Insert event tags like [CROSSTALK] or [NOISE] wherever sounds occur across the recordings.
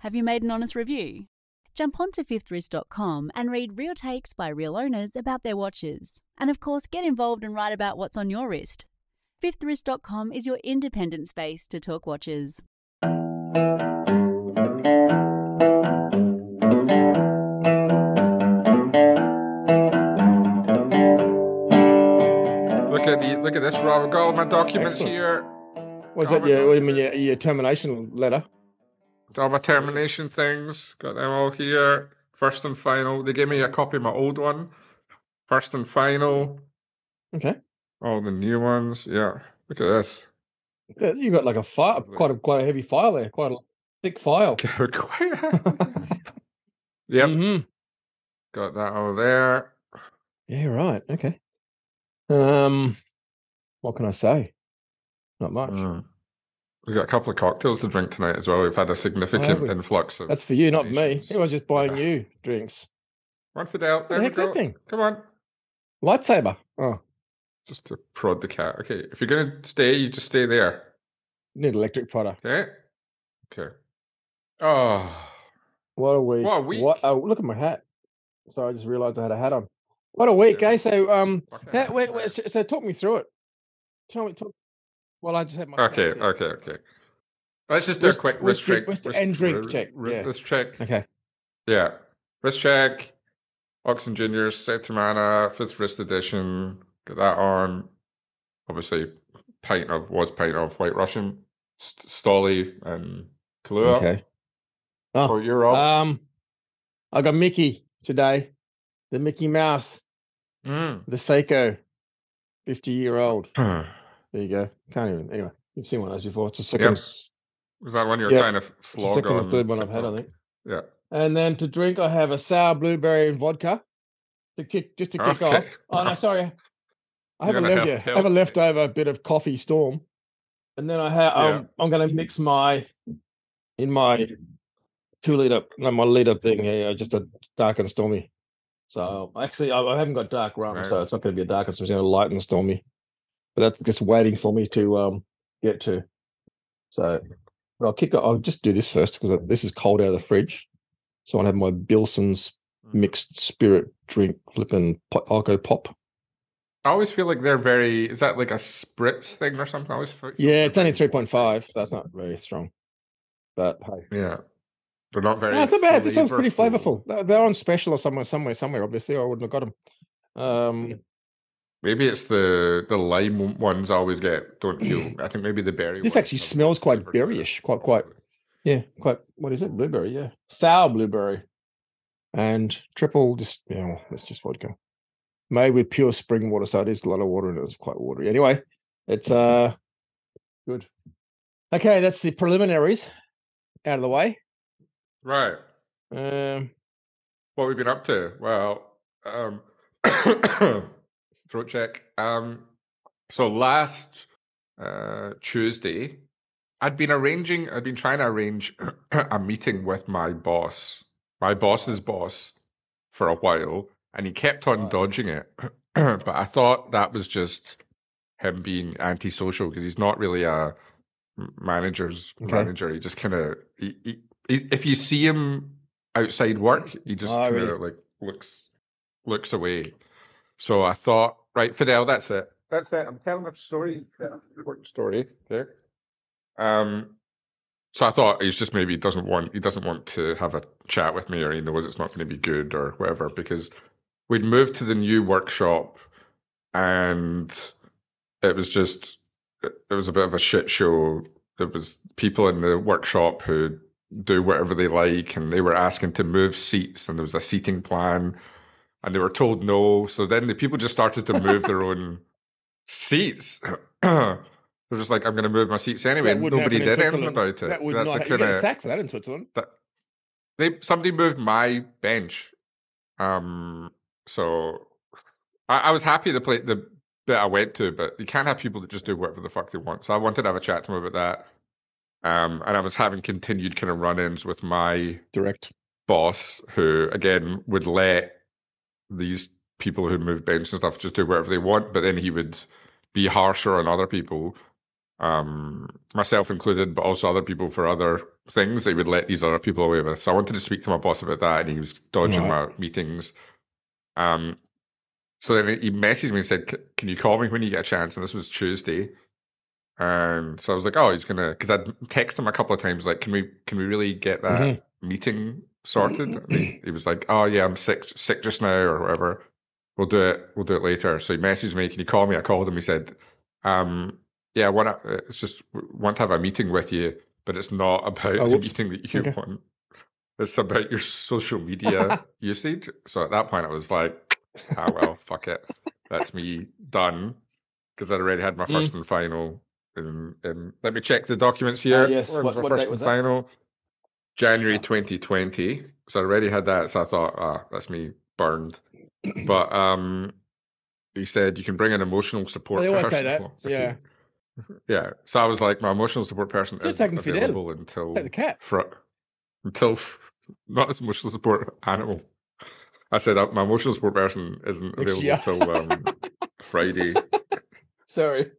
Have you made an honest review? Jump onto fifthwrist.com and read real takes by real owners about their watches. And of course, get involved and write about what's on your wrist. Fifthwrist.com is your independent space to talk watches. Look at the, look at this, Rob. I've got all my documents Excellent. here. Was Oh that your, what do you mean, your, your termination letter? All my termination things. Got them all here. First and final. They gave me a copy of my old one. First and final. Okay. All the new ones. Yeah. Look at this. You got like a file, quite a quite a heavy file there, quite a thick file. [LAUGHS] [LAUGHS] yep. hmm Got that all there. Yeah, right. Okay. Um, what can I say? Not much. Mm. We've got a couple of cocktails to drink tonight as well. We've had a significant influx of That's for you, not me. donations. Everyone's just buying you drinks. One Fidel. What There the we heck's that thing? Come on. Lightsaber. Oh, Just to prod the cat. Okay. If you're gonna stay, you just stay there. need electric product. Okay. Okay. Oh. What a week. What a week. What? Oh, look at my hat. So I just realized I had a hat on. What a week, Yeah. eh? So, um, how, wait, wait, so, so talk me through it. Tell me, talk. Well, I just had my. Okay, okay, okay. Let's just do Wrist- a quick wrist check. wrist wrist- and drink check, wrist- yeah. Wrist check. Okay. Yeah. Wrist check. Oxen Juniors, Settimana, fifth wrist edition. Get that on. Obviously, paint of was paint of White Russian, St- Stoli, and Kahlua. Okay. Oh, Oh, you're up. um, I got Mickey today. The Mickey Mouse, Mm. the Seiko, fifty-year-old. was [SIGHS] [SIGHS] There you go. Can't even. Anyway, you've seen one of those before. It's a second, Yep. s- that one you were Yeah, trying to flog second or third one I've had. I think. Yeah. And then to drink, I have a sour blueberry and vodka. To kick, just to kick off. Oh no, sorry. I have You're a, gonna left, have yeah, I have a leftover bit of coffee storm, and then I have. Yeah. Um, I'm going to mix my in my two liter, no, my liter thing here, just a dark and stormy. So actually, I, I haven't got dark rum, Right. so it's not going to be a dark. It's going to be light and stormy. But that's just waiting for me to um get to. So but I'll kick. I'll just do this first because this is cold out of the fridge. So I'll have my Billson's Mm-hmm. mixed spirit drink flipping pop, pop. I always feel like they're very. Is that like a spritz thing or something? I always feel Yeah, it's only three point five. That's not very strong. But hey, Yeah, they're not very. no, it's not bad. This one's pretty flavorful. They're- on special or somewhere, somewhere, somewhere. Obviously, or I wouldn't have got them. Um, Maybe it's the the lime ones. I always get. Don't feel. I think maybe the berry. This actually smells quite berryish, quite- quite- yeah, quite. What is it? Blueberry, yeah, sour blueberry, and triple. Just yeah, well, that's just vodka. Made with pure spring water, so it is a lot of water and it's quite watery. Anyway, it's uh good. Okay, that's the preliminaries out of the way. Right. Um, What we've been up to? Well, um, throat check. Um, so last uh, Tuesday, I'd been arranging. I'd been trying to arrange [CLEARS THROAT] a meeting with my boss, my boss's boss, for a while, and he kept on dodging it. [CLEARS THROAT] but I thought that was just him being antisocial because he's not really a manager's Okay. manager. He just kind of, he, he, he, if you see him outside work, he just Oh, kind really? of like looks looks away. So I thought, right, Fidel, that's it. That's it. I'm telling a story. Yeah, work story. Okay. Um. So I thought he's just maybe he doesn't want he doesn't want to have a chat with me, or he knows it's not going to be good, or whatever. Because we'd moved to the new workshop, and it was just it it was a bit of a shit show. There was people in the workshop who do whatever they like, and they were asking to move seats, and there was a seating plan, and they were told no. So then the people just started to move their own seats. [CLEARS THROAT] They're just like, I'm going to move my seats anyway. And nobody did anything about it. that would That's not. the You get kinda- sacked for that in Switzerland. that they somebody moved my bench. Um, so I, I was happy to play the bit I went to, but you can't have people that just do whatever the fuck they want. So I wanted to have a chat to him about that. Um, and I was having continued kind of run-ins with my Direct. boss, who again would let these people who move benches and stuff just do whatever they want, but then he would be harsher on other people. um, myself included, but also other people for other things. They would let these other people away with. So I wanted to speak to my boss about that, and he was dodging Right. my meetings. Um, so then he messaged me and said, "Can you call me when you get a chance?" And this was Tuesday. And so I was like, "Oh, he's gonna," because I'd texted him a couple of times, like, "Can we, can we really get that Mhm. meeting sorted?" He, he was like, "Oh yeah, I'm sick, sick just now, or whatever. We'll do it. We'll do it later." So he messaged me, "Can you call me?" I called him. He said, um, "Yeah, I want to, it's just want to have a meeting with you, but it's not about Oh, the meeting that you Okay. want. It's about your social media [LAUGHS] usage." So at that point, I was like, "Ah well, fuck it, that's me done," because I'd already had my Mm. first and final. And, and let me check the documents here. Uh, yes, what- what first and that? January Yeah. 2020. So I already had that. So I thought, ah, that's me burned. But um, he said you can bring an emotional support They always person. say that, yeah. you." [LAUGHS] Yeah. So I was like, my emotional support person isn't Fidel. available until the cat. fr- until f- not as emotional support animal. I said uh, my emotional support person isn't available until um, Friday. [LAUGHS] Sorry.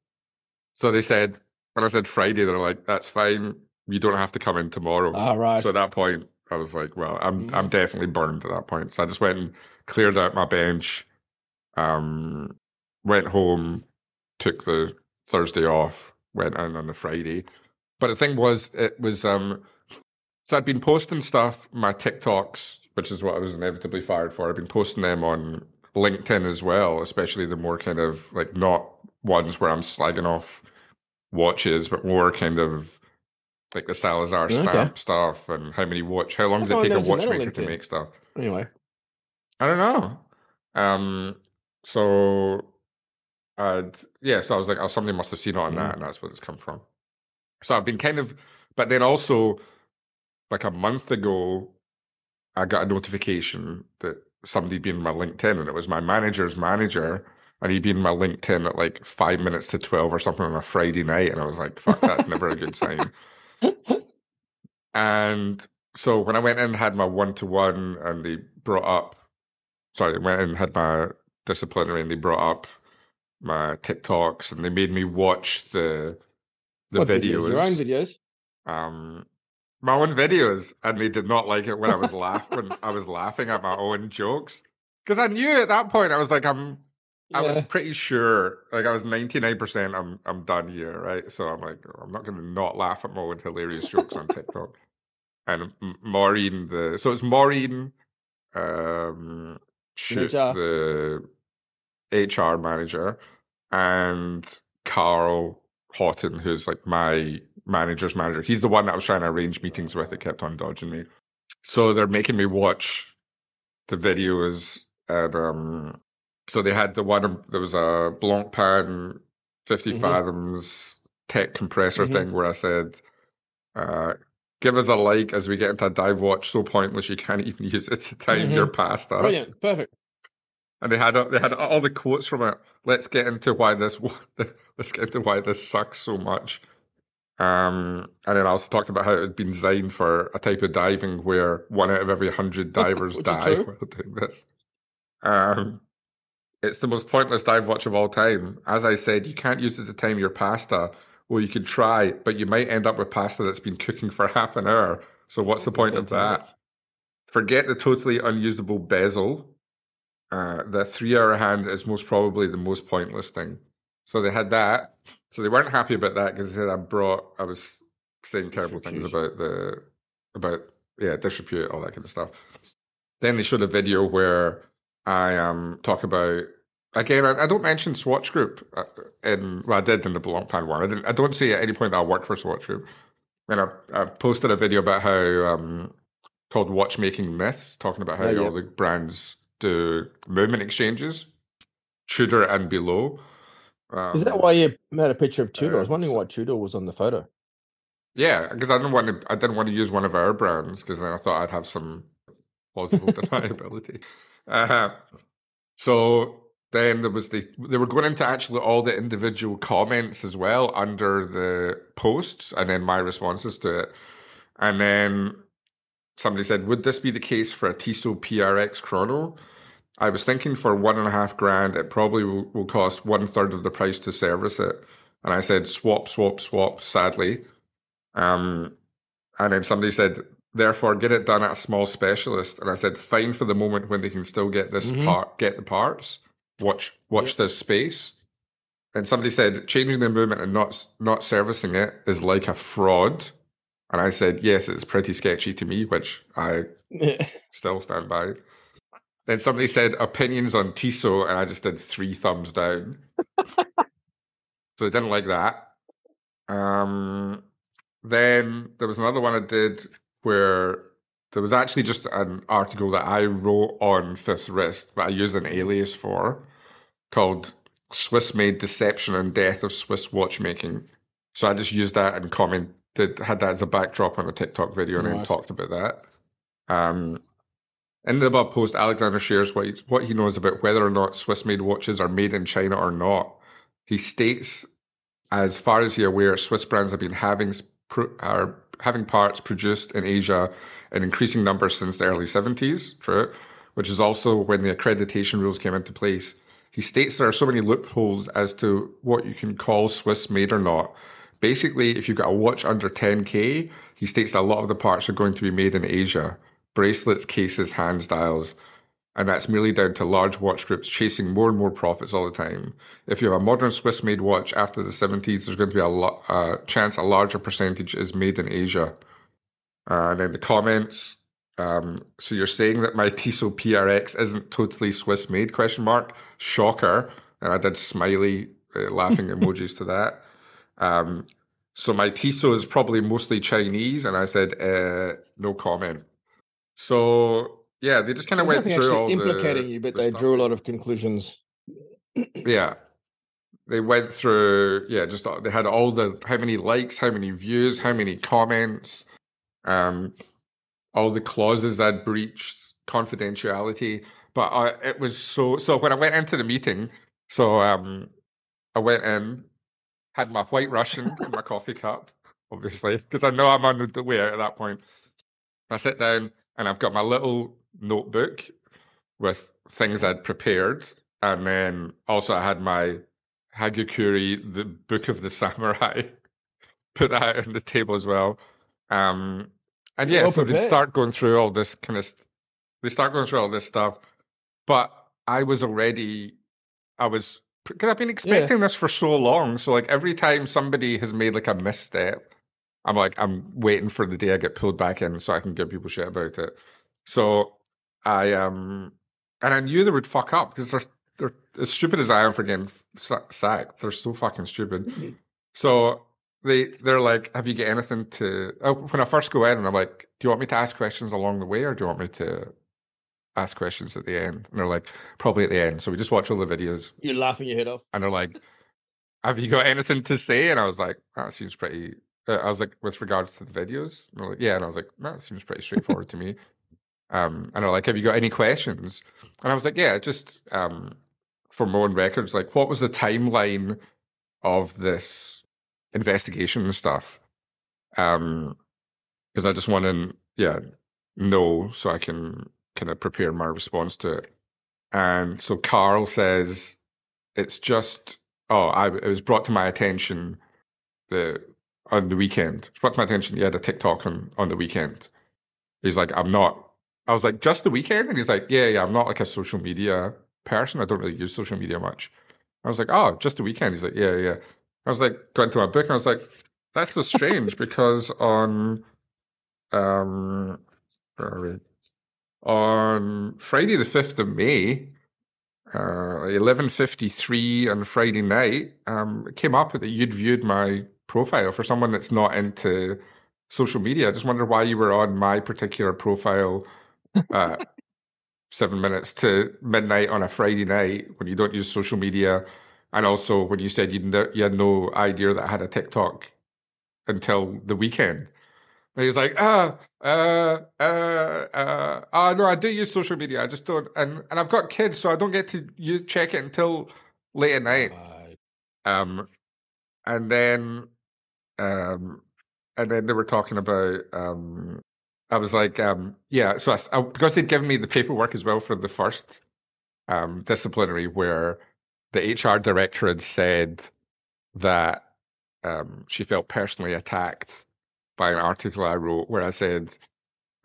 So they said, when I said Friday, they're like, that's fine. You don't have to come in tomorrow. All right. So at that point, I was like, well, I'm I'm Mm. definitely burned at that point. So I just went and cleared out my bench, um, went home, took the Thursday off, went in on the Friday. But the thing was, it was um, so I'd been posting stuff, my TikToks, which is what I was inevitably fired for. I've been posting them on LinkedIn as well, especially the more kind of like not ones where I'm slagging off watches, but more kind of like the Salazar Okay. stamp stuff and how many watch, how long does it take a never seen that on watchmaker to make stuff? Anyway. I don't know. Um, so I'd yeah, so I was like, oh, somebody must have seen it on Mm. that, and that's where it's come from. So I've been kind of, but then also, like a month ago, I got a notification that somebody had been in my LinkedIn, and it was my manager's manager, and he'd been in my LinkedIn at like five minutes to twelve or something on a Friday night, and I was like, fuck, that's never a good sign. [LAUGHS] And so when I went in and had my one to one, and they brought up, sorry, went in and had my disciplinary, and they brought up my TikToks, and they made me watch the the What videos, Your own videos. um, my own videos, and they did not like it when I was laugh when I was laughing at my own jokes because I knew at that point I was like, I'm. I was pretty sure, like I was ninety nine percent, I'm I'm done here, right? So I'm like, I'm not going to not laugh at my own hilarious jokes on TikTok. And Maureen, the so it's Maureen, um, shoot, HR. the HR manager, and Carl Houghton, who's like my manager's manager. He's the one that I was trying to arrange meetings with It kept on dodging me. So they're making me watch the videos and um so they had the one there was a Blancpain 50 Mhm. fathoms tech compressor Mhm. thing where I said uh give us a like as we get into a dive watch so pointless you can't [LAUGHS] even use it to time your pasta. Brilliant. Perfect. And they had they had all the quotes from it. Let's get into why this [LAUGHS] let's get into why this sucks so much. Um, and then I also talked about how it had been designed for a type of diving where one out of every hundred [LAUGHS] divers die while doing this. Um, it's the most pointless dive watch of all time. As I said, you can't use it to time your pasta. Well, you could try, but you might end up with pasta that's been cooking for [LAUGHS] half an hour. So what's the point of that? Forget the totally unusable bezel. Uh, the three-hour hand is most probably the most pointless thing. So they had that. So they weren't happy about that because they said I brought, I was saying terrible things about the, about yeah, disrepute, all that kind of stuff. Then they showed a video where I um talk about again. I, I don't mention Swatch Group uh, in well, I did in the Blancpain one. I didn't. I don't say at any point that I work for Swatch Group. And I I posted a video about how um called Watchmaking Myths, talking about how Oh, yeah. all the brands do movement exchanges, Tudor and below. Um, Is that why you had a picture of Tudor? I was uh, wondering why Tudor was on the photo. Yeah, because I didn't want to. I didn't want to use one of our brands because then I thought I'd have some plausible [LAUGHS] deniability. Uh, so then there was the they were going into actually all the individual comments as well under the posts, and then my responses to it, and then somebody said, "Would this be the case for a Tissot PRX Chrono?" I was thinking for one and a half grand, it probably will, will cost one third of the price to service it. And I said, swap, swap, swap, sadly. Um, and then somebody said, therefore, get it done at a small specialist. And I said, fine for the moment when they can still get this Mhm. part, get the parts. Watch, watch Yep. this space. And somebody said, changing the movement and not not servicing it is like a fraud. And I said, yes, it's pretty sketchy to me, which I [LAUGHS] still stand by. Then somebody said opinions on Tissot, and I just did three thumbs down. so I didn't like that. Um, then there was another one I did where there was actually just an article that I wrote on Fifth Wrist, but I used an alias for, called Swiss Made Deception and Death of Swiss Watchmaking. So I just used that and commented, had that as a backdrop on a TikTok video and then talked about that. Um, in the above post, Alexander shares what he, what he knows about whether or not Swiss made watches are made in China or not. He states, as far as he's aware, Swiss brands have been having are having parts produced in Asia in increasing numbers since the early 70s, true, which is also when the accreditation rules came into place. He states there are so many loopholes as to what you can call Swiss made or not. Basically, if you've got a watch under 10k, he states that a lot of the parts are going to be made in Asia bracelets, cases, hands, dials, and that's merely down to large watch groups chasing more and more profits all the time. If you have a modern Swiss made watch after the 70s, there's going to be a lo- uh, chance a larger percentage is made in Asia. Uh, and then the comments. Um, so you're saying that my [LAUGHS] Tissot PRX isn't totally Swiss made? Question mark. Shocker. And I did smiley uh, laughing [LAUGHS] emojis to that. Um, so my Tissot is probably mostly Chinese, and I said uh, no comment. So yeah, they just kind of There's went through all implicating the, you, but the they stuff. drew a lot of conclusions. Yeah, they went through. Yeah, just they had all the how many likes, how many views, how many comments, um, all the clauses I'd breached, confidentiality. But I, it was so. So when I went into the meeting, so um, I went in, had my white Russian in my coffee cup, obviously, because I know I'm on the way out at that point. I sit down and I've got my little notebook with things I'd prepared, and then also I had my Hagakure, the Book of the [LAUGHS] Samurai, put that on the table as well. Um, and yeah, Well so they start going through all this kind of, st- they start going through all this stuff, but I was already, I was, because I've been expecting this for so long. So like every time somebody has made like a misstep, I'm like, I'm waiting for the day I get pulled back in so I can give people shit about it. So I um, and I knew they would fuck up because they're they're as stupid as I am for getting sacked. They're so fucking stupid. So they they're like, have you got anything to? Oh, when I first go in, and I'm like, do you want me to ask questions along the way, or do you want me to ask questions at the end? And they're like, probably at the end. So we just watch all the videos, You're laughing your head off. and they're like, have you got anything to say? And I was like, that seems pretty. Uh, I was like, with regards to the videos, and they're like, yeah, and I was like, that seems pretty straightforward to me. Um, and they're like, have you got any questions? And I was like, yeah, just um, for own records, like, what was the timeline of this investigation and stuff? Um, because I just want to, yeah, know so I can kind of prepare my response to it. And so Carl says, it's just, oh, I, it was brought to my attention the on the weekend. It's brought to my attention. He had a TikTok on on the weekend. He's like, I'm not. I was like, just the weekend, and he's like, yeah, yeah, I'm not like a social media person. I don't really use social media much. I was like, oh, just the weekend. He's like, yeah, yeah. I was like, going to my book, and I was like, that's so strange [LAUGHS] because on um, where are we? On Friday the fifth of May, uh, eleven fifty three on Friday night, um, it came up that you'd viewed my profile for someone that's not into social media. I just wondered why you were on my particular profile uh, seven minutes to midnight on a Friday night when you don't use social media, and also when you said you no, you had no idea that I had a TikTok until the weekend. And he's like, ah, uh, uh, uh, uh, no, I do use social media. I just don't, and and I've got kids, so I don't get to use check it until late at night. Um, and then, um, and then they were talking about. Um, I was like, um, yeah. So I, I- because they'd given me the paperwork as well for the first um, disciplinary, where the HR director had said that um, she felt personally attacked by an article I wrote where I said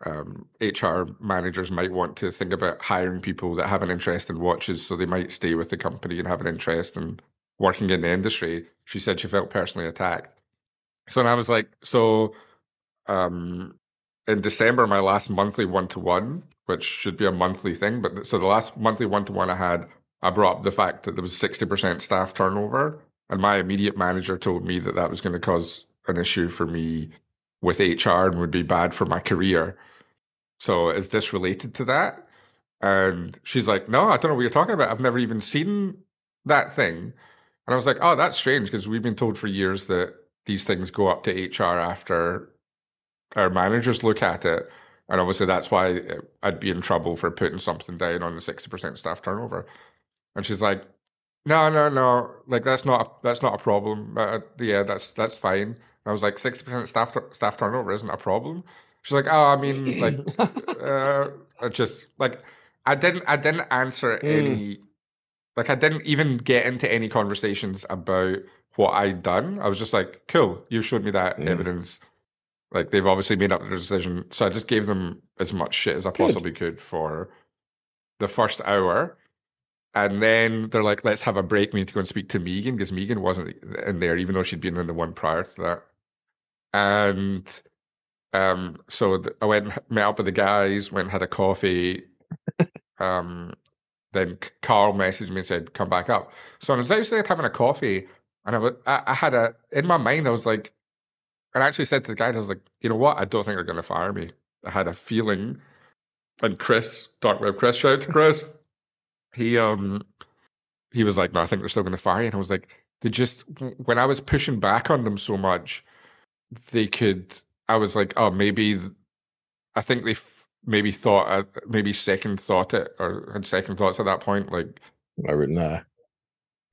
um, HR managers might want to think about hiring people that have an interest in watches, so they might stay with the company and have an interest in working in the industry. She said she felt personally attacked. So I was like, so um, in December, my last monthly one to one, which should be a monthly thing, but so the last monthly one to one I had, I brought up the fact that there was sixty percent staff turnover, and my immediate manager told me that that was going to cause an issue for me with HR and would be bad for my career. So is this related to that? And she's like, no, I don't know what you're talking about. I've never even seen that thing. And I was like, oh, that's strange because we've been told for years that these things go up to HR after our managers look at it. And obviously that's why I'd be in trouble for putting something down on the 60% staff turnover. And she's like, no, no, no, like that's not a, that's not a problem. Uh, yeah, that's that's fine. And I was like, 60% staff staff turnover isn't a problem. She's like, oh, I mean, like, [LAUGHS] uh, just like I didn't, I didn't answer Mm. any, like, I didn't even get into any conversations about what I'd done. I was just like, cool, you showed me that Mm. evidence. Like, they've obviously made up their decision. So I just gave them as much shit as I Good. possibly could for the first hour. And then they're like, let's have a break. We need to go and speak to Megan because Megan wasn't in there, even though she'd been in the one prior to that. And um, so th- I went and met up with the guys, went and had a coffee. um, then Carl messaged me and said, "Come back up." So I was outside having a coffee, and I was, I, I had a in my mind, I was like, and I actually said to the guys, I was like, you know what? I don't think they're going to fire me. I had a feeling. And Chris, Dark Web Chris, shout out to Chris. He um, he was like, no, I think they're still going to fire you. And I was like, they just when I was pushing back on them so much, they could. I was like, oh, maybe. I think they f- maybe thought, uh, maybe second thought it or had second thoughts at that point. Like, I would know.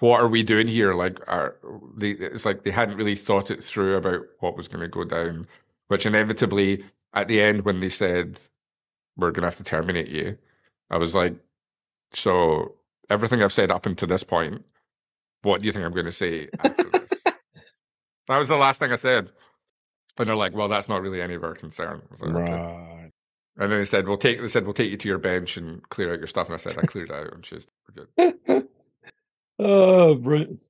What are we doing here? Like, are they? It's like they hadn't really thought it through about what was going to go down, which inevitably at the end when they said we're going to have to terminate you, I was like, so everything I've said up until this point, what do you think I'm going to say after this? [LAUGHS] that was the last thing I said. And they're like, well, that's not really any of our concern. Like, "Okay." Right. And then they said, we'll take. They said, we'll take you to your bench and clear out your stuff. And I said, I cleared out Tuesday. We're good. [LAUGHS] oh, brilliant.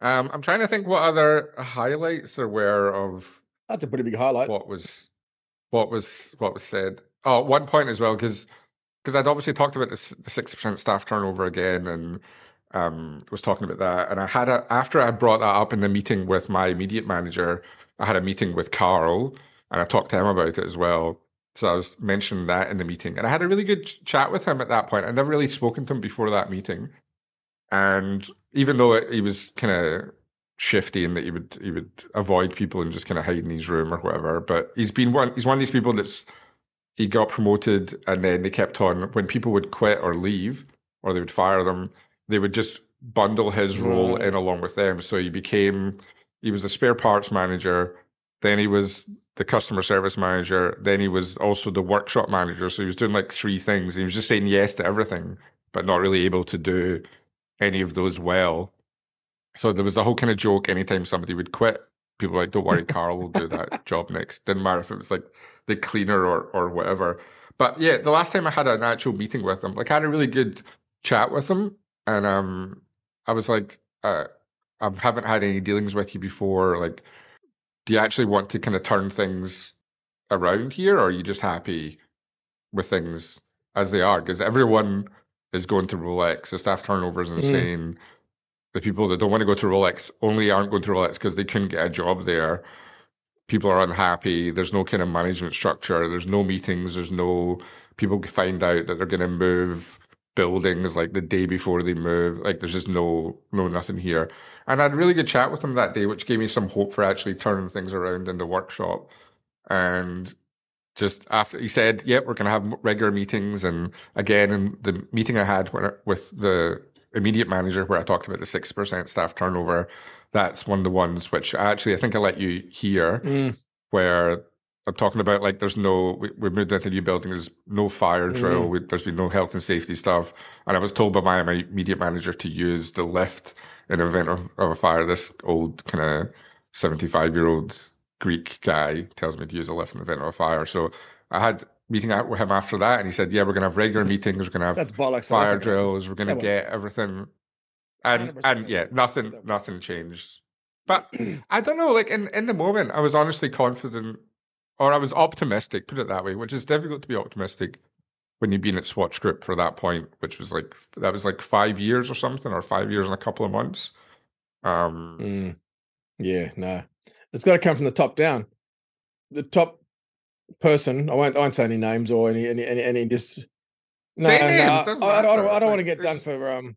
Um, I'm trying to think what other highlights there were of That's a pretty big highlight. what was what was what was said. Oh, one point as well, because because I'd obviously talked about the six percent staff turnover again, and um, was talking about that. And I had a after I brought that up in the meeting with my immediate manager, I had a meeting with Carl, and I talked to him about it as well. So I was mentioning that in the meeting, and I had a really good chat with him at that point. I'd never really spoken to him before that meeting, and even though it, he was kind of shifty in that he would he would avoid people and just kind of hide in his room or whatever. But he's been one he's one of these people that's he got promoted and then they kept on when people would quit or leave or they would fire them, they would just bundle his role Right. in along with them. So he became he was the spare parts manager, then he was the customer service manager, then he was also the workshop manager. So he was doing like three things. He was just saying yes to everything, but not really able to do any of those well. So there was a whole kind of joke anytime somebody would quit, people were like, Don't worry, Carl will do that [LAUGHS] job next. Didn't matter if it was like the cleaner or or whatever. But yeah, the last time I had an actual meeting with him, like I had a really good chat with him. And um I was like, uh, I haven't had any dealings with you before. Like, do you actually want to kind of turn things around here, or are you just happy with things as they are? Because everyone is going to Rolex. The staff turnover is mm. insane. The people that don't want to go to Rolex only aren't going to Rolex because they couldn't get a job there. People are unhappy. There's no kind of management structure. There's no meetings. There's no people find out that they're going to move buildings like the day before they move. Like there's just no no nothing here. And I had a really good chat with him that day, which gave me some hope for actually turning things around in the workshop. And just after he said, "Yep, we're going to have regular meetings," and again, in the meeting I had with the immediate manager where I talked about the six percent staff turnover, that's one of the ones which actually I think I let you hear Mm, where I'm talking about like there's no we, we moved into a new building, there's no fire drill, Mm. we, there's been no health and safety stuff, and I was told by my, my immediate manager to use the lift in event of, of a fire. This old kind of 75 year old Greek guy tells me to use a lift in the event of a fire. So I had meeting out with him after that, and he said, "Yeah, we're gonna have regular meetings. We're gonna have That's bollocks. fire drills. We're gonna get everything." And 100% and yeah, nothing nothing changed. But [CLEARS THROAT] I don't know. Like in in the moment, I was honestly confident, or I was optimistic. Put it that way, which is difficult to be optimistic when you've been at Swatch Group for that point, which was like that was like five years or something, or five years and a couple of months. Um, Mm. Yeah, no. It's got to come from the top down. The top person, I won't, I won't say any names or any, any, any, any just. No, Say no, names, I, I, I don't, I don't want to get done for um.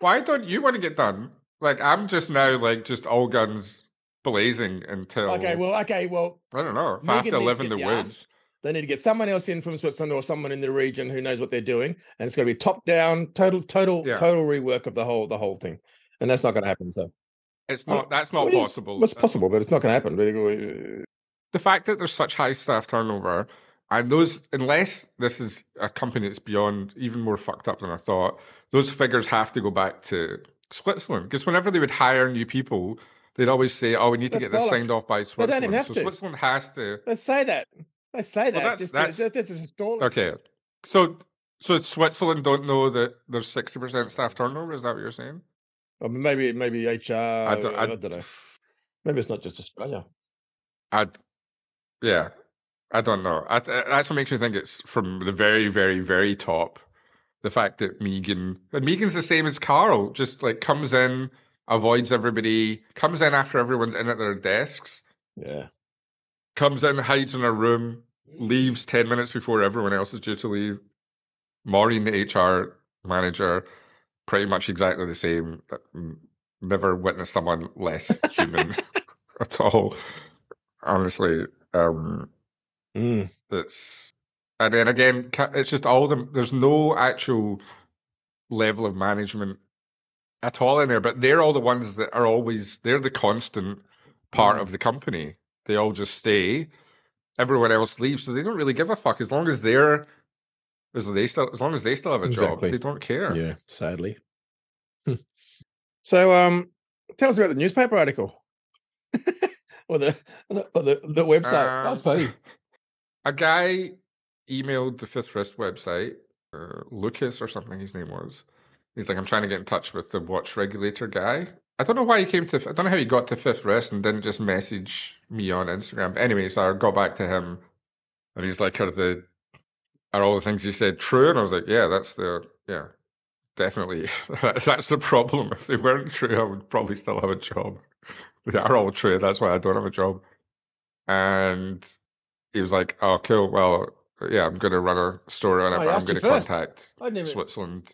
Why [LAUGHS] don't you want to get done? Like I'm just now like just all guns blazing until Okay, well, okay, well, I don't know. If I have to live to in the woods. they need to get someone else in from Switzerland or someone in the region who knows what they're doing, and it's going to be top down, total, total, Yeah. total rework of the whole, the whole thing, and that's not going to happen. So It's not that's not possible. it's possible, but it's not going to happen. Uh, the fact that there's such high staff turnover and those unless this is a company that's beyond even more fucked up than I thought, those figures have to go back to Switzerland. Because whenever they would hire new people, they'd always say, Oh, we need to That's get this signed off by Switzerland. so to. Switzerland has to Let's say that. Let's say that. that's- just, that's- just, just, just. Okay. So so Switzerland don't know that there's sixty percent staff turnover, is that what you're saying? Or maybe maybe HR. I don't don't, I, don't know. Maybe it's not just Australia. I, yeah, I don't know. I, th- that's what makes me think it's from the very, very, very top. The fact that Megan and Megan's the same as Carl, just like comes in, avoids everybody, comes in after everyone's in at their desks, Yeah. comes in, hides in a room, leaves ten minutes before everyone else is due to leave. Maureen, the HR manager, pretty much exactly the same. Never witnessed someone less human [LAUGHS] [LAUGHS] at all. Honestly, um, Mm. it's and then again, it's just all them. There's no actual level of management at all in there, but they're all the ones that are always they're the constant part Mm. of the company. They all just stay. Everyone else leaves, so they don't really give a fuck as long as they're as they still as long as they still have a Exactly. job. They don't care. Yeah. Sadly. Hmm. So, um, tell us about the newspaper article, [LAUGHS] or the or the the website. That's Um, funny. A guy emailed the Fifth Wrist website, uh, Lucas or something his name was. He's like, I'm trying to get in touch with the watch regulator guy. I don't know why he came to, I don't know how he got to Fifth Wrist and didn't just message me on Instagram. But anyway, so I got back to him and he's like, are the, are all the things you said true? And I was like, yeah, that's the, yeah, definitely. [LAUGHS] that's the problem. [LAUGHS] If they weren't true, I would probably still have a job. [LAUGHS] They are all true. That's why I don't have a job. And he was like, "Oh, cool. Well, yeah, I'm going to run a story on it, Oh, but I'm going to contact. Switzerland."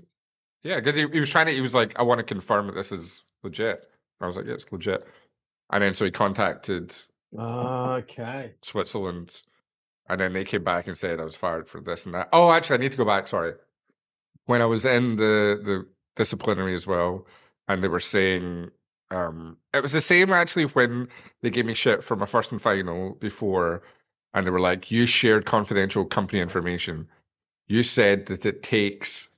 Yeah, because he, he was trying to. He was like, "I want to confirm that this is legit." I was like, "Yeah, it's legit." And then so he contacted Okay. Switzerland, and then they came back and said I was fired for this and that. Oh, actually, I need to go back. Sorry. When I was in the the disciplinary as well, and they were saying um, it was the same actually when they gave me shit for my first and final before, and they were like, "You shared confidential company information. You said that it takes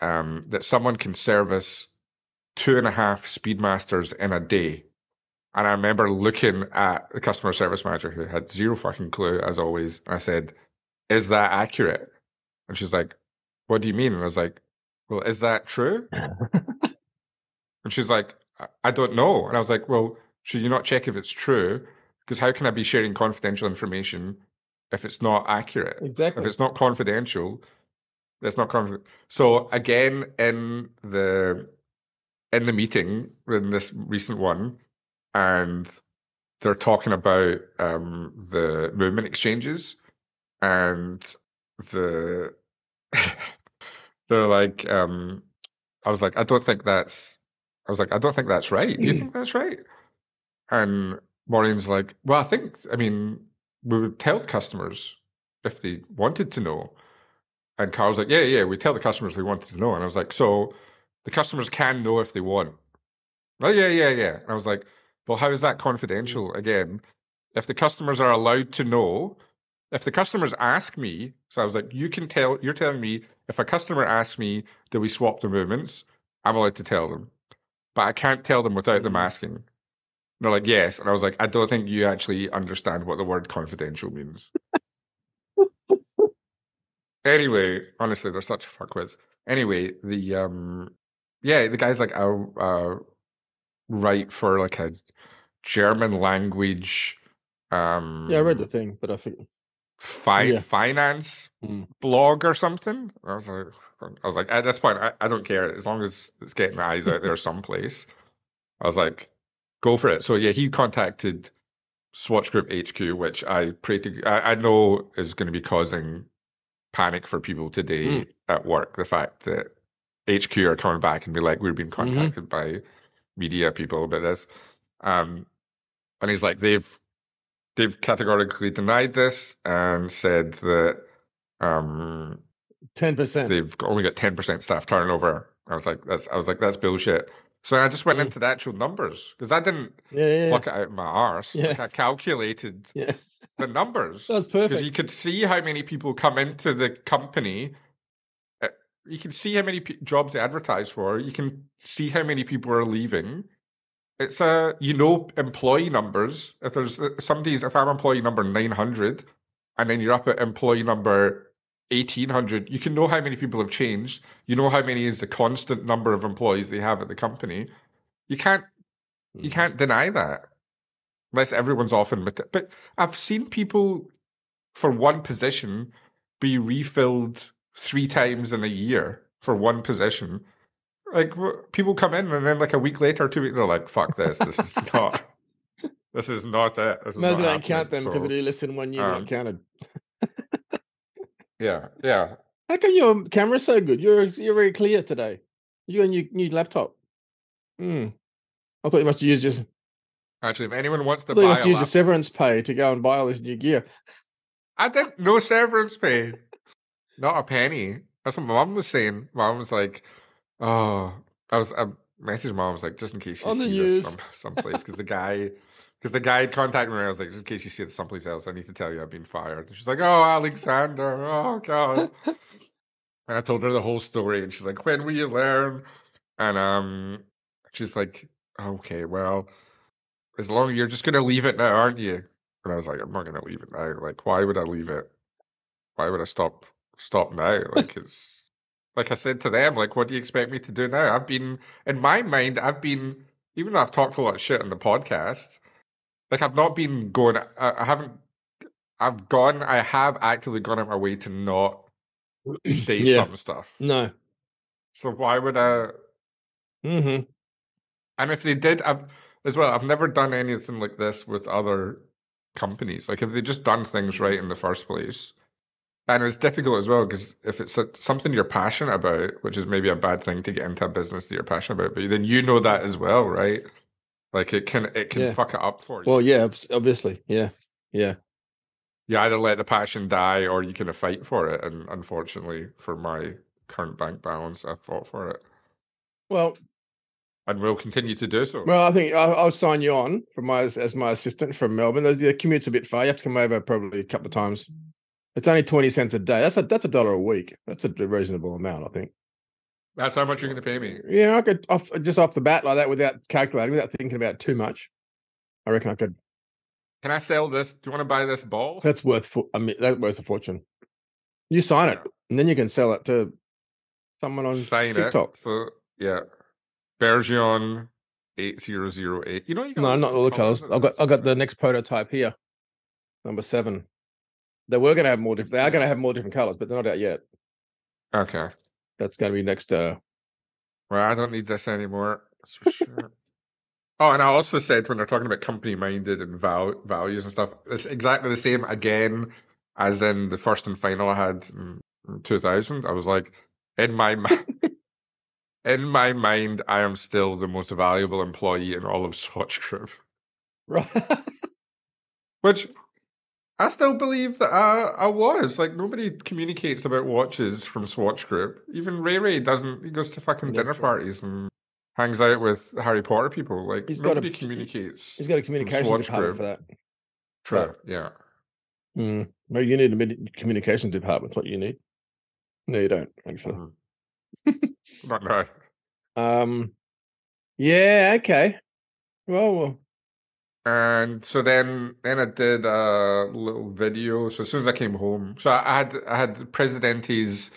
um, that someone can service two and a half Speedmasters in a day." And I remember looking at the customer service manager who had zero fucking clue, as always. I said, Is that accurate? And she's like, What do you mean? And I was like, Well, is that true? [LAUGHS] and she's like, "I- I don't know. And I was like, Well, should you not check if it's true? Because how can I be sharing confidential information if it's not accurate? Exactly. If it's not confidential, that's not confident. So again, in the in the meeting in this recent one, and they're talking about um, the movement exchanges, and the [LAUGHS] they're like, um, I was like, I don't think that's. I was like, I don't think that's right. Do you think that's right? And Maureen's like, well, I think. I mean, we would tell customers if they wanted to know. And Carl's like, yeah, yeah, we tell the customers they wanted to know. And I was like, so the customers can know if they want. Oh, yeah, yeah, yeah. And I was like, well, how is that confidential again? If the customers are allowed to know, if the customers ask me, so I was like, you can tell, you're telling me if a customer asks me, do we swap the movements? I'm allowed to tell them. But I can't tell them without them Mm. asking. they're like, yes. And I was like, I don't think you actually understand what the word confidential means. anyway, honestly, they're such a fuckwits. Anyway, the um, yeah, the guy's like, I'll uh, write for like a German language. Um, Yeah, I read the thing, but I think fi- Yeah. finance Mm. blog or something. I was like, I was like, at this point, I, I don't care as long as it's getting my eyes out there [LAUGHS] someplace. I was like, go for it. So yeah, he contacted Swatch Group HQ, which I pray to, I, I know is going to be causing panic for people today Mm. at work. The fact that HQ are coming back and be like, we've been Mhm. contacted by media people about this. Um, and he's like, they've they've categorically denied this and said that um, ten percent. they've only got ten percent staff turnover. I was like, that's I was like, that's bullshit. So I just went Mm. into the actual numbers because I didn't Yeah, yeah, yeah. pluck it out of my arse. Like Yeah. I calculated [LAUGHS] the numbers That's perfect. because you could see how many people come into the company. You can see how many p- jobs they advertise for. You can see how many people are leaving. It's a you know employee numbers. If there's uh, somebody's if I'm employee number nine hundred, and then you're up at employee number eighteen hundred, you can know how many people have changed. You know how many is the constant number of employees they have at the company. You can't you Mhm. can't deny that unless everyone's off in But I've seen people for one position be refilled three times in a year for one position. Like people come in and then like a week later, two weeks, they're like, "Fuck this! This is [LAUGHS] not. This is not it. This is No, not they don't count them because So, they listen one year um, counted. yeah, yeah. How come your camera's so good? You're you're very clear today. You and your new laptop. Hmm. I thought you must use just Actually, if anyone wants to I thought you buy must a use your laptop, severance pay to go and buy all this new gear. I didn't no severance pay. Not a penny. That's what my mom was saying. Mom was like, "Oh, I was." I messaged mom. I was like, "Just in case you On see this some [LAUGHS] someplace," because the guy, because the guy had contacted me. I was like, "Just in case you see it someplace else, I need to tell you I've been fired." And she's like, "Oh, Alexander. Oh God." [LAUGHS] and I told her the whole story, and she's like, "When will you learn?" And um, she's like, "Okay, well, as long you're just gonna leave it now, aren't you?" And I was like, "I'm not gonna leave it now. Like, why would I leave it? Why would I stop stop now? Like, it's like I said to them, like, what do you expect me to do now? I've been in my mind, I've been even though I've talked a lot of shit on the podcast, like I've not been going. I, I haven't. I've gone. I have actively gone out my way to not [CLEARS THROAT] say Yeah. some stuff. No. So why would I? Mm-hmm. And if they did, I've as well. I've never done anything like this with other companies. Like if they just done things right in the first place, and it's difficult as well because if it's something you're passionate about, which is maybe a bad thing to get into a business that you're passionate about, but then you know that as well, right? Like it can it can Yeah. fuck it up for you. Well, yeah, obviously. Yeah. Yeah. you either let the passion die or you can fight for it. And unfortunately, for my current bank balance, I fought for it Well, and we'll continue to do so. well, I think I'll, I'll sign you on for my as, as my assistant from Melbourne. The, the commute's a bit far. You have to come over probably a couple of times. It's only twenty cents a day. That's a that's a dollar a week. That's a reasonable amount, I think. That's how much you're going to pay me. Yeah, I could off just off the bat like that without calculating, without thinking about too much. I reckon I could. Can I sell this? Do you want to buy this ball? That's worth. I mean, that's worth a fortune. You sign it, and then you can sell it to someone on Sign TikTok. it. So yeah, Bergeon eight zero zero eight. You know you No, not all the colors. I've got. I've got the next prototype here, number seven. They were going to have more different. They are going to have more different colors, but they're not out yet. Okay. That's going to be next. Uh, Well, I don't need this anymore. That's for sure. [LAUGHS] oh, and I also said when they're talking about company minded and val- values and stuff, it's exactly the same again as in the first and final I had in, in 2000. I was like, in my mi- [LAUGHS] in my mind, I am still the most valuable employee in all of Swatch Group, right. [LAUGHS] which I still believe that I, I was. Like nobody communicates about watches from Swatch Group. Even Ray Ray doesn't. He goes to fucking dinner true. parties and hangs out with Harry Potter people. Like He's got a- nobody communicates. He's got a communication Swatch department Group. for that. True. Yeah. Mm. Well, you need a communications department. What you need. No, you don't. Actually. Mhm. [LAUGHS] Not now. Um. Yeah. Okay. Well, well And so then then I did a little video. So as soon as I came home, so I had I had Presidente's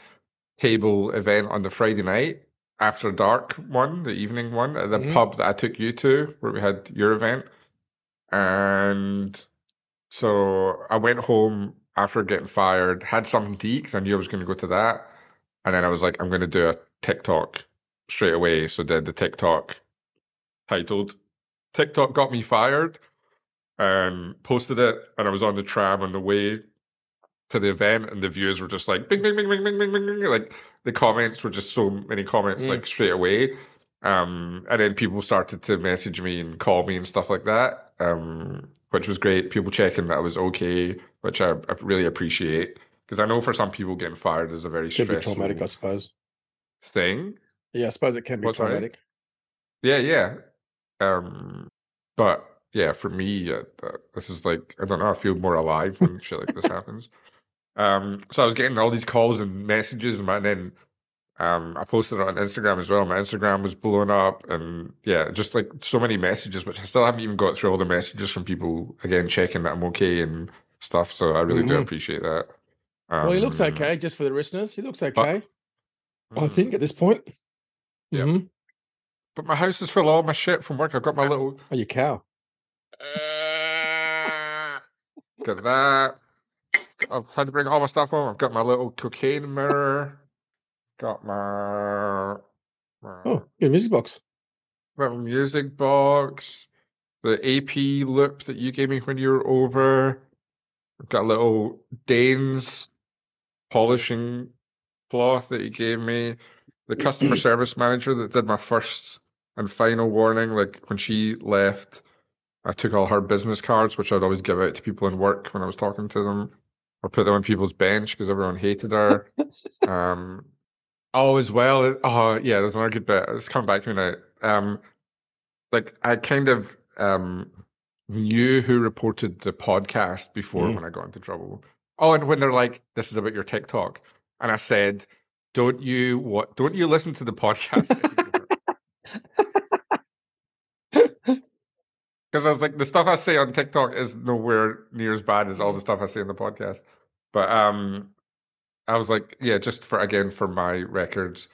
table event on the Friday night after dark one, the evening one at the Mhm. pub that I took you to, where we had your event. And so I went home after getting fired, had something to eat because I knew I was going to go to that. And then I was like, I'm going to do a TikTok straight away. So did the TikTok titled TikTok got me fired and posted it. And I was on the tram on the way to the event, and the views were just like bing, bing, bing, bing, bing, bing, bing, bing. Like the comments were just so many comments, Mm. like straight away. Um, and then people started to message me and call me and stuff like that, um, which was great. People checking that I was okay, which I, I really appreciate because I know for some people getting fired is a very Could be stressful traumatic, I suppose. thing. Yeah, I suppose it can be What's traumatic. Yeah, yeah. Um, but yeah, for me, uh, uh, this is like I don't know. I feel more alive when shit like this happens. Um, so I was getting all these calls and messages, and my- then um, I posted it on Instagram as well. My Instagram was blowing up, and yeah, just like so many messages, which I still haven't even got through all the messages from people again checking that I'm okay and stuff. So I really do Mhm. appreciate that. well, he looks Um, okay, just for the listeners. He looks okay, I mm. think, at this point. Yeah. Mhm. But my house is full of all my shit from work. I've got my little [LAUGHS] Oh, your cow. Uh, got that. I've had to bring all my stuff home. I've got my little cocaine mirror. Got my, my, Oh, good music box. my music box. The AP loupe that you gave me when you were over. I've got a little Danes polishing cloth that you gave me. The customer [CLEARS THROAT] service manager that did my first and final warning, like when she left, I took all her business cards, which I'd always give out to people in work when I was talking to them, or put them on people's bench because everyone hated her. [LAUGHS] um, oh, as well. Oh, yeah. There's another good bit. It's coming back to me now. Um, like I kind of um knew who reported the podcast before Mm. when I got into trouble. Oh, and when they're like, "This is about your TikTok," and I said, "Don't you what? Don't you listen to the podcast?" [LAUGHS] Because I was like, the stuff I say on TikTok is nowhere near as bad as all the stuff I say on the podcast. But um, I was like, yeah, just for again for my records.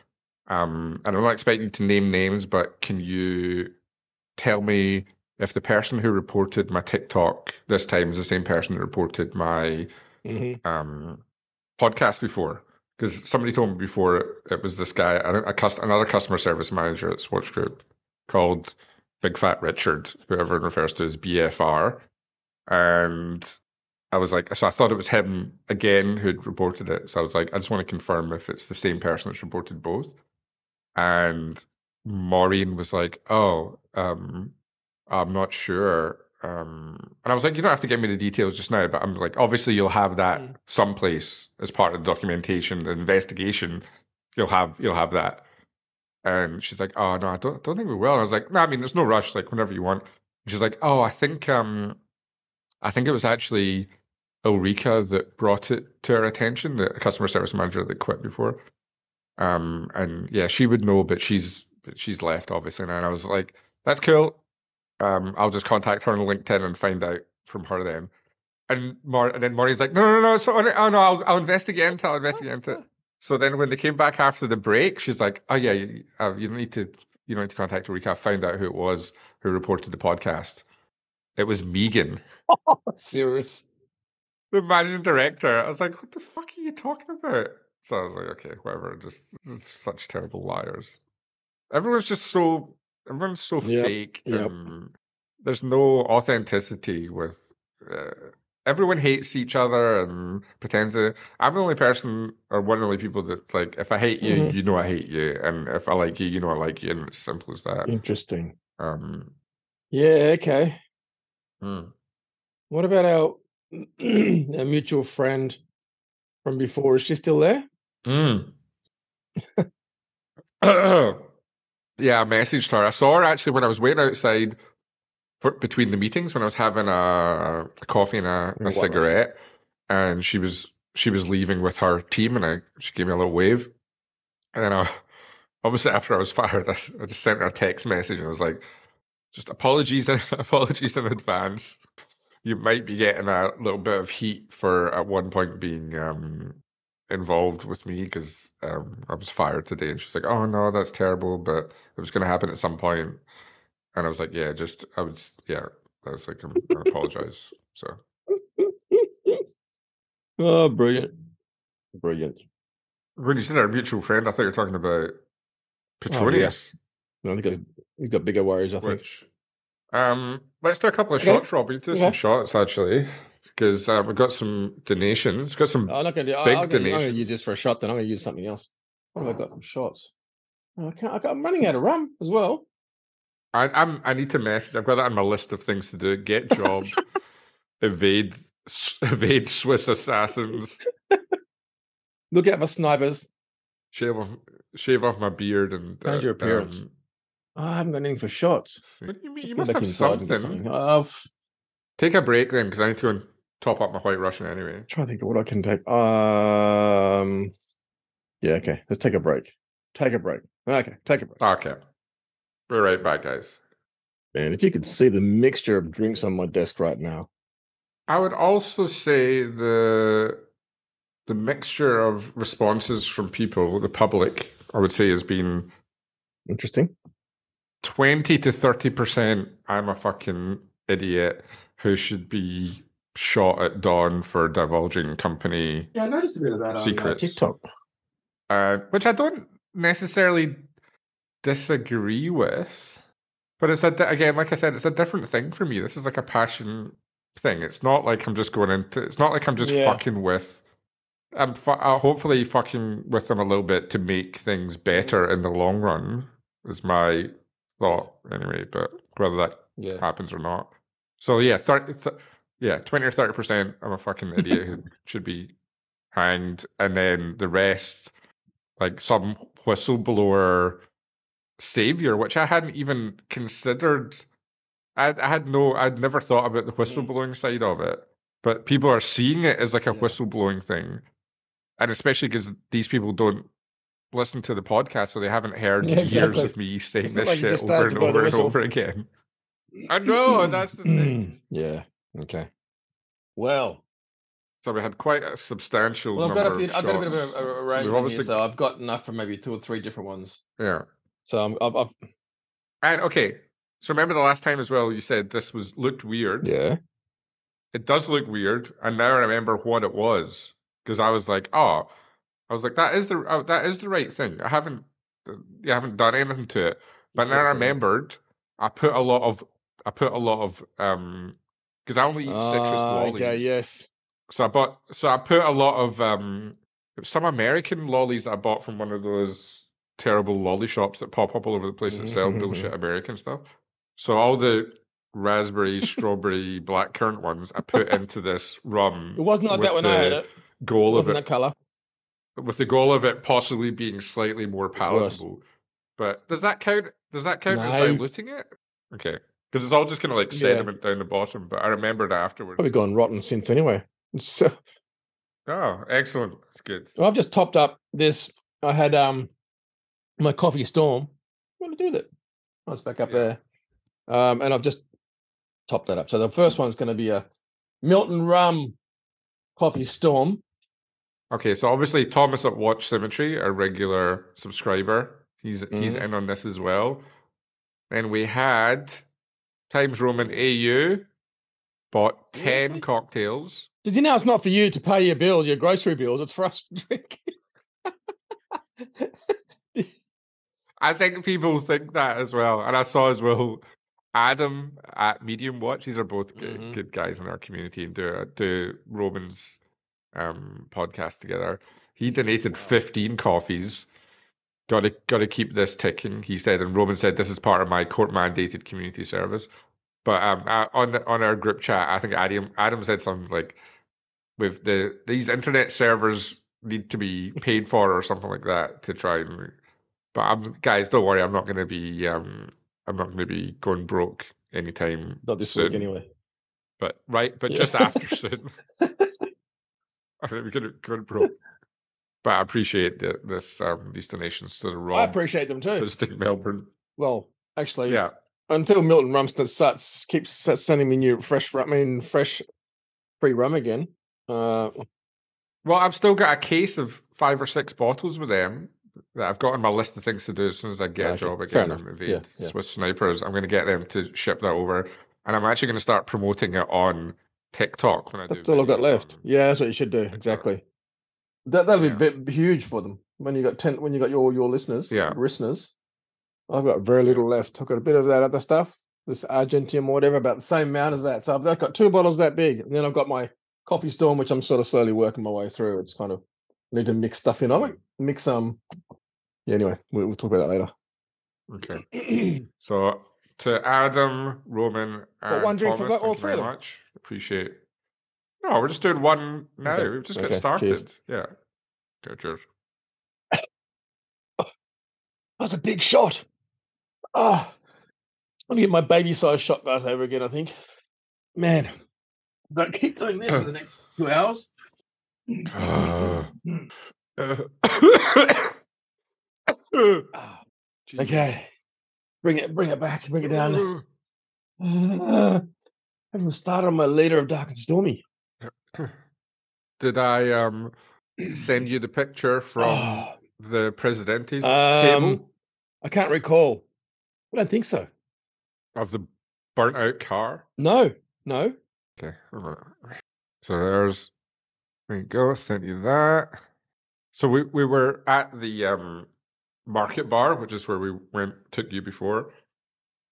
Um, and I'm not expecting to name names, but can you tell me if the person who reported my TikTok this time is the same person that reported my hmm um, podcast before? Because somebody told me before it, it was this guy, a, a another customer service manager at Swatch Group called Big Fat Richard, who everyone refers to as BFR. And I was like, so I thought it was him again who'd reported it. So I was like, I just want to confirm if it's the same person that's reported both. And Maureen was like, oh, um, I'm not sure. Um, and I was like, you don't have to give me the details just now, but I'm like, obviously you'll have that Mm. someplace as part of the documentation, the investigation. You'll have you'll have that. And she's like, oh no, I don't don't think we will. And I was like, no, I mean, there's no rush. Like whenever you want. And she's like, oh, I think um, I think it was actually Ulrika that brought it to our attention, the customer service manager that quit before. Um, and yeah, she would know, but she's but she's left obviously. And I was like, that's cool. Um, I'll just contact her on LinkedIn and find out from her then. And Mar- and then Maureen's like, no, no, no, so oh no, I'll, I'll investigate into it. I'll investigate into it. So then when they came back after the break, she's like, oh yeah, you, uh, you don't need to, you don't need to contact Ulrika. I found out who it was who reported the podcast. It was Megan, Oh, [LAUGHS] [LAUGHS] Serious. the managing director. I was like, what the fuck are you talking about? So I was like, okay, whatever. Just, just such terrible liars. Everyone's just so, everyone's so Yep, fake. yep. There's no authenticity with. Uh, everyone hates each other and pretends to. I'm the only person, or one of the only people that like, if I hate you, Mhm. you know I hate you, and if I like you, you know I like you, and it's simple as that. Interesting. Um, Yeah, okay. hmm. What about our, [CLEARS THROAT] our mutual friend from before? Is she still there? Mm. [COUGHS] yeah, I messaged her. I saw her actually when I was waiting outside for, between the meetings when I was having a, a coffee and a, a cigarette, and she was she was leaving with her team, and I she gave me a little wave, and then I [LAUGHS] obviously after I was fired, I, I just sent her a text message and I was like, just apologies, [LAUGHS] apologies in advance. You might be getting a little bit of heat for at one point being um, involved with me because um, I was fired today, and she's like, "Oh no, that's terrible," but it was going to happen at some point, and I was like, "Yeah, just I was, yeah." I was like, "I apologize." So. Oh, brilliant, brilliant. When you said our mutual friend, I thought you were talking about Petronius. No, I think he's got bigger worries. I think. Um, let's do a couple of Okay. shots, Rob. We do Okay. some shots actually, because um, we've got some donations. Got some. I'm not going to. Big I'll, get, I'm going to use this for a shot. Then I'm going to use something else. What have I got? Some shots. Oh, I can't. I can't I'm running out of rum as well. I, I'm. I need to message. I've got that on my list of things to do. Get job, [LAUGHS] evade, evade Swiss assassins, Look out for snipers. shave off, shave off my beard, and Change your appearance. um, Oh, I haven't got anything for shots. what do you mean? You must have get something. Oh, f- Take a break then, because I need to go and top up my White Russian anyway. trying to think of what I can take. Um, yeah, okay. Let's take a break. Take a break. Okay, take a break. Okay, we're right back, guys. Man, if you could see the mixture of drinks on my desk right now. I would also say the the mixture of responses from people, the public, I would say has been Interesting. twenty to thirty percent. I'm a fucking idiot who should be shot at dawn for divulging company, Yeah, I noticed a bit of that on, uh, Secrets. TikTok. uh, which I don't necessarily disagree with. But it's a again, like I said, it's a different thing for me. This is like a passion thing. It's not like I'm just going into. It's not like I'm just Yeah. fucking with. I'm fu- uh, hopefully fucking with them a little bit to make things better in the long run. Is my thought anyway. But whether that Yeah. happens or not. So yeah, thirty. Th- yeah, twenty or thirty percent. I'm a fucking idiot who [LAUGHS] should be hanged, and then the rest, like some whistleblower savior, which I hadn't even considered. I, I had no. I'd never thought about the mm-hmm. whistleblowing side of it, but people are seeing it as like a Yeah. whistleblowing thing, and especially because these people don't listen to the podcast, so they haven't heard Yeah, years of me saying It's this like shit over and to blow the over and over again. I [CLEARS THROAT] know, that's the thing. [CLEARS THROAT] yeah. Okay. Well, So we had quite a substantial well, I've got a few. I've got a bit of shots. a, range So we've here, obviously- so I've got enough for maybe two or three different ones. Yeah. So I'm, I've, I've And okay, so remember the last time as well, you said this was looked weird. yeah. It does look weird, and now I remember what it was because I was like, oh, I was like, that is the oh, that is the right thing. I haven't, uh, you haven't done anything to it, but now I remembered. I put a lot of, I put a lot of, um, because I only eat citrus Ah, lollies. Okay. Yes. So I bought. So I put a lot of um, some American lollies that I bought from one of those terrible lolly shops that pop up all over the place that sell Mhm, bullshit American stuff. So all the raspberry, strawberry, blackcurrant ones I put [LAUGHS] into this rum. It wasn't like that when I had it. It Goal of wasn't it, that color. with the goal of it possibly being slightly more palatable. But does that count? Does that count as diluting it? Okay, because it's all just kind of like Yeah. sediment down the bottom. But I remembered afterwards. Probably gone rotten since anyway. So [LAUGHS] Oh, excellent! That's good. well, I've just topped up this. I had um my coffee storm. What did I do with it? Oh, it's back up Yeah. there. Um, and I've just topped that up. So the first one's going to be a Milton Rum Coffee Storm. Okay, so obviously Thomas at Watch Symmetry, a regular subscriber, he's he's Mhm. in on this as well. Then we had Times Roman AU bought ten cocktails. Did you know it's not for you to pay your bills, your grocery bills? It's for us to drink. [LAUGHS] I think people think that as well, and I saw as well Adam at Medium Watch. These are both good, Mhm. good guys in our community and do do Roman's um, podcast together. He donated fifteen coffees. Got to got to keep this ticking. He said, and Roman said, "This is part of my court mandated community service." But um, uh, on the, on our group chat, I think Adam Adam said something like, "With the these internet servers need to be paid for or something like that to try and." But I'm guys, don't worry. I'm not going to be um, I'm not going to be going broke anytime Not this soon. week, anyway. But right, but Yeah. just after [LAUGHS] soon. [LAUGHS] I'm going to be going broke. But I appreciate the, this um, these donations to the I appreciate them too. visiting Melbourne. Well, actually, Yeah. until Milton Rumston starts keeps sending me new fresh. I mean, fresh free rum again. Uh, well, I've still got a case of five or six bottles with them I've got on my list of things to do as soon as I get okay. a job again yeah, yeah. Swiss Snipers. I'm going to get them to ship that over, and I'm actually going to start promoting it on TikTok when I do. That's all I've got left. Yeah, that's what you should do. Exactly. That that'll be yeah. bit huge for them when you got ten when you got your your listeners. Yeah, listeners. I've got very little left. I've got a bit of that other stuff, this Argentium or whatever, about the same amount as that. So I've, I've got two bottles that big, and then I've got my coffee storm, which I'm sort of slowly working my way through. It's kind of need to mix stuff in. I might mix um. Yeah. Anyway, we'll, we'll talk about that later. Okay. [CLEARS THROAT] so to Adam, Roman, and one drink Thomas, for all three very much. Appreciate. No, we're just doing one now. Okay. We've just okay. got started. Cheers. Yeah. Go, cheers. [COUGHS] That's a big shot. Oh, I'm gonna get my baby size shot glass over again. I think. Man, I'm gonna keep doing this for the [COUGHS] next two hours. Uh, [COUGHS] [COUGHS] okay, bring it, bring it back, bring it down. Uh, [SIGHS] I haven't started on my later of dark and stormy. [COUGHS] Did I um send [CLEARS THROAT] you the picture from oh. the Presidenti's um, table? I can't recall. I don't think so. Of the burnt out car? No, no. Okay. So there's there you go, sent you that. So we, we were at the um market bar, which is where we went took you before.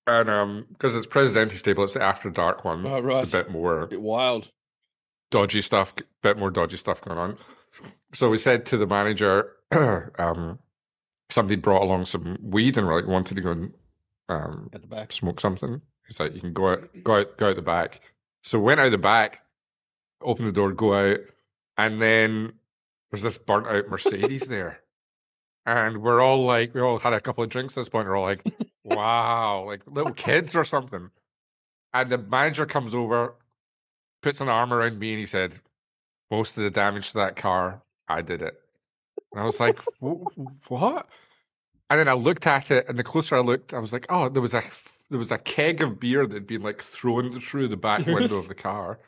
And um because it's Presidente stable, it's the after dark one. Oh, right. It's a bit more a bit wild. Dodgy stuff, bit more dodgy stuff going on. So we said to the manager, [CLEARS THROAT] um, somebody brought along some weed and like wanted to go and um, at the back smoke something. He's like, you can go out, go out, go out the back. So went out the back, open the door, go out, and then there's this burnt out uh, Mercedes there. And we're all like, we all had a couple of drinks at this point. We're all like, wow, like little kids or something. And the manager comes over, puts an arm around me, and he said, most of the damage to that car, I did it. And I was like, what? And then I looked at it, and the closer I looked, I was like, oh, there was a there was a keg of beer that had been like thrown through the back Serious? window of the car.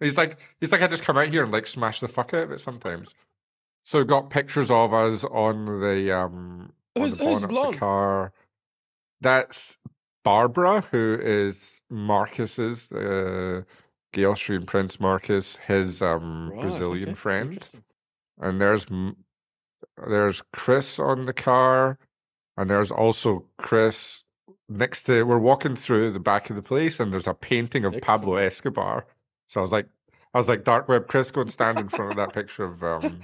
He's like, he's like, I just come out here and like smash the fuck out of it sometimes. So got pictures of us on the um who's, on the bonnet of the car. That's Barbara, who is Marcus's uh, Gaelstream Prince Marcus, his um right, Brazilian okay. friend. And there's there's Chris on the car, and there's also Chris next to. We're walking through the back of the place, and there's a painting of Excellent. Pablo Escobar. So I was like, I was like, dark web Chris, go and stand in front of that [LAUGHS] picture of um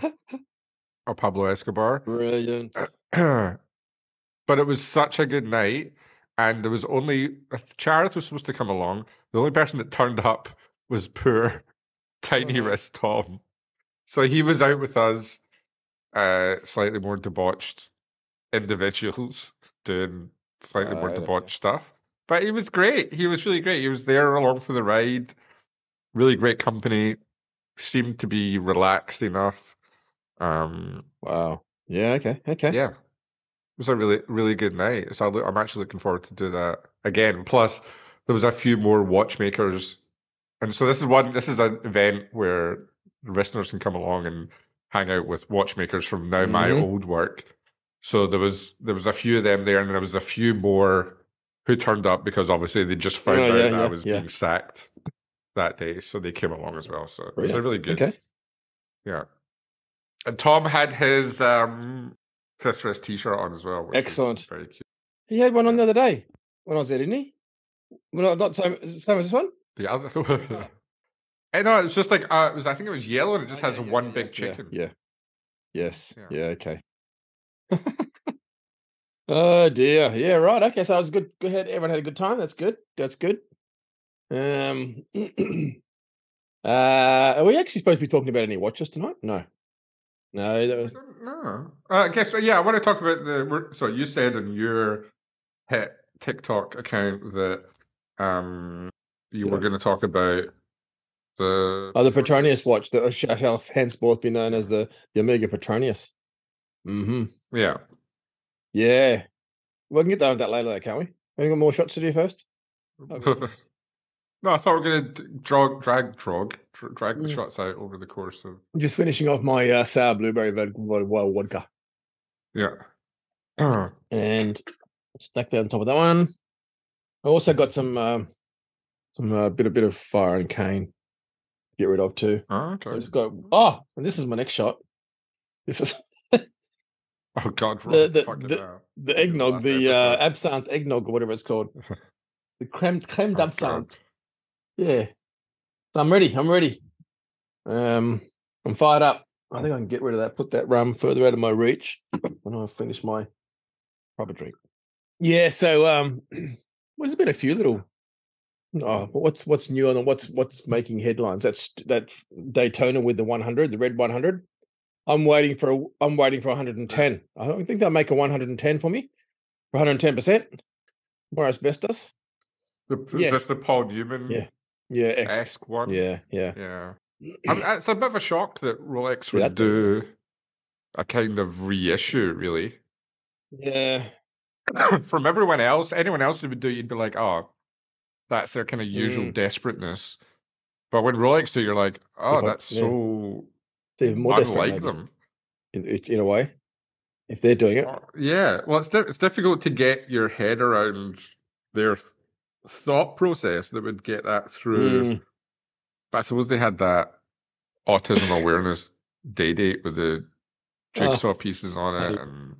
of Pablo Escobar. Brilliant. [CLEARS THROAT] but it was such a good night, and there was only Charith was supposed to come along. The only person that turned up was poor [LAUGHS] tiny uh-huh. wrist Tom. So he was out with us uh, slightly more debauched individuals [LAUGHS] doing slightly more debauched stuff. But he was great. He was really great. He was there along for the ride. Really great company. Seemed to be relaxed enough. Um, wow. Yeah. Okay. Okay. Yeah. It was a really, really good night. So I'm actually looking forward to do that again. Plus, there was a few more watchmakers, and so this is one. This is an event where listeners can come along and hang out with watchmakers from now mm-hmm. my old work. So there was there was a few of them there, and there was a few more who turned up because obviously they just found oh, out yeah, that yeah, I was yeah. being sacked that day, so they came along as well. So it was a really good. Okay. Yeah, and Tom had his um, Fifth Wrist T-shirt on as well. Excellent. Very cute. He had one on the other day when I was there, didn't he? Well, not same, same as this one. The other. I know it's just like uh, it was. I think it was yellow, and it just oh, has yeah, one yeah, big chicken. Yeah. Yes. Yeah. okay. [LAUGHS] oh dear. Yeah. Right. Okay. So I was good. Go ahead. Everyone had a good time. That's good. That's good. Um. [CLEARS THROAT] uh, are we actually supposed to be talking about any watches tonight? No. No. That was... No. Uh, I guess. Yeah. I want to talk about the. So you said in your hit TikTok account that um you yeah. were going to talk about the oh, the Petronius watch that shall henceforth be known as the, the Omega Petronius. Mm-hmm. Yeah. Yeah. We can get down to that later, though, can't we? Have you got more shots to do first? [LAUGHS] no, I thought we were going to drag, drag, drag, drag the Mm. shots out over the course of. Just finishing off my uh, sour blueberry wild vodka, Yeah. [CLEARS THROAT] and stack that on top of that one. I also got some um, some uh, bit a bit of fire and cane. to Get rid of too. oh, I just got oh, and this is my next shot. This is [LAUGHS] Oh, God. [LAUGHS] the- Rob, the- the- hell. the eggnog, the uh, absinthe eggnog or whatever it's called. [LAUGHS] The creme creme Oh, d'absinthe. Yeah. So I'm ready. I'm ready. Um, I'm fired up. I think I can get rid of that. Put that rum further out of my reach when I finish my proper drink. Yeah. So um, [CLEARS THROAT] well, there's been a few little. Oh, what's what's new on what's what's making headlines? That's that Daytona with the 100, the red 100. I'm waiting for a, I'm waiting for 110. I don't think they'll make a 110 for me, for 110 percent. More asbestos. The, Yeah. Is this the Paul Newman Yeah. Yeah. Esque one? Yeah. Yeah. Yeah. I mean, [CLEARS THROAT] it's a bit of a shock that Rolex would Yeah, do a kind of reissue, really. Yeah. [COUGHS] From everyone else, anyone else who would do you'd be like, oh, that's their kind of usual Mm. desperateness. But when Rolex do, you're like, oh, that's yeah. so even more unlike them. in, in a way. If they're doing it. Yeah, well, it's di- it's difficult to get your head around their th- thought process that would get that through. Mm, But I suppose they had that autism awareness day date with the Oh, jigsaw pieces on it, maybe. and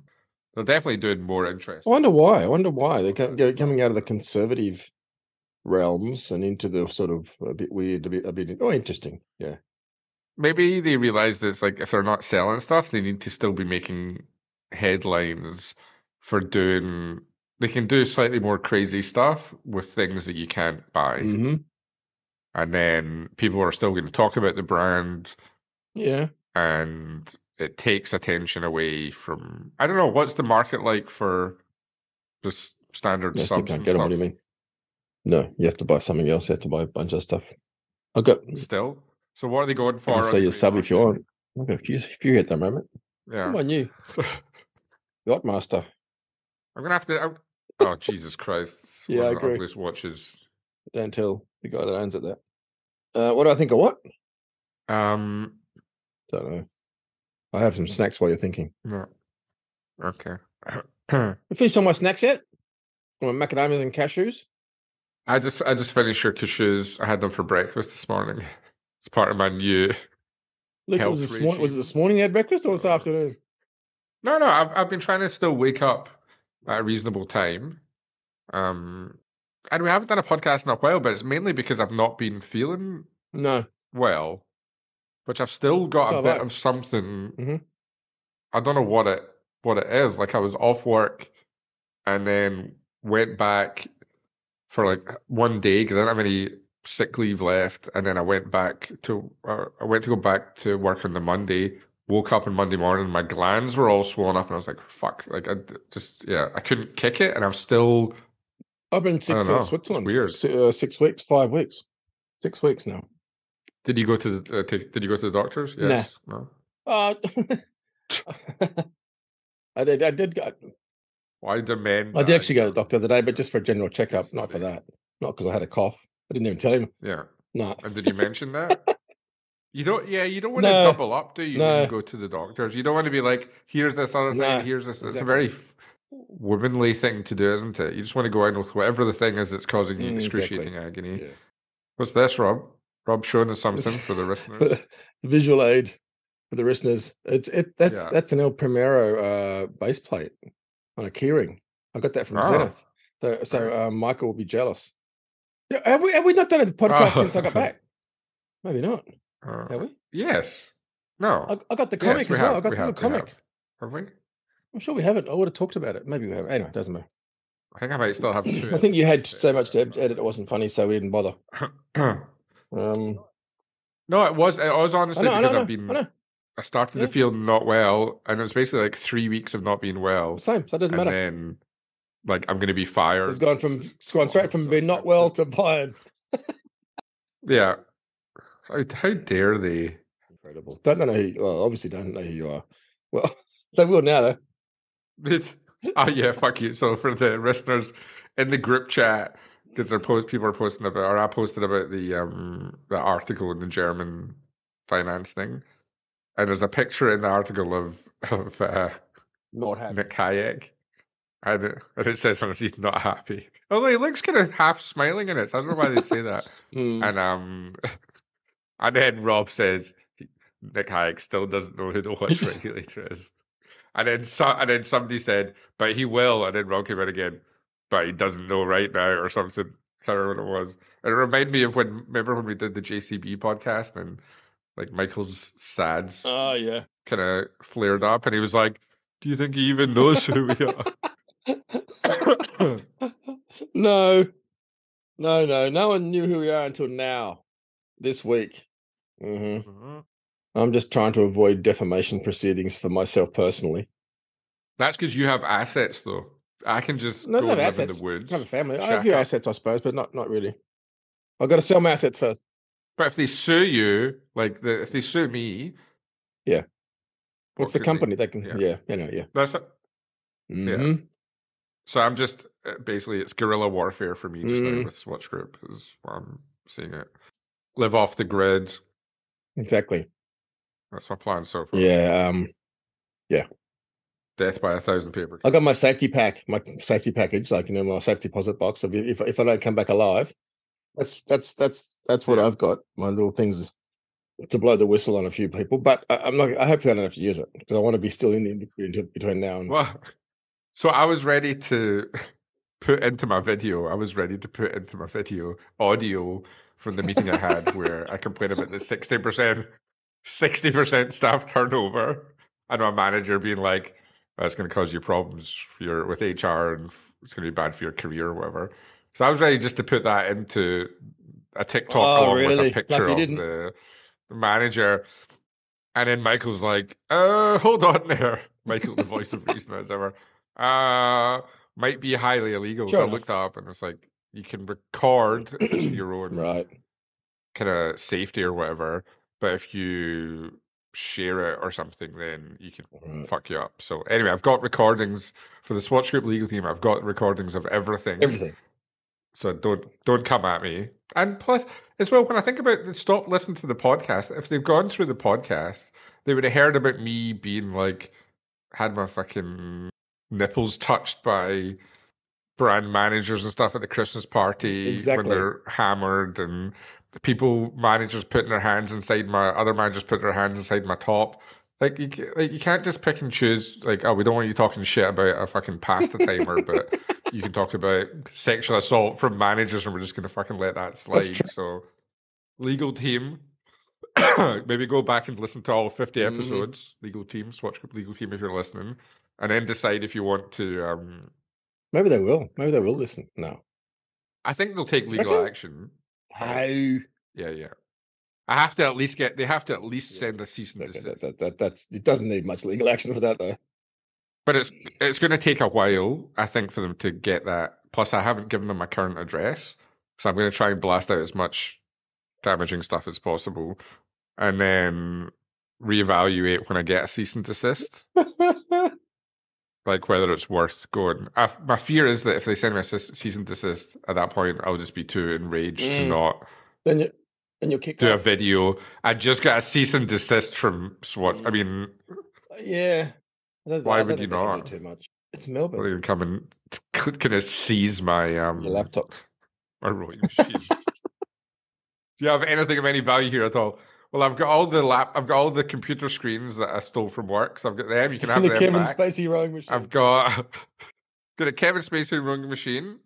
they're definitely doing more interest. I wonder why. I wonder why they're coming out of the conservative realms and into the sort of a bit weird, a bit, a bit. Oh, interesting. Yeah. Maybe they realized it's like if they're not selling stuff, they need to still be making headlines for doing. They can do slightly more crazy stuff with things that you can't buy, hmm and then people are still going to talk about the brand, Yeah. and it takes attention away from. I don't know what's the market like for just standard You still subs can't get them. What do you mean? No, you have to buy something else. You have to buy a bunch of stuff. Got. Still, so what are they going for? can on sell you a sub if you want. I've got a few, few at the moment. Yeah, Come on, you. [LAUGHS] Yachtmaster. I'm gonna have to. Oh Jesus Christ! Yeah, I agree. ugliest watches. Don't tell the guy that owns it that. Uh, what do I think of what? Um, Don't know. I have some snacks while you're thinking. no. Okay. [CLEARS THROAT] You finished all my snacks yet? My macadamias and cashews. I just I just finished your cashews. I had them for breakfast this morning. [LAUGHS] It's part of my new. Least was this morning. Was it this morning you had breakfast or this Uh, afternoon? No, no. I've I've been trying to still wake up a reasonable time. Um, and we haven't done a podcast in a while, but it's mainly because I've not been feeling No. well, which I've still got So a bit of something. Mhm. I don't know what it what it is. Like I was off work, and then went back for like one day because I didn't have any sick leave left, and then I went back to uh, I went to go back to work on the Monday. Woke up on Monday morning, my glands were all swollen up, and I was like, "Fuck!" Like I just yeah, I couldn't kick it, and I'm still I've been six know, Switzerland. weird. Si- uh, six weeks, five weeks, six weeks now. Did you go to the uh, to, Did you go to the doctors? Nah. Yes. No. Uh, [LAUGHS] I did. I did. Go, Why demand? I did actually go to the doctor the other day, but just for a general checkup, not for that. Not because I had a cough. I didn't even tell him. Yeah. No. And did you mention that? [LAUGHS] You don't. Yeah, you don't want to double up, do you? When you go to the doctors, you don't want to be like, "Here's this other thing. No, here's this." It's a very womanly thing to do, isn't it? You just want to go in with whatever the thing is that's causing you Mm, exactly. excruciating agony. Yeah. What's this, Rob? Rob showing us something for the [LAUGHS] listeners. Visual aid for the listeners. It's it. That's Yeah. that's an El Primero uh, base plate on a keyring. I got that from Oh. Zenith. So, so uh, Michael will be jealous. Have we have we not done a podcast Oh. since I got [LAUGHS] back? Maybe not. Uh, Have we? yes. No. I, I got the yes, comic we as well. I got we the have. we comic. have. Have we? I'm sure we haven't. I would have talked about it. Maybe we haven't. Anyway, it doesn't matter. I think I might still have two. [CLEARS THROAT] I think you had so much to to edit. It wasn't funny, so we didn't bother. [CLEARS THROAT] Um, no, it was. It was I honestly know, I because I I've been. I. I started Yeah. to feel not well, and it was basically like three weeks of not being well. Same. So it doesn't matter. and matter. then like I'm gonna be fired. It's gone from it's gone straight from being not well to fired. [LAUGHS] Yeah. How, how dare they? Incredible. Don't know who. You, well, obviously don't know who you are. Well, [LAUGHS] they will now though. Oh yeah, fuck you. So for the listeners in the group chat, because they're post people are posting about, or I posted about the um the article in the German finance thing, and there's a picture in the article of of uh, Not happy. Nick Hayek, and it, and it says underneath not happy. Although he looks kind of half smiling in it, so I don't know why they say that. [LAUGHS] Mm. And um, [LAUGHS] and then Rob says Nick Hayek still doesn't know who the watch [LAUGHS] regulator is. And then so, and then somebody said, but he will. And then Rob came in again, but he doesn't know right now or something. I Can't remember what it was. And it reminded me of when remember when we did the JCB podcast and like Michael's sads Oh yeah. kind of flared up, and he was like, "Do you think he even knows who we are?" [LAUGHS] no, no, no. No one knew who we are until now, this week. Hmm Mhm. I'm just trying to avoid defamation proceedings for myself personally. That's because you have assets, though. I can just No, go have live in assets. the woods. I have a family. I have a few up. assets, I suppose, but not not really. I've got to sell my assets first. But if they sue you, like the, if they sue me, Yeah. What's the could they- company? They can, yeah. yeah, you know, yeah. That's it. Mhm. So I'm just uh, basically it's guerrilla warfare for me just now Mm. with Swatch Group is what I'm seeing it. Live off the grid. Exactly. That's my plan so far. Yeah. Um. Yeah. Death by a thousand paper. I got my safety pack, my safety package, like you know, my safety deposit box. If if if I don't come back alive, that's that's that's that's what Yeah. I've got. My little things to blow the whistle on a few people, but I, I'm not. I hope I don't have to use it because I want to be still in the industry until between now and. Well, so I was ready to [LAUGHS] put into my video. I was ready to put into my video audio from the meeting I had where I complained about the sixty percent, sixty percent staff turnover, and my manager being like, "That's going to cause you problems for your with HR, and it's going to be bad for your career or whatever." So I was ready just to put that into a TikTok Oh, along with a picture you of the, the manager. And then Michael's like, uh, hold on there. [LAUGHS] Michael, the voice of reason as ever. Uh, might be highly illegal. Sure so I looked up and it's like, you can record [CLEARS THROAT] your own Right. kind of safety or whatever. But if you share it or something, then you can Right. fuck you up. So anyway, I've got recordings for the Swatch Group legal team. I've got recordings of everything. Everything. So don't don't come at me. And plus, as well, when I think about the stop listening to the podcast, if they've gone through the podcast, they would have heard about me being like had my fucking nipples touched by brand managers and stuff at the Christmas party Exactly. when they're hammered and the people managers putting their hands inside my other managers putting their hands inside my top. Like you, like you can't just pick and choose. Like, oh, we don't want you talking shit about a fucking pasta [LAUGHS] timer, but you can talk about sexual assault from managers, and we're just going to fucking let that slide. So, legal team, [COUGHS] maybe go back and listen to all 50 Mhm. episodes. Legal team, Swatch Group Legal Team, if you're listening, and then decide if you want to. Um, Maybe they will. Maybe they will listen. No. I think they'll take legal action. How? Yeah, yeah. I have to at least get. They have to at least send a cease and desist. that, that, that, that's it. Doesn't need much legal [LAUGHS] action for that though. But it's it's going to take a while, I think, for them to get that. Plus, I haven't given them my current address, so I'm going to try and blast out as much damaging stuff as possible, and then reevaluate when I get a cease and desist, [LAUGHS] like whether it's worth going. I, my fear is that if they send me a cease and desist at that point, I'll just be too enraged to Mm. not then you then you'll kick do a video. I just got a cease and desist from Swatch. I Mm. mean, Yeah. I don't- Why I would you not? Too much. It's Melbourne. to come and [LAUGHS] kind of seize my um Your laptop. my rowing machine. Do you have anything of any value here at all? Well, I've got all the lap. I've got all the computer screens that I stole from work. So I've got them. You can have the them Kevin back. Spacey rowing machine. I've got [LAUGHS] got a Kevin Spacey rowing machine,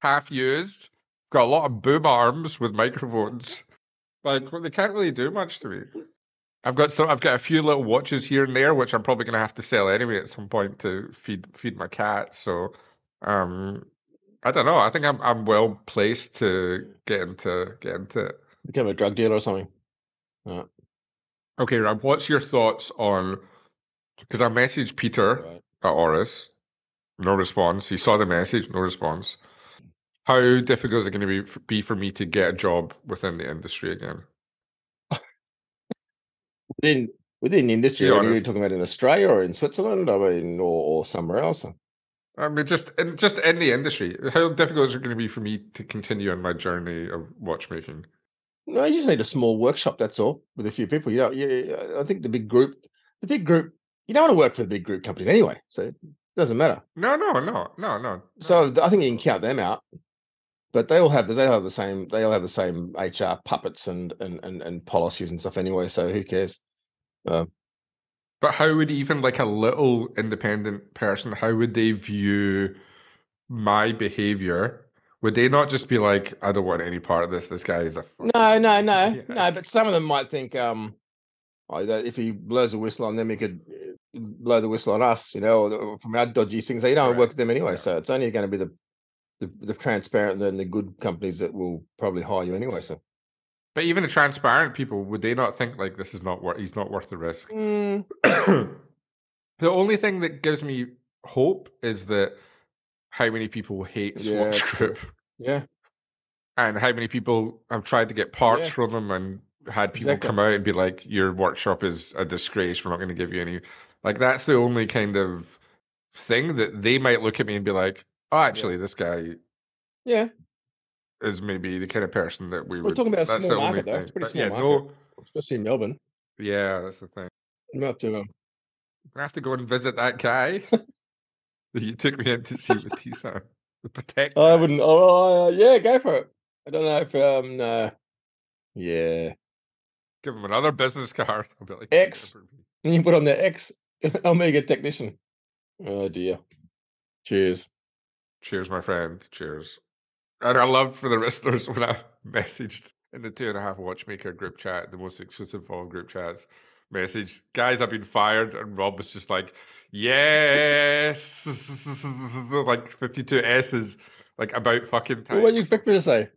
half used. Got a lot of boom arms with microphones. Like well, they can't really do much to me. I've got some. I've got a few little watches here and there, which I'm probably going to have to sell anyway at some point to feed feed my cat. So, um, I don't know. I think I'm I'm well placed to get into get into it. Become a drug dealer or something. Uh. Okay, Rob, what's your thoughts on? Because I messaged Peter Right. at Oris, no response. He saw the message, no response. How difficult is it going to be be for me to get a job within the industry again? Within within the industry, are you talking about in Australia or in Switzerland? I mean, or, or somewhere else? I mean, just in, just in the industry, how difficult is it going to be for me to continue on my journey of watchmaking? No, you just need a small workshop. That's all, with a few people. You know, yeah, I think the big group, the big group, you don't want to work for the big group companies anyway, so it doesn't matter. No, no, no, no, no. So I think you can count them out. But they all have they all have the same they all have the same HR puppets and and and, and policies and stuff anyway. So who cares? Uh, But how would even like a little independent person, how would they view my behavior? Would they not just be like, I don't want any part of this. This guy is a no, no, no, [LAUGHS] idiot." no. But some of them might think, um, oh, that if he blows a whistle on them, he could uh, blow the whistle on us. You know, or from our dodgy things. You don't Right, work with them anyway, yeah. so it's only going to be the, the the transparent and the good companies that will probably hire you anyway. So But even the transparent people, would they not think like this is not worth? He's not worth the risk. Mm, [CLEARS THROAT] the only thing that gives me hope is that how many people hate Yeah, Swatch true. Group yeah, and how many people have tried to get parts Yeah. from them and had people Exactly. come out and be like, "Your workshop is a disgrace. We're not going to give you any." Like that's the only kind of thing that they might look at me and be like, "Oh, actually, this guy yeah. is maybe the kind of person that we We're would." talking about a that's small the only market, though. It's a pretty But small yeah, market. no, Especially in Melbourne, yeah, that's the thing. you might have to. Um, I have to go and visit that guy [LAUGHS] that you took me in to see with [LAUGHS] Tisan. The [LAUGHS] protect. I wouldn't. Oh, uh, yeah, go for it. I don't know if um, no. Yeah, give him another business [LAUGHS] card. I'll be like, X. And [LAUGHS] you put on the X Omega technician. Oh dear. Cheers. Cheers, my friend. Cheers. And I loved for the listeners when I messaged in the two and a half watchmaker group chat, the most exclusive of all group chats, message, guys, I've been fired. And Rob was just like, yes, [LAUGHS] like 52 S's, like about fucking time. Well, what do you expect me to say?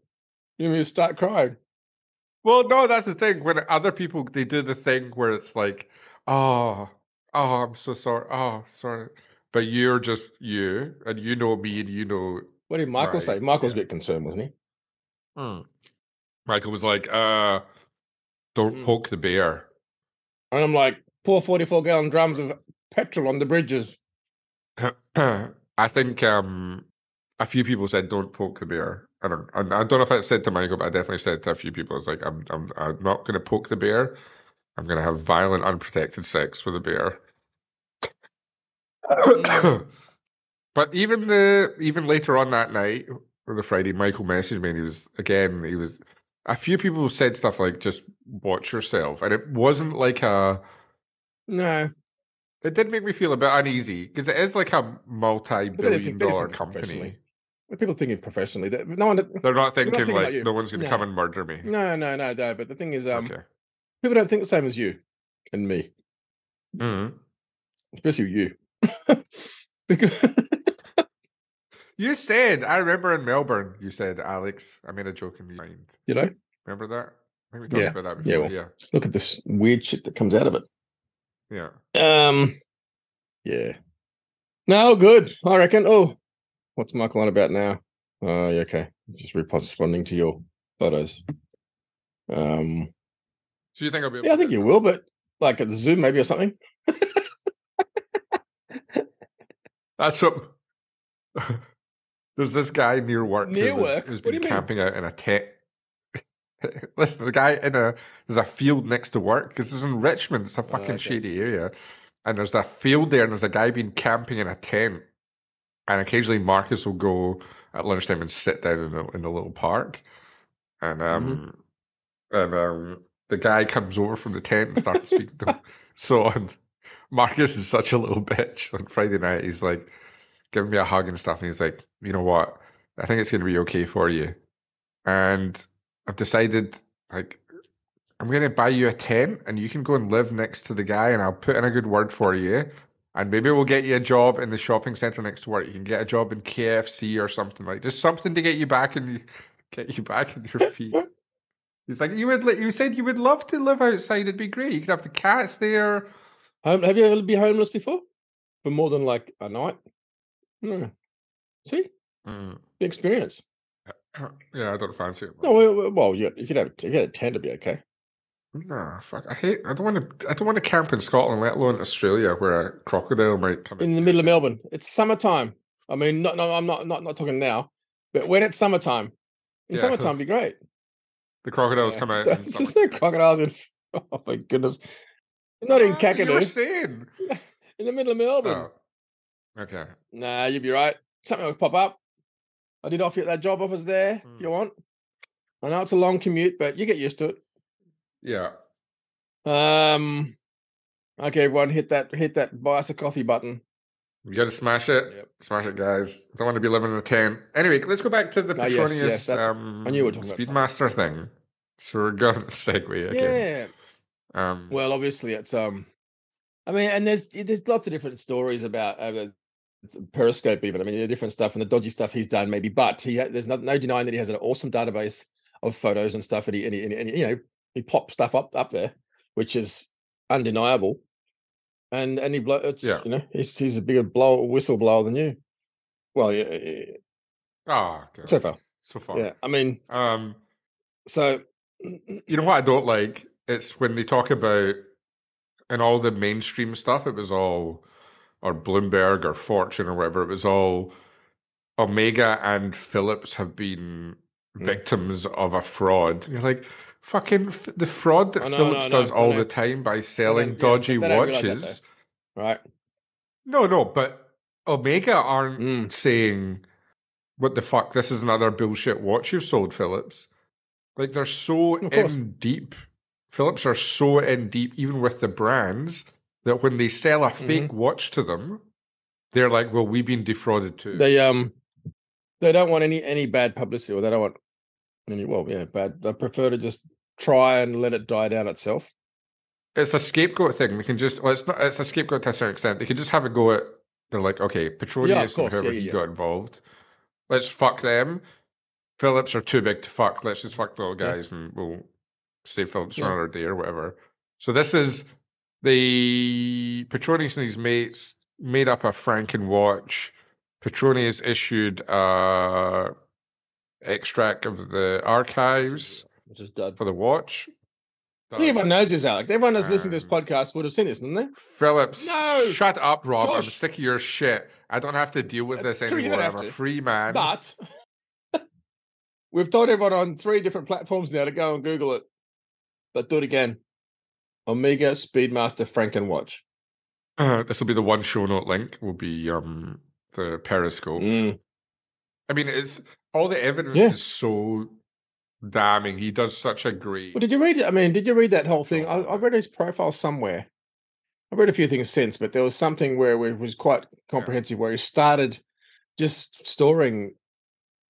You mean start crying? Well, no, that's the thing. When other people they do the thing where it's like, oh, oh, I'm so sorry. Oh, sorry. But you're just you, and you know me, and you know. What did Michael Right, say? Michael's yeah. a bit concerned, wasn't he? Hmm. Michael was like, uh, don't Mm. poke the bear. And I'm like, pour 44 gallon drums of petrol on the bridges. [CLEARS THROAT] I think um, a few people said don't poke the bear. I don't. I, I don't know if I said to Michael, but I definitely said to a few people, "It's like I'm, I'm, I'm not going to poke the bear. I'm going to have violent, unprotected sex with a bear." Mm. [COUGHS] but even the even later on that night or the Friday, Michael messaged me, and he was again, he was. A few people said stuff like "just watch yourself," and it wasn't like a. No. It did make me feel a bit uneasy because it is like a multi-billion-dollar company. People thinking professionally. That, no one. They're not thinking thinking like no one's going to come and murder me. No, no, no, no. But the thing is, um, okay. people don't think the same as you and me, Mhm. especially you. [LAUGHS] because You said I remember in Melbourne. You said Alex. I made a joke in your mind. you know, Remember that? I think we talked Yeah. about that Yeah, well. Yeah. look at this weird shit that comes out of it. Yeah. Um, yeah. No, good. I reckon. Oh, what's Michael on about now? Oh, yeah, okay. Just responding to your photos. Um, So you think I'll be? Able yeah, I think you will, but like at the Zoom maybe or something. [LAUGHS] That's what. [LAUGHS] There's this guy near work. Near who was- work? who's What do been you mean? camping out in a tent. [LAUGHS] Listen, the guy in a there's a field next to work because it's in Richmond. It's a fucking Oh, okay. shady area, and there's that field there, and there's a guy been camping in a tent. And occasionally Marcus will go at lunchtime and sit down in the in the little park, and Mm-hmm. um, and um, the guy comes over from the tent and starts speaking to him. [LAUGHS] So on, Marcus is such a little [LAUGHS] bitch. On Friday night, he's like giving me a hug and stuff, and he's like, you know what? I think it's going to be okay for you. And I've decided, like, I'm going to buy you a tent, and you can go and live next to the guy, and I'll put in a good word for you. And maybe we'll get you a job in the shopping center next to work. You can get a job in KFC or something like just something to get you back and [LAUGHS] get you back on your feet. [LAUGHS] He's like, you would. You said you would love to live outside. It'd be great. You could have the cats there. Home, have you ever been homeless before? For more than like a night? No. See? Mm. The experience. Yeah, I don't fancy it. No, well, well, you, you don't, you had a tent, to be okay. Nah, fuck. I hate. I don't want to. I don't want to camp in Scotland, let alone Australia, where a crocodile might come In in. the middle of Melbourne, it's summertime. I mean, not, no, I'm not, not, not talking now, but when it's summertime, in Yeah. summertime, [LAUGHS] be great. The crocodiles Yeah. come out. [LAUGHS] There's no crocodiles in. [LAUGHS] Oh my goodness! Not in Kakadu, saying. in the middle of Melbourne. Oh. Okay. Nah, you'd be right. Something will pop up. I did offer you that job offers there if Hmm. you want. I know it's a long commute, but you get used to it. Yeah. Um, okay, everyone, hit that hit that buy us a coffee button. You got to smash it. Yep. Smash it, guys. Don't want to be living in a tent. Anyway, let's go back to the Ah, yes, yes, um, I knew we were talking about Speedmaster thing. So we're going [LAUGHS] to segue again. Yeah. Um, Well, obviously, it's um, I mean, and there's there's lots of different stories about uh, Perezcope, even. I mean, the different stuff and the dodgy stuff he's done, maybe. But he there's no, no denying that he has an awesome database of photos and stuff, and he and, he, and, he- and you know he pops stuff up up there, which is undeniable. And and he blow, it's Yeah. you know he's he's a bigger blow whistleblower than you. Well, yeah, yeah, oh, okay. so far, so far. yeah. I mean, Um, so [CLEARS THROAT] you know what I don't like? It's when they talk about in all the mainstream stuff, it was all or Bloomberg or Fortune or whatever, it was all Omega and Phillips have been Mm. victims of a fraud. You're like, fucking f- the fraud that Oh, no, Phillips no, no, does all the time by selling yeah, dodgy that, watches. right, No, no, but Omega aren't Mm. saying, "What the fuck? This is another bullshit watch you've sold, Phillips." Like they're so in deep. Phillips are so in deep, even with the brands, that when they sell a Mm-hmm. fake watch to them, they're like, "Well, we've been defrauded too." they um they don't want any any bad publicity or they don't want any well yeah bad they prefer to just try and let it die down itself it's a scapegoat thing. They can just, well, it's not. It's a scapegoat to a certain extent. They can just have a go at. They're like, okay, Petronius and course, whoever yeah, he yeah, got involved. Let's fuck them. Phillips are too big to fuck. Let's just fuck the little Yeah. guys and we'll save Phillips for Yeah. another day or whatever. So this is the Petronius and his mates made up a Franken watch. Petronius issued a extract of the archives which is dud for the watch. I think everyone knows this alex everyone that's listening to this Um, podcast would have seen this didn't they Phillips, No! shut up, Rob. I'm sick of your shit. I don't have to deal with Uh, this true, anymore. don't I'm a to. free man. but [LAUGHS] we've told everyone on three different platforms now to go and google it but do it again omega speedmaster franken watch this will be the one show note link. Will be um the Perezcope. Mm. I mean, it's all the evidence Yeah. is so damning. He does such a great. Well, did you read it? I mean, did you read that whole thing? I, I read his profile somewhere. I read a few things since, but there was something where it was quite comprehensive, where he started just storing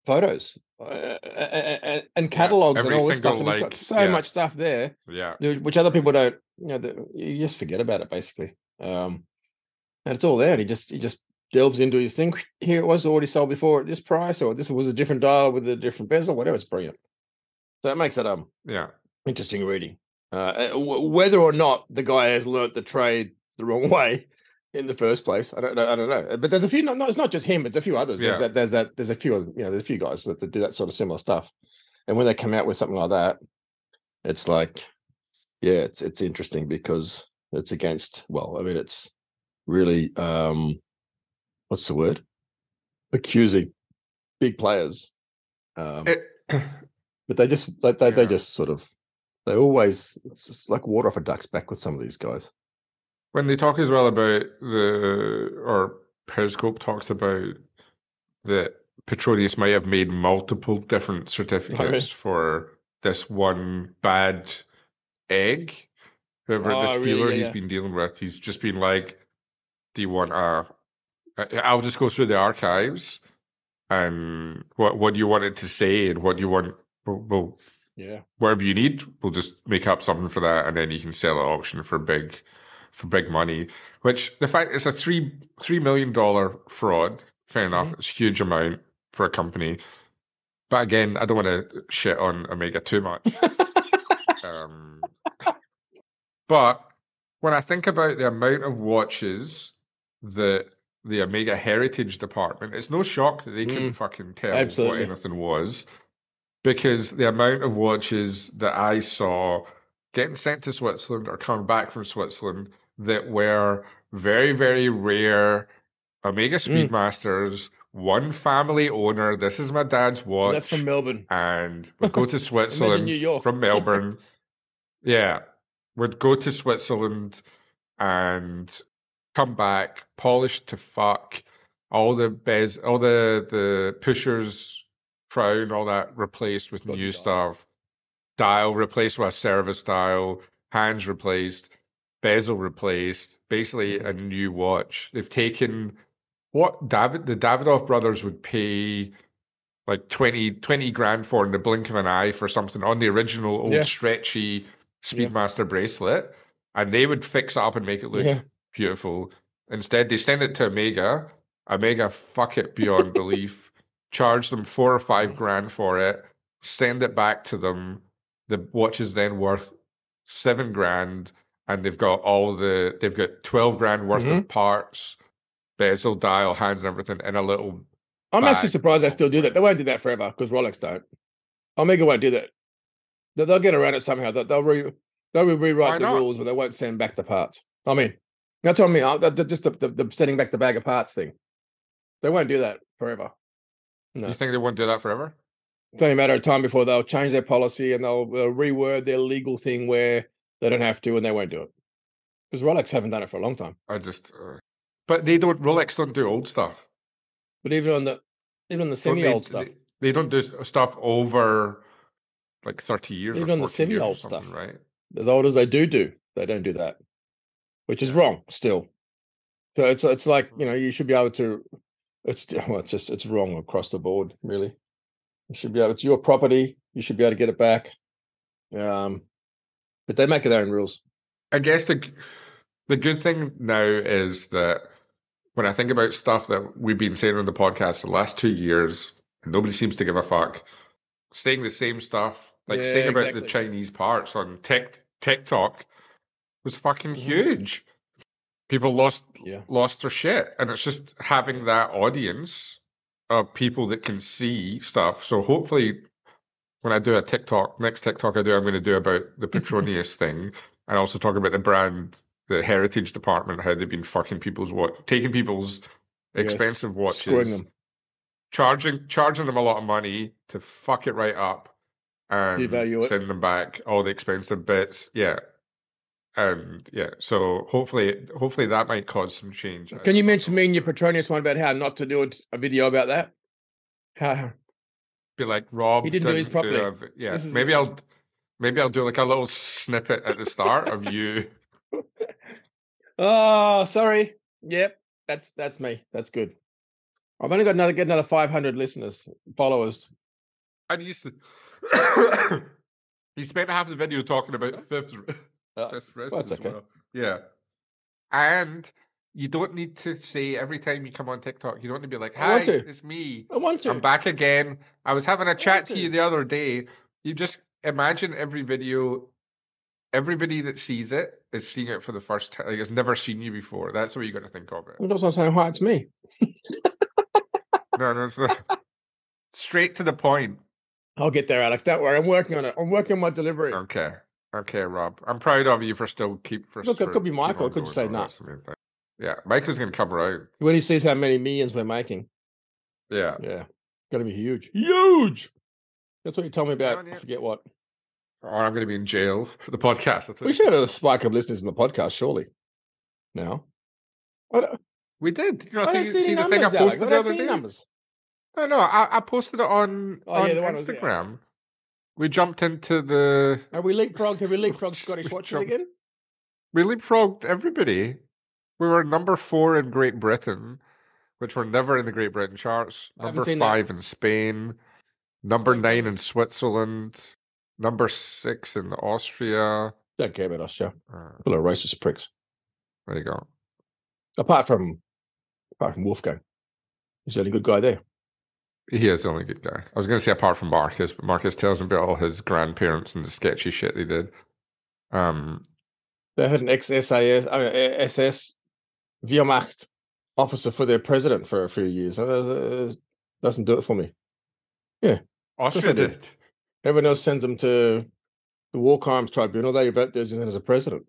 photos uh, and, and catalogs and all this stuff. And like, got so yeah. much stuff there, yeah, which other people don't. You know, the, you just forget about it basically. Um, and it's all there. And he just he just delves into his thing. Here it was already sold before at this price, or this was a different dial with a different bezel, whatever. It's brilliant. So it makes it um yeah. interesting reading. Uh, whether or not the guy has learnt the trade the wrong [LAUGHS] way in the first place, I don't know. I don't know. But there's a few. No, no, it's not just him. It's a few others. There's Yeah. that. There's that. There's a few. You know, there's a few guys that, that do that sort of similar stuff. And when they come out with something like that, it's like, yeah, it's it's interesting because it's against. Well, I mean, it's really um, what's the word? Accusing big players. Um, It, [CLEARS THROAT] but they just they, they, they just sort of they always it's like water off a duck's back with some of these guys. When they talk as well about the or Perezcope talks about that Petronius might have made multiple different certificates for this one bad egg. Whoever Oh, this really? dealer Yeah, he's yeah. been dealing with, he's just been like, "Do you want a?" I'll just go through the archives, and what what do you want it to say, and what do you want? We'll, we'll Yeah. whatever you need, we'll just make up something for that, and then you can sell at auction for big, for big money. Which the fact it's a three three million dollar fraud. Fair enough, it's a huge amount for a company. But again, I don't want to shit on Omega too much. [LAUGHS] um, but when I think about the amount of watches that the Omega Heritage Department, it's no shock that they couldn't fucking tell absolutely. what anything was because the amount of watches that I saw getting sent to Switzerland or coming back from Switzerland that were very, very rare Omega Mm. Speedmasters one family owner. This is my dad's watch. That's from Melbourne. and [LAUGHS] we'd go to Switzerland New York. from [LAUGHS] Melbourne. yeah, we'd go to Switzerland and come back polished to fuck. All the bez, all the the pushers, crown, all that replaced with new stuff. Dial replaced with a service dial. Hands replaced. Bezel replaced. Basically, a Mm-hmm. new watch. They've taken what David the Davidoff brothers would pay like 20, 20 grand for in the blink of an eye for something on the original old Yeah. stretchy Yeah. Speedmaster bracelet, and they would fix it up and make it look Yeah. beautiful. Instead, they send it to Omega. Omega fuck it beyond [LAUGHS] belief, charge them four or five grand for it, send it back to them. The watch is then worth seven grand, and they've got all the they've got twelve grand worth Mhm. of parts, bezel, dial, hands, and everything in a little I'm actually surprised they still do that. They won't do that forever because Rolex don't. Omega won't do that. They'll, get around it somehow. They'll re, they'll Why rewrite the not? rules, but they won't send back the parts. I mean, that's what I mean. uh, the- the- Just the, the, the sending back the bag of parts thing. They won't do that forever. No. You think they won't do that forever? It's only a matter of time before they'll change their policy and they'll, they'll reword their legal thing where they don't have to and they won't do it. Because Rolex haven't done it for a long time. I just, uh, but they don't. Rolex don't do old stuff. But even on the even on the semi old stuff, They, they don't do stuff over like thirty years. or Even on the 14 semi-old stuff. right? as old as they do do, they don't do that, which is wrong still. So it's it's like you know you should be able to. It's [LAUGHS] well, it's just it's wrong across the board, really. You should be able. It's your property. You should be able to get it back. Um, but they make their own rules. I guess the the good thing now is that when I think about stuff that we've been saying on the podcast for the last two years, nobody seems to give a fuck, saying the same stuff, like Yeah, saying about the. Chinese parts on Tik TikTok was fucking Mhm. huge. People lost Yeah. lost their shit, and it's just having that audience of people that can see stuff. So hopefully, when I do a TikTok, next TikTok I do, I'm going to do about the [LAUGHS] Petronius thing, and also talk about the brand, the heritage department, how they've been fucking people's watch, taking people's expensive Screwing watches, charging charging them a lot of money to fuck it right up, and Devalue it. send them back all the expensive bits. Yeah. And yeah, so hopefully, hopefully that might cause some change. Can you mention me in your Petronius one about how not to do a video about that? How be like Rob He didn't do his properly. a v- yeah, This maybe I'll maybe I'll do like a little snippet at the start of you. [LAUGHS] Oh, sorry. Yep, that's that's me. That's good. I've only got another get another five hundred listeners, followers. And he s- he spent half the video talking about fifth Uh, fifth wrist that's as okay. well. Yeah, and you don't need to say every time you come on TikTok. You don't need to be like, "Hi, to. it's me. I want to. I'm back again. I was having a chat to you the other day. You just imagine every video, everybody that sees it is seeing it for the first time. Like, has never seen you before. That's the way you got to think of it. I'm just not saying hi. It's me. No, no, it's not. Straight to the point. I'll get there, Alex. Don't worry. I'm working on it. I'm working on my delivery. Okay. Okay, Rob. I'm proud of you for still keep for Look, it could be Michael, it could say no. That's the main thing. Yeah, Michael's gonna come around. When he sees how many millions we're making, Yeah. yeah, gonna be huge, huge. That's what you told me about. I forget what. Or I'm gonna be in jail [LAUGHS] for the podcast. That's We should have a spike of listeners in the podcast, surely. Now, I We did. You know, I don't see, see, see the thing I posted I the other day. numbers. No, no, I, I posted it on, Oh, on yeah, the was- yeah. Instagram. We jumped into the Are we leapfrogged? Have we [LAUGHS] leapfrogged Scottish watches again? we leapfrogged everybody. We were number four in Great Britain, which were never in the Great Britain charts. Number seen that. five in Spain. Number nine in Switzerland. Number six in Austria. Don't care about us, Joe. Uh, Full of racist pricks. there you go. Apart from, apart from Wolfgang, he's the only good guy there. He is the only good guy. I was going to say apart from Marcus, but Marcus tells him about all his grandparents and the sketchy shit they did. Um, They had an ex-SAS, uh, SS Wehrmacht officer for their president for a few years. Doesn't do it for me. Yeah. Austria did. Everyone else sends them to the War Crimes Tribunal. They vote theirs in as a president.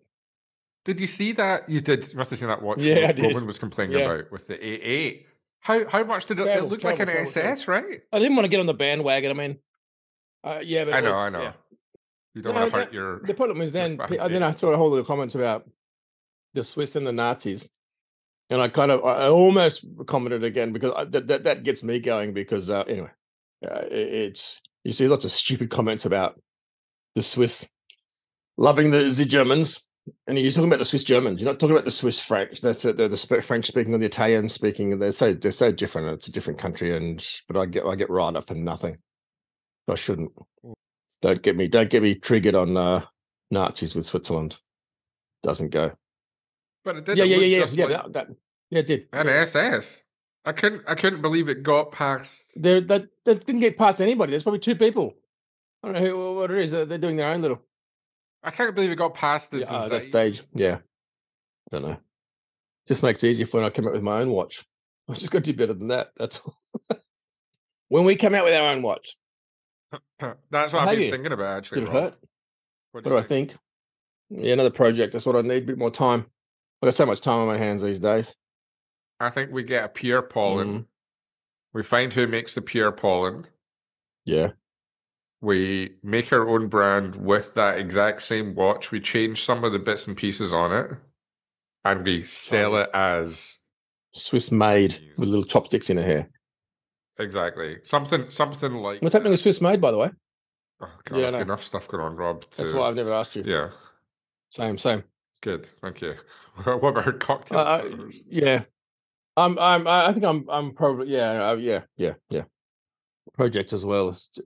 Did you see that? You did. You must have seen that watch. Yeah, I what did. Was complaining Yeah. about with the A8. How how much did it? Travel, it look travel, like an travel. SS, right? I didn't want to get on the bandwagon. I mean, uh, yeah, but I know, was- I know. yeah. You don't No, want to hurt that- your. The problem is then, then I saw a whole lot of comments about the Swiss and the Nazis, and I kind of, I almost commented again because I, that, that that gets me going because uh, anyway, uh, it, it's you see lots of stupid comments about the Swiss loving the, the Germans, and you're talking about the Swiss Germans. You're not talking about the Swiss French. That's it, the, the French speaking or the Italian speaking. They're so they're so different. It's a different country, and but I get I get riled up for nothing. I shouldn't. Don't get me. Don't get me triggered on uh, Nazis with Switzerland. Doesn't go. But it did. Yeah, it yeah, yeah, yeah, yeah. like That, that, yeah, it did. an Yeah. SS. I couldn't. I couldn't believe it got past. They that that didn't get past anybody. There's probably two people. I don't know who, what it is. They're they're doing their own little I can't believe it got past the yeah, uh, that stage. Yeah, I don't know. Just makes it easier for when I come out with my own watch. I just got to do better than that. That's all. [LAUGHS] when we come out with our own watch. [CLEARS THROAT] That's what I've been you? thinking about actually. Did it hurt? What What do I think? Yeah, another project. That's what I need. A bit more time. I got so much time on my hands these days. I think we get a Pierre Paulin. Mm, We find who makes the Pierre Paulin. yeah. We make our own brand with that exact same watch. We change some of the bits and pieces on it, and we sell it as Swiss made with little chopsticks in her hair. exactly something something like. What's happening with Swiss made, by the way? Oh, God, Yeah, enough stuff going on, Rob. That's why I've never asked you. Yeah, Same, same. Good. Thank you. [LAUGHS] what about cocktail Uh, yeah, I'm. I'm. I think I'm. I'm probably. Yeah. Uh, yeah. Yeah. Yeah. Project as well. So,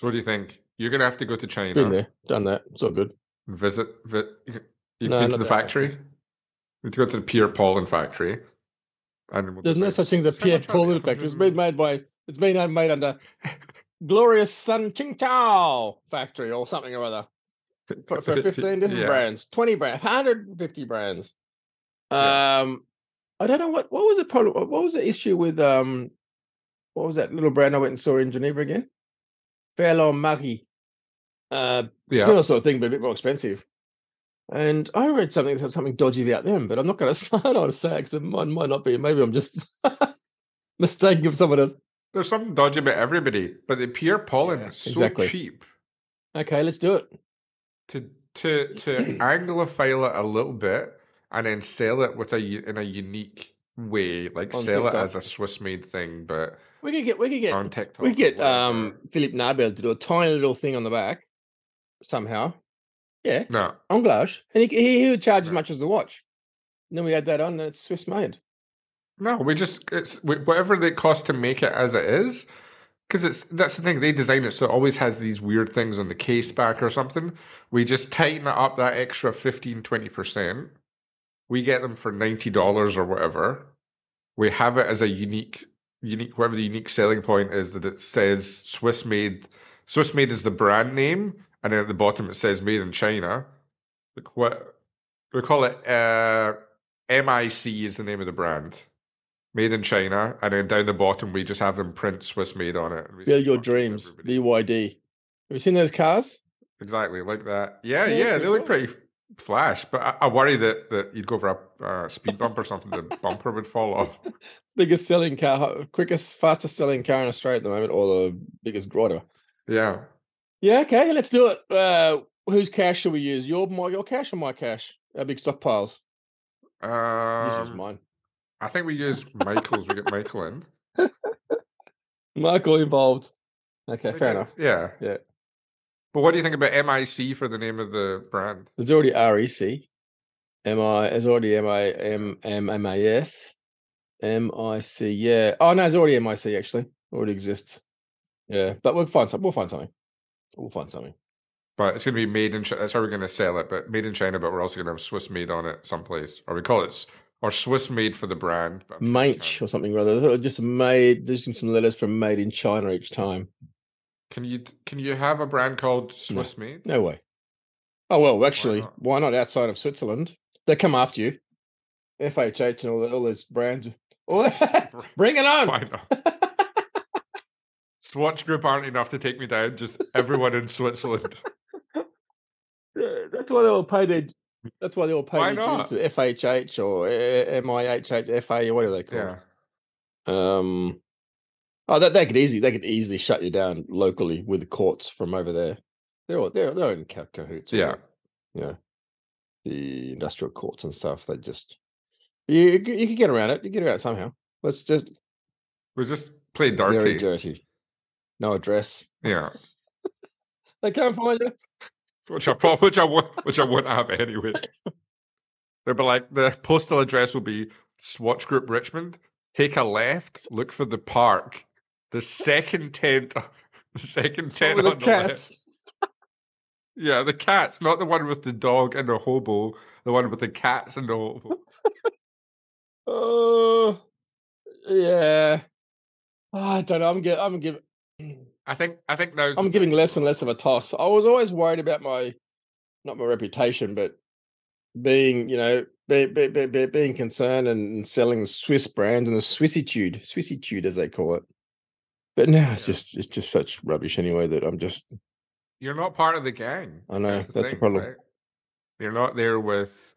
what do you think? You're gonna have to go to China. been there, done that. It's all good. visit. Vi- you've No, been to the factory. You to go to the Pierre Paulin factory. And we'll There's no such thing as a Pierre Paulin factory. It's been made by. It's been made under [LAUGHS] Glorious Sun Ching Chow factory or something or other for, for 15 different Yeah. brands, 20 brands, 150 brands. Yeah. Um, I don't know what what was the problem. What was the issue with um, what was that little brand I went and saw in Geneva again? Furlan Marri. Uh, Yeah. similar sort of thing, but a bit more expensive. And I read something that said something dodgy about them, but I'm not going [LAUGHS] to. I don't want to say because it might, might not be. Maybe I'm just [LAUGHS] mistaken of someone else. There's something dodgy about everybody, but the Pierre Paulin Yeah, is so exactly. cheap Okay, let's do it. To to to anglophile it a little bit and then sell it with a in a unique way, like On sell it as a Swiss made thing, but We could get. We could get. on TikTok. we could get um Philippe Narbel to do a tiny little thing on the back somehow. Yeah, no, Anglage, and he, he he would charge as much as the watch. And then we add that on, and it's Swiss made. no, we just it's wh- whatever it costs to make it as it is. Because it's that's the thing they design it so it always has these weird things on the case back or something. We just tighten it up that extra 15 20 percent. We get them for ninety dollars or whatever. We have it as a unique, unique whatever the unique selling point is that it says Swiss made. Swiss made is the brand name, and then at the bottom it says made in China. Like what we call it, uh, MIC is the name of the brand. Made in China, and then down the bottom we just have them print Swiss made on it. Build your dreams. everybody." BYD. Have you seen those cars? Exactly like that. Yeah, Yeah, yeah, they look cool. pretty flash, but I, I worry that, that you'd go for a uh, speed bump or something, the [LAUGHS] bumper would fall off. Biggest selling car, quickest, fastest selling car in Australia at the moment, or the biggest whatever. Yeah. Yeah, okay, let's do it. Uh, whose cash should we use? Your my your cash or my cash? Our big stockpiles. This is Um, mine. I think we use Michael's. we get Michael in. [LAUGHS] Michael involved. Okay, fair enough. Yeah. Yeah. But what do you think about MIC for the name of the brand? There's already REC. MI there's already M I M M M A S. M I C. Yeah. Oh no, it's already MIC actually. Already exists. Yeah. But we'll find something. We'll find something. We'll find something. But it's going to be made in China. That's how we're going to sell it. But made in China, but we're also going to have Swiss made on it someplace. Or we call it, or Swiss made for the brand. But I'm sure we Mainch can. or something rather. Just made just some letters from made in China each time. Can you can you have a brand called Swiss made? No way. Oh well, actually, not? why not outside of Switzerland? They come after you. FHH and all, the, all those brands. [LAUGHS] Oh, [LAUGHS] bring it on. Why not? Swatch Group aren't enough to take me down. Just everyone in Switzerland. [LAUGHS] Yeah, that's why they'll pay their. That's why they all pay Why their dues to FHH or eh, MIHH, FA or whatever they call Yeah. it. Um, oh, that they could easily they could easily shut you down locally with the courts from over there. They're all they're they're in ca- cahoots. Yeah. yeah. The industrial courts and stuff. They just you you can get around it. You get around it somehow. Let's just We just play very dirty. dirty. No address. Yeah. [LAUGHS] They can't find you. Which I probably which I would which I wouldn't have anyway. They'd be like the postal address will be Swatch Group Richmond. Take a left, look for the park. The second tent [LAUGHS] the second Oh, tent with the on the left. cats. Yeah, the cats, not the one with the dog and the hobo, the one with the cats and the hobo. [LAUGHS] Oh, yeah. Ah, I don't know. I'm giving. I'm [CLEARS THROAT] giving. I think I think those. I'm giving less and less of a toss. I was always worried about my, not my reputation, but being, you know, be, be, be, be- being concerned and selling the Swiss brand and the Swissitude, Swissitude as they call it. But now it's just it's just such rubbish anyway that I'm just You're not part of the gang. I know, the that's a problem. right? You're not there with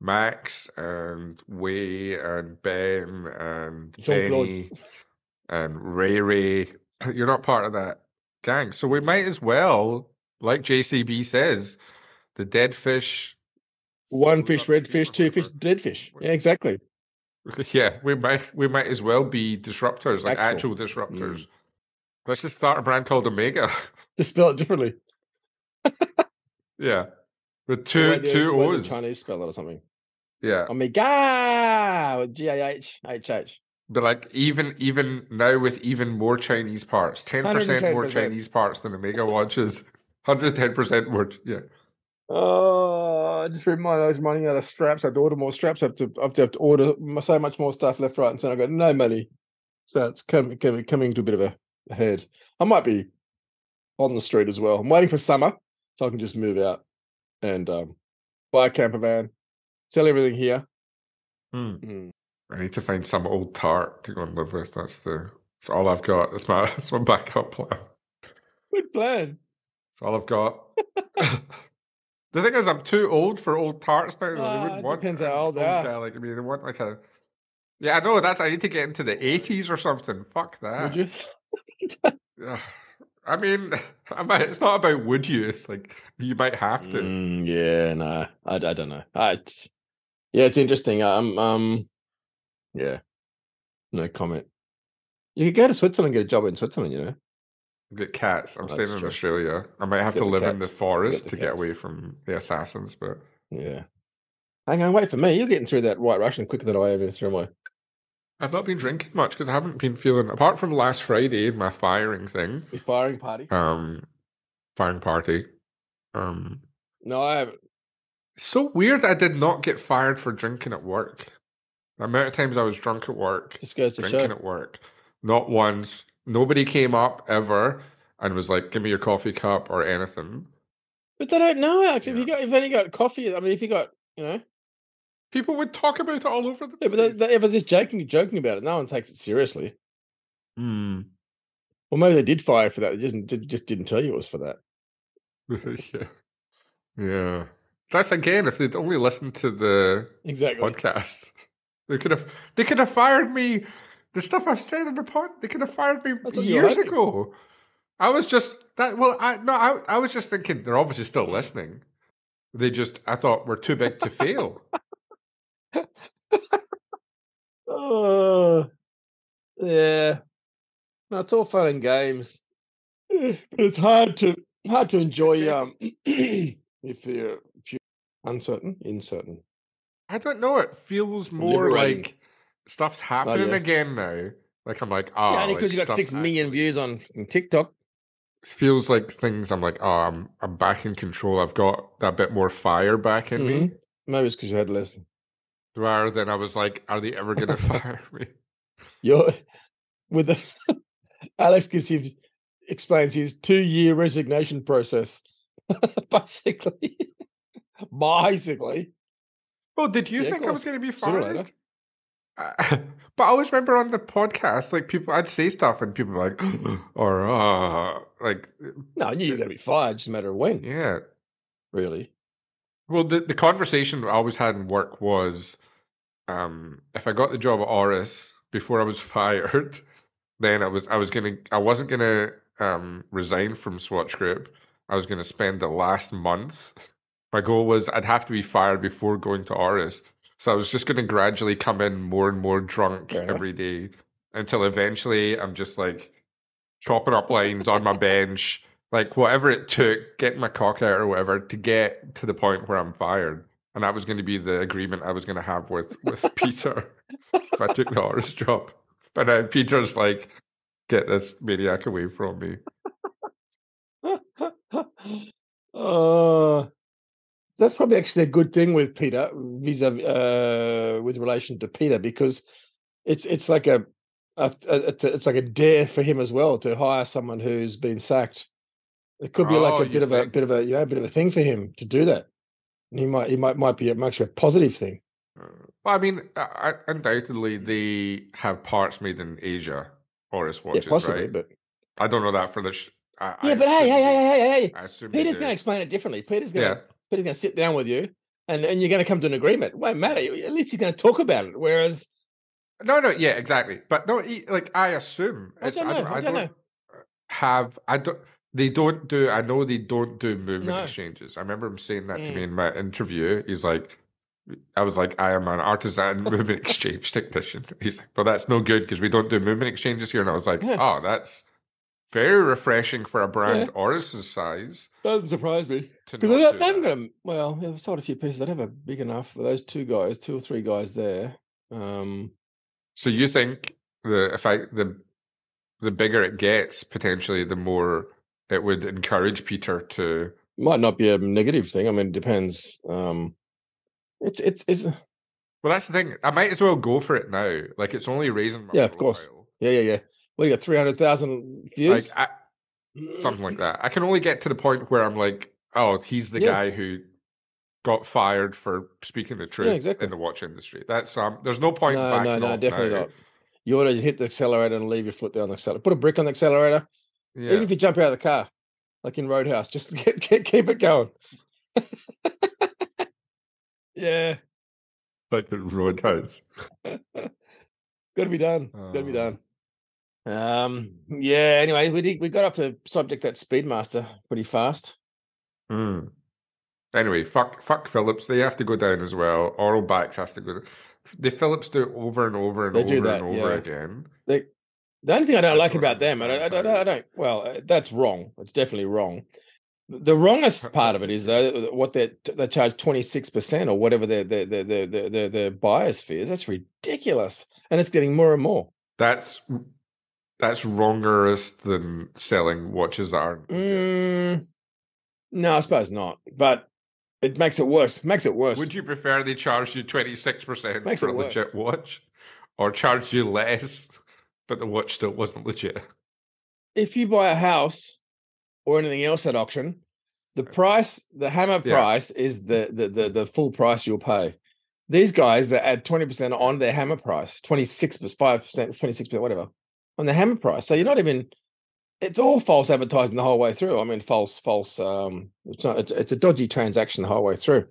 Max and Way and Ben and Jean-Claude. Benny and Ray Ray. [CLEARS THROAT] You're not part of that gang. So we might as well, like JCB says, the dead fish. one fish, red fish, two fish, dead fish. Yeah, exactly. [LAUGHS] Yeah, we might we might as well be disruptors, like Actual. actual disruptors. Mm. Let's just start a brand called Omega. [LAUGHS] Just spell it differently. yeah. With two the- two the way the O's. Chinese spell it or something. Yeah. Omega with G A H H H. But like even even now with even more Chinese parts, ten percent more Chinese parts than Omega watches, hundred ten percent more. Yeah, Oh, I just remind I was running out of straps. I have to order more straps. I have to, I have to, have to order so much more stuff left, right, and center. I've got no money, so it's coming, coming, coming to a bit of a a head. I might be on the street as well. I'm waiting for summer so I can just move out and um, buy a camper van, sell everything here. Mm. I need to find some old tart to go and live with. That's the that's all I've got. That's my [LAUGHS] that's my backup plan. Good plan. That's all I've got. [LAUGHS] the thing is, I'm too old for old tarts now. Ah, they wouldn't want depends how old they are. guy like me. They want like a. Yeah, I know. That's I need to get into the 80s or something. Fuck that. Would you? [LAUGHS] I mean, I might, it's not about would you. It's like you might have to. Mm, yeah, no, I, I don't know. I, yeah, it's interesting. Um, um, yeah, no comment. You could go to Switzerland and get a job in Switzerland. You know, Get cats. I'm staying in true. Australia. I might have Get to the live in the cats. forest the to get cats. away from the assassins, but yeah. Hang on, wait for me. You're getting through that White Russian quicker than I ever through my. I've not been drinking much because I haven't been feeling. Apart from last Friday, my firing thing, my firing party. um, firing party. Um, No, I haven't. it's so weird that I did not get fired for drinking at work. The amount of times I was drunk at work, Just goes to drinking show. at work, not once. Nobody came up ever and was like, "Give me your coffee cup" or anything. But they don't know, Alex. If Yeah. you got, if only got coffee, I mean, if you got, you know, People would talk about it all over the yeah, but they, place. they, if they're just joking, joking about it, no one takes it seriously. Hmm. Well, maybe they did fire for that. They just just didn't tell you it was for that. [LAUGHS] yeah. Yeah. That's again, if they'd only listened to the Exactly. podcast, they could have they could have fired me. The stuff I've said in the pod, they could have fired me That's what you were years ago. I was just that well, I no, I I was just thinking they're obviously still listening. They just I thought we're too big to fail. Oh, [LAUGHS] yeah. No, it's all fun and games. [SIGHS] It's hard to hard to enjoy [CLEARS THROAT] um [CLEARS THROAT] if you're if you're uncertain, uncertain. I don't know. It feels more Liberating. like stuff's happening yeah. again now. Like I'm like, oh, yeah, only because you got six million views on TikTok. feels like things I'm like, oh, I'm I'm back in control. I've got that bit more fire back in me. Mhm. Maybe it's because you had less. Rather than I was like, are they ever gonna [LAUGHS] fire me? You're with the [LAUGHS] Alex gives his explains his two year resignation process. [LAUGHS] Basically. Basically. Well, did you Yeah, think I was be Sooner or later. fired? Uh, [LAUGHS] but I always remember on the podcast, like people, I'd say stuff and people were like, [GASPS] or uh, like, No, I knew you were gonna be fired, just a matter of when, yeah. really. Well, the the conversation I always had in work was, um, if I got the job at Oris, before I was [LAUGHS] fired, then I was I was gonna I wasn't gonna um, resign from Swatch Group. I was gonna spend the last month. My goal was I'd have to be fired before going to Oris. So I was just gonna gradually come in more and more drunk every day until eventually I'm just like chopping up lines on my bench, like whatever it took, getting my cock out or whatever to get to the point where I'm fired. And that was going to be the agreement I was going to have with with [LAUGHS] Peter if I took the Oris job. But then Peter's like, "Get this maniac away from me." [LAUGHS] uh, that's probably actually a good thing with Peter, vis-a-vis, uh, with relation to Peter, because it's it's like a, a, a it's, a it's like a dare for him as well to hire someone who's been sacked. It could be Oh, like a bit of a bit of a you know a bit of a thing for him to do that. And he might he might might be a, actually a positive thing. Uh, Well, I mean, uh, undoubtedly they have parts made in Asia, Oris watches, yeah, possibly, right? but I don't know that for the. Sh- I, I yeah, but hey, hey, hey, hey, hey, hey, I Peter's going to explain it differently. Peter's going to Yeah, Peter's going to sit down with you, and and you're going to come to an agreement. It won't matter. At least he's going to talk about it. Whereas no, no, yeah, exactly. But no, he- like I assume. I don't know. I don't know. have. I don't. They don't do. I know they don't do movement No. exchanges. I remember him saying that to Mm. me in my interview. He's like, I was like, I am an artisan [LAUGHS] movement exchange technician. He's like, well, that's no good because we don't do movement exchanges here. And I was like, [LAUGHS] oh, that's very refreshing for a brand Oris's size doesn't surprise me because they, do they haven't got a well. They've sold a few pieces. They don't have a big enough for those two guys, two or three guys there. Um, So you think the if I the the bigger it gets, potentially, the more it would encourage Peter to. might not be a negative thing. I mean, it depends. Um, it's it's it's Well, that's the thing. I might as well go for it now. Like it's only raising Yeah, of course. yeah yeah yeah. Well, you got three hundred thousand views. Like I, something like that. I can only get to the point where I'm like, oh, he's the Yeah. guy who got fired for speaking the truth exactly. in the watch industry. That's um. There's no point. No, no, no, definitely now. not. You ought to hit the accelerator and leave your foot down the accelerator. Put a brick on the accelerator. Yeah. Even if you jump out of the car, like in Roadhouse, just [LAUGHS] get, get, keep it going. [LAUGHS] yeah, like the Roadhouse. [LAUGHS] got to be done. Got to be done. Um, yeah. Anyway, we did, we got up to subject that Speedmaster pretty fast. Hmm. Anyway, fuck, fuck Phillips. They have to go down as well. Aurel Bacs has to go. down. The Phillips do it over and over and They over do and over yeah. again. They, the only thing I don't I like about them, I don't, I don't, I don't. Well, uh, that's wrong. It's definitely wrong. The wrongest part of it is though what they they charge twenty six percent or whatever their their their their their, their, their buyer's fee is. That's ridiculous, and it's getting more and more. That's that's wrongerous than selling watches that aren't. Mm, no, I suppose not. But it makes it worse. Makes it worse. Would you prefer they charge you twenty six percent for a legit watch, or charge you less, but the watch still wasn't legit? if you buy a house or anything else at auction, the price, the hammer Yeah. price is the, the the the full price you'll pay. These guys that add 20% on their hammer price, 26 percent, 5%, 26%, whatever, on the hammer price. So you're not even it's all false advertising the whole way through. I mean, false, false. Um, it's not. It's, it's a dodgy transaction the whole way through.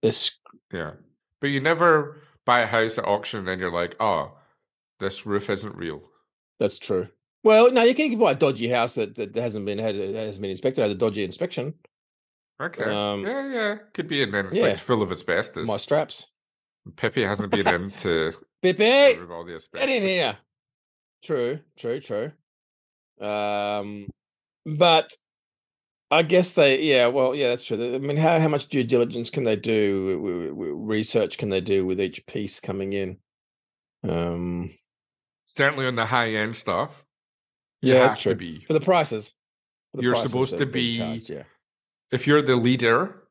This, Yeah, but you never buy a house at auction and then you're like, oh, this roof isn't real. that's true. Well, no, you can buy a dodgy house that, that hasn't been had hasn't been inspected, had a dodgy inspection. Okay. Um, yeah, yeah, could be, and then it's yeah. like full of asbestos. My straps, Pippi hasn't been in to [LAUGHS] remove all the asbestos. Get in here. True, true, true. Um, but I guess they, yeah, well, yeah, that's true. I mean, how how much due diligence can they do? Research can they do with each piece coming in? Um, Certainly on the high end stuff. yeah, that's to true. be. For the prices, for the You're prices supposed to be- charged, yeah. If you're the leader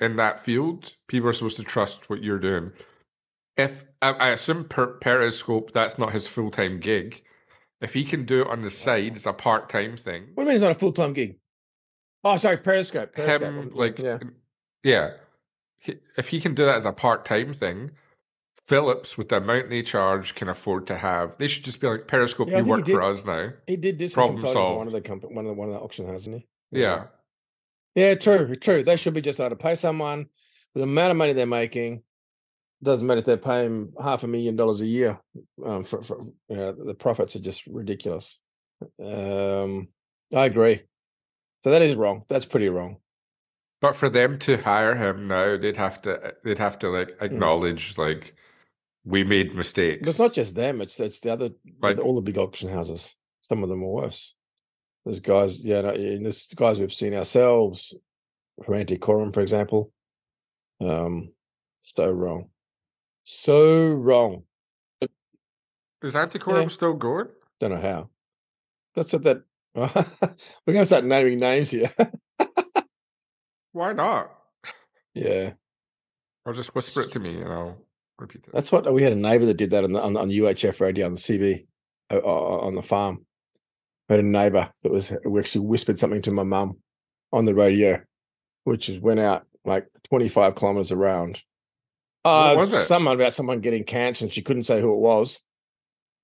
in that field, people are supposed to trust what you're doing. If I, I assume per Perezcope, that's not his full time gig. If he can do it on the side, it's a part time thing. What do you mean it's not a full time gig? Oh, sorry, Perezcope. Perezcope. him like yeah, yeah He- if he can do that as a part-time thing phillips with the amount they charge can afford to have they should just be like perezcope Yeah, you work for us now he did this problem for one of the company, one of the one of the auction houses, hasn't he? yeah Yeah, true, true. They should be just able to pay someone with the amount of money they're making. Doesn't matter if they're paying half a million dollars a year. Um, for, for you know, the profits are just ridiculous. Um, I agree. So that is wrong. That's pretty wrong. But for them to hire him now, they'd have to they'd have to like acknowledge like we made But mistakes. it's not just them. It's it's the other Like- all the big auction houses. Some of them are worse. There's guys, yeah, no, and there's guys we've seen ourselves from Antiquorum, for example. Um, so wrong, so wrong. Is Antiquorum Yeah. still going? Don't know how. That's what that. [LAUGHS] We're gonna start naming names here. Why not? yeah, Or just whisper it to me and I'll repeat it. that's what we had a neighbor that did that on the on, on UHF radio on the CB on the farm. I had a neighbor that was who actually whispered something to my mum on the radio, which went out like 25 kilometers around. Uh, was it? Someone about someone getting cancer, and she couldn't say who it was.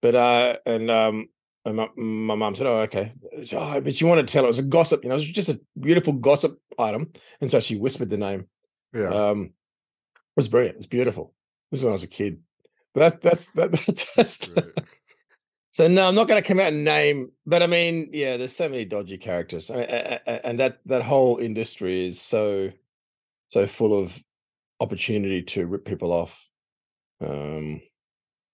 But uh, and um, and my, my mum said, "Oh, okay." Oh, but she wanted to tell it was a gossip, you know, it was just a beautiful gossip item, and so she whispered the name. Yeah. Um, it was brilliant. It was beautiful. This is when I was a kid. But that's that's that, [LAUGHS] that's, that's Right. so no, I'm not going to come out and name. But I mean, yeah, there's so many dodgy characters, I mean, and that that whole industry is so so full of opportunity to rip people off. Um,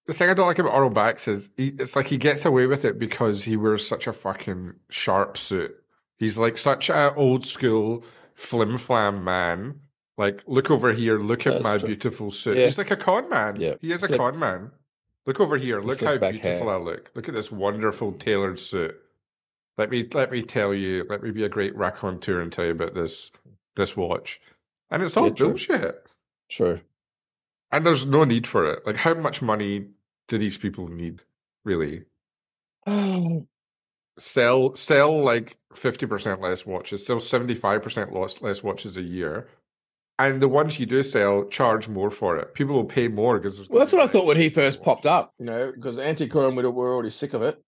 The thing I don't like about Aurel Bacs is he, it's like he gets away with it because he wears such a fucking sharp suit. He's like such an old school flim flam man. Like, look over here, look at my true. beautiful suit. Yeah. He's like a con man. Yeah. He is a con man. Look over here, look how beautiful hair. I look. Look at this wonderful tailored suit. Let me let me tell you, let me be a great raconteur and tell you about this this watch. And it's all Yeah, bullshit. True. And there's no need for it. Like, how much money do these people need, really? [SIGHS] Sell, sell like fifty percent less watches. Sell seventy-five percent less less watches a year, and the ones you do sell charge more for it. People will pay more because. Well, that's what I thought when he first popped up, you know, because Antiquorum, we were already sick of it.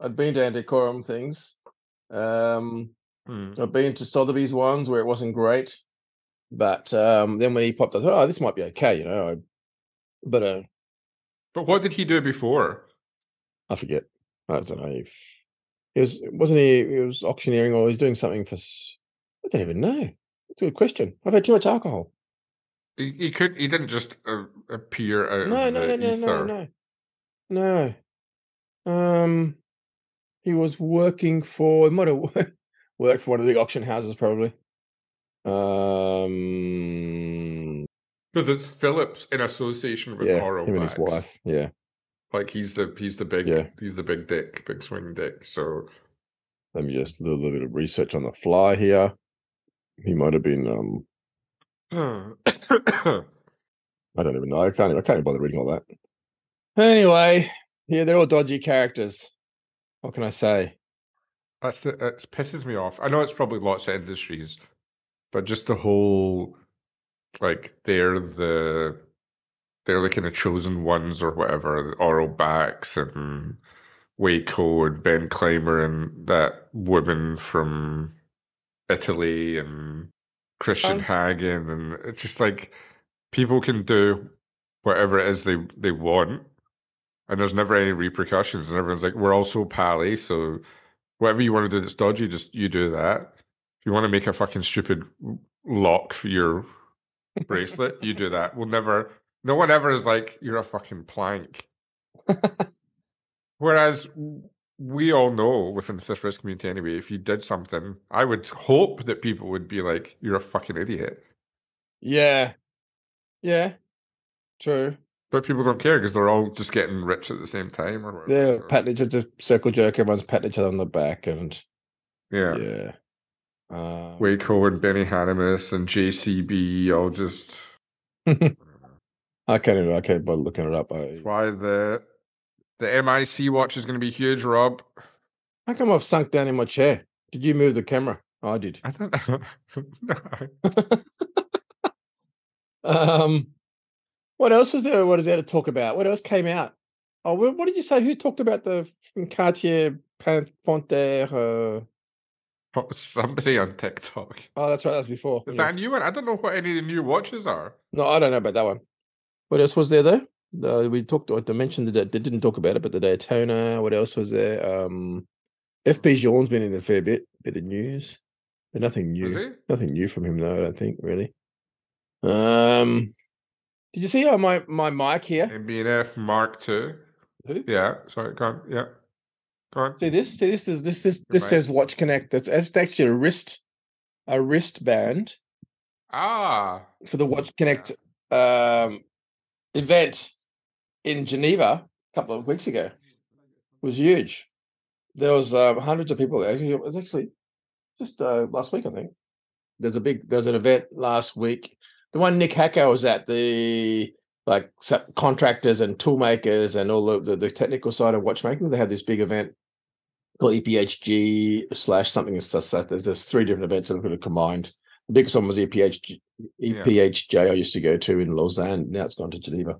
I'd been to Antiquorum things. Um, Hmm. I've been to Sotheby's ones where it wasn't great, but um, then when he popped, up, I thought, oh, this might be okay, you know. I, but uh, But what did he do before? I forget. I don't know. If, he was wasn't he? He was auctioneering or he was doing something for. I don't even know. That's a good question. I've had too much alcohol. He, he could. He didn't just uh, appear out No, of no, the no, no, ether. no, no. Um, he was working for. He might have [LAUGHS] worked for one of the auction houses, probably. Um, Because it's Phillips in association with yeah, Aurel him and his wife. Yeah. Like he's the he's the big Yeah. he's the big dick, big swing dick. So Let me just do a little bit of research on the fly here. He might have been. Um, [COUGHS] I don't even know. I can't. Even, I can't even bother reading all that. Anyway, yeah, they're all dodgy characters. What can I say? That's the, it pisses me off. I know it's probably lots of industries, but just the whole like they're the they're the kind of chosen ones or whatever, the Aurel Bacs and Wei Koh and Ben Clymer and that woman from Italy and Christian Um, Hagen and it's just like people can do whatever it is they they want and there's never any repercussions and everyone's like we're all so pally so whatever you want to do that's dodgy just you do that if you want to make a fucking stupid lock for your bracelet you do that we'll never no one ever is like you're a fucking plank [LAUGHS] whereas we all know within the fifth wrist community anyway if you did something i would hope that people would be like you're a fucking idiot Yeah, yeah, true. but people don't care because they're all just getting rich at the same time or whatever Yeah, so- patting just circle jerk. Everyone's patting each other on the back, and yeah. yeah. Um, Wei Koh and Benny Hannemus and JCB all just [LAUGHS] I can't even. I can't bother looking it up. I, That's why the the MIC watch is going to be huge, Rob. how come I've sunk down in my chair? Did you move the camera? I did. I don't know. [LAUGHS] No. [LAUGHS] Um, what else is there? What is there to talk about? What else came out? Oh, what did you say? Who talked about the Cartier Pan- Panthère? Uh... Somebody on TikTok. Oh, that's right. That's before. Is yeah. that a new one? I don't know what any of the new watches are. No, I don't know about that one. What else was there though? Uh, we talked. I mentioned that they didn't talk about it, but the Daytona. What else was there? Um, FP Journe's been in a fair bit, bit of news, but nothing new. Nothing new from him though. I don't think really. Um, did you see how my my mic here? MBNF Mark II. Who? Yeah. Sorry. Go on. Yeah. On. See this? See this is this is Good this mic. says Watch Connect. That's it's actually a wrist, a wristband Ah. for the Watch Connect um, event in Geneva a couple of weeks ago. It was huge. There was um, hundreds of people there. Actually, It was actually just uh, last week, I think. There's a big there's an event last week. The one Nick Hacko was at the like contractors and tool makers and all the, the, the technical side of watchmaking. They have this big event called EPHG slash something. That There's there's three different events that are combined. The biggest one was EPHG, Yeah. EPHJ I used to go to in Lausanne. Now it's gone to Geneva.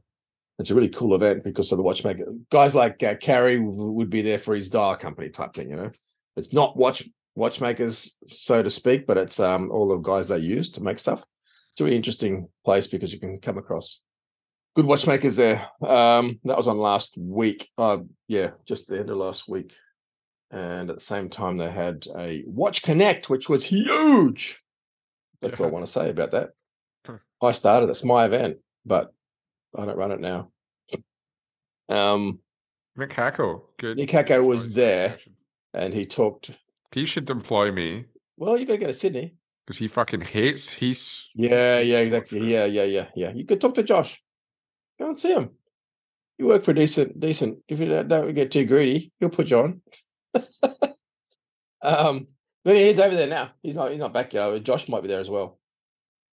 It's a really cool event because of the watchmaker. Guys like uh, Kari would be there for his dial company type thing, you know. It's not watch watchmakers, so to speak, but it's um all the guys they use to make stuff. It's a really interesting place because you can come across good watchmakers there. Um, that was on last week. Uh, yeah, just the end of last week. And at the same time, they had a Watch Connect, which was huge. That's all I want to say about that. Huh. I started. It's my event, but I don't run it now. Um, Nick Hacko. Good. Nick Hacko was there. And he talked. He should employ me Well, you got to go to Sydney. because he fucking hates. He's. Yeah, yeah, exactly. Yeah, yeah, yeah, yeah. You could talk to Josh. Go and see him. You work for decent, decent. If you don't- don't get too greedy, he'll put you on. [LAUGHS] um, but he's over there now. He's not. He's not back yet. Josh might be there as well.